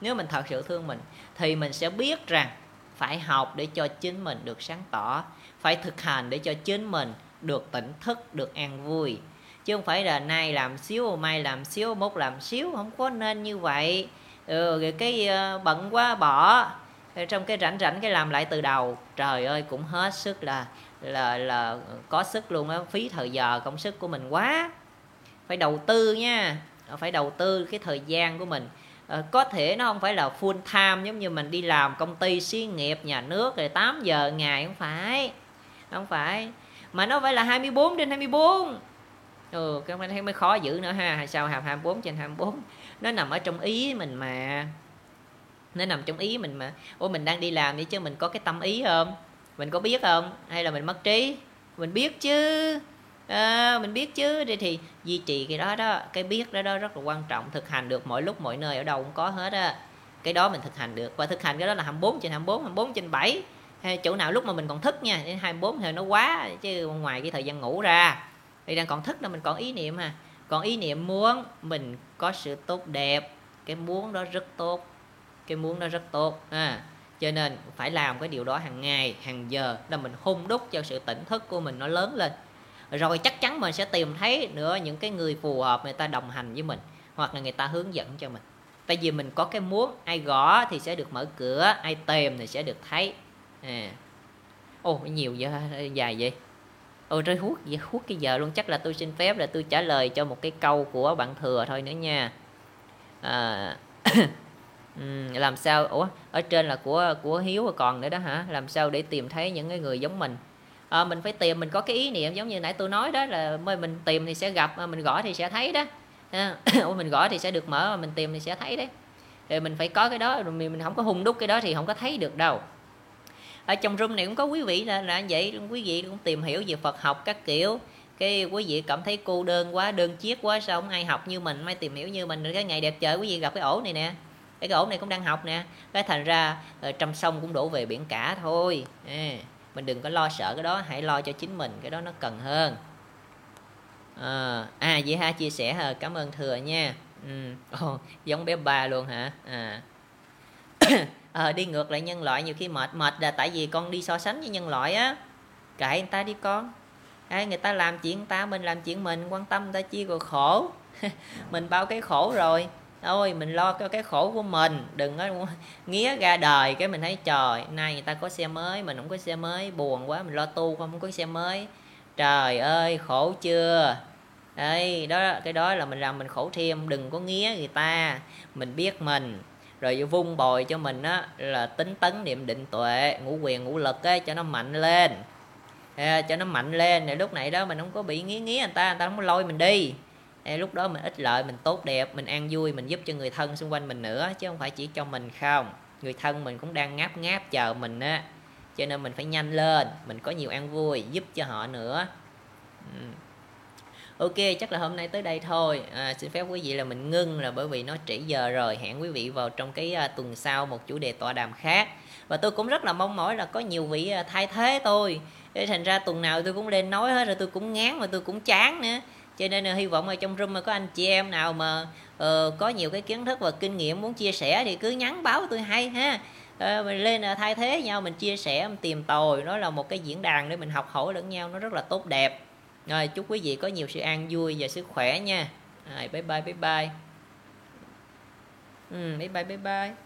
nếu mình thật sự thương mình thì mình sẽ biết rằng phải học để cho chính mình được sáng tỏ phải thực hành để cho chính mình được tỉnh thức được an vui. Chứ không phải là nay làm xíu mai làm xíu mốt làm xíu không có nên như vậy. Ừ, cái uh, bận quá bỏ. Trong cái rảnh rảnh cái làm lại từ đầu trời ơi cũng hết sức là là là có sức luôn á. Phí thời giờ công sức của mình quá. Phải đầu tư nha. Phải đầu tư cái thời gian của mình. À, có thể nó không phải là full time giống như mình đi làm công ty xí nghiệp nhà nước rồi 8 giờ ngày không phải. Không phải. Mà nó phải là 24 trên 24 ừ cái thấy mới khó giữ nữa ha. Hay sao? Hàm 24 trên 24 nó nằm ở trong ý mình mà. Nó nằm trong ý mình mà. Ủa mình đang đi làm đi chứ mình có cái tâm ý không? Mình có biết không? Hay là mình mất trí? Mình biết chứ. À, mình biết chứ. Thì, thì duy trì cái đó đó cái biết đó đó rất là quan trọng. Thực hành được mọi lúc mọi nơi ở đâu cũng có hết á. Cái đó mình thực hành được. Và thực hành cái đó là 24 trên 24 24 trên 7 hay chỗ nào lúc mà mình còn thức nha đến 24 thì nó quá chứ ngoài cái thời gian ngủ ra. Thì đang còn thức là mình còn ý niệm à. Còn ý niệm muốn mình có sự tốt đẹp. Cái muốn đó rất tốt. Cái muốn đó rất tốt à cho nên phải làm cái điều đó hàng ngày hàng giờ là mình hung đúc cho sự tỉnh thức của mình nó lớn lên. Rồi chắc chắn mình sẽ tìm thấy nữa những cái người phù hợp người ta đồng hành với mình hoặc là người ta hướng dẫn cho mình. Tại vì mình có cái muốn ai gõ thì sẽ được mở cửa ai tìm thì sẽ được thấy. À. ô nhiều giờ dài vậy. Ôi rơi hút vậy hút cái giờ luôn. Chắc là tôi xin phép là tôi trả lời cho một cái câu của bạn thừa thôi nữa nha. À, ừ, làm sao? Ủa ở trên là của của hiếu còn nữa đó hả? Làm sao để tìm thấy những cái người giống mình? À, mình phải tìm mình có cái ý niệm giống như nãy tôi nói đó là mới mình tìm thì sẽ gặp mình gõ thì sẽ thấy đó. À, mình gõ thì sẽ được mở mà mình tìm thì sẽ thấy đấy. Rồi mình phải có cái đó rồi mình không có hung đúc cái đó thì không có thấy được đâu. Ở trong room này cũng có quý vị là, là vậy quý vị cũng tìm hiểu về Phật học các kiểu. Cái quý vị cảm thấy cô đơn quá đơn chiếc quá sao không ai học như mình mai tìm hiểu như mình rồi cái ngày đẹp trời quý vị gặp cái ổ này nè cái ổ này cũng đang học nè. Cái thành ra ờ, trong sông cũng đổ về biển cả thôi. À, mình đừng có lo sợ cái đó hãy lo cho chính mình cái đó nó cần hơn. Ờ, à, à vậy ha chia sẻ hờ cảm ơn thừa nha. Ừ. Ồ, giống bé ba luôn hả? À. À, đi ngược lại nhân loại nhiều khi mệt mệt là tại vì con đi so sánh với nhân loại á. Kệ người ta đi con. À, người ta làm chuyện người ta mình làm chuyện mình quan tâm người ta chia rồi khổ. Mình bao cái khổ rồi thôi mình lo cho cái khổ của mình đừng có nghĩa ra đời cái mình thấy trời nay người ta có xe mới mình không có xe mới buồn quá mình lo tu không có xe mới. Trời ơi khổ chưa? Đây đó cái đó là mình làm mình khổ thêm đừng có nghĩa người ta mình biết mình. Rồi vung bồi cho mình á là tính tấn niệm định tuệ ngũ quyền ngũ lực á cho nó mạnh lên. À, cho nó mạnh lên để lúc này đó mình không có bị nghĩa nghĩa người ta người ta không có lôi mình đi. Ê, lúc đó mình ích lợi mình tốt đẹp mình an vui mình giúp cho người thân xung quanh mình nữa chứ không phải chỉ cho mình không. Người thân mình cũng đang ngáp ngáp chờ mình á. Cho nên mình phải nhanh lên mình có nhiều an vui giúp cho họ nữa. Ừ. ok chắc là hôm nay tới đây thôi. À, xin phép quý vị là mình ngưng là bởi vì nó trễ giờ rồi. Hẹn quý vị vào trong cái uh, tuần sau một chủ đề tọa đàm khác. Và tôi cũng rất là mong mỏi là có nhiều vị à, thay thế tôi. Để thành ra tuần nào tôi cũng lên nói hết rồi tôi cũng ngán mà tôi cũng chán nữa cho nên là hy vọng ở trong room mà có anh chị em nào mà uh, có nhiều cái kiến thức và kinh nghiệm muốn chia sẻ thì cứ nhắn báo tôi hay ha. Uh, mình lên uh, thay thế nhau mình chia sẻ mình tìm tòi. Nó là một cái diễn đàn để mình học hỏi lẫn nhau nó rất là tốt đẹp. Rồi chúc quý vị có nhiều sự an vui và sức khỏe nha. Rồi bye bye bye bye. Ừ, bye bye bye bye.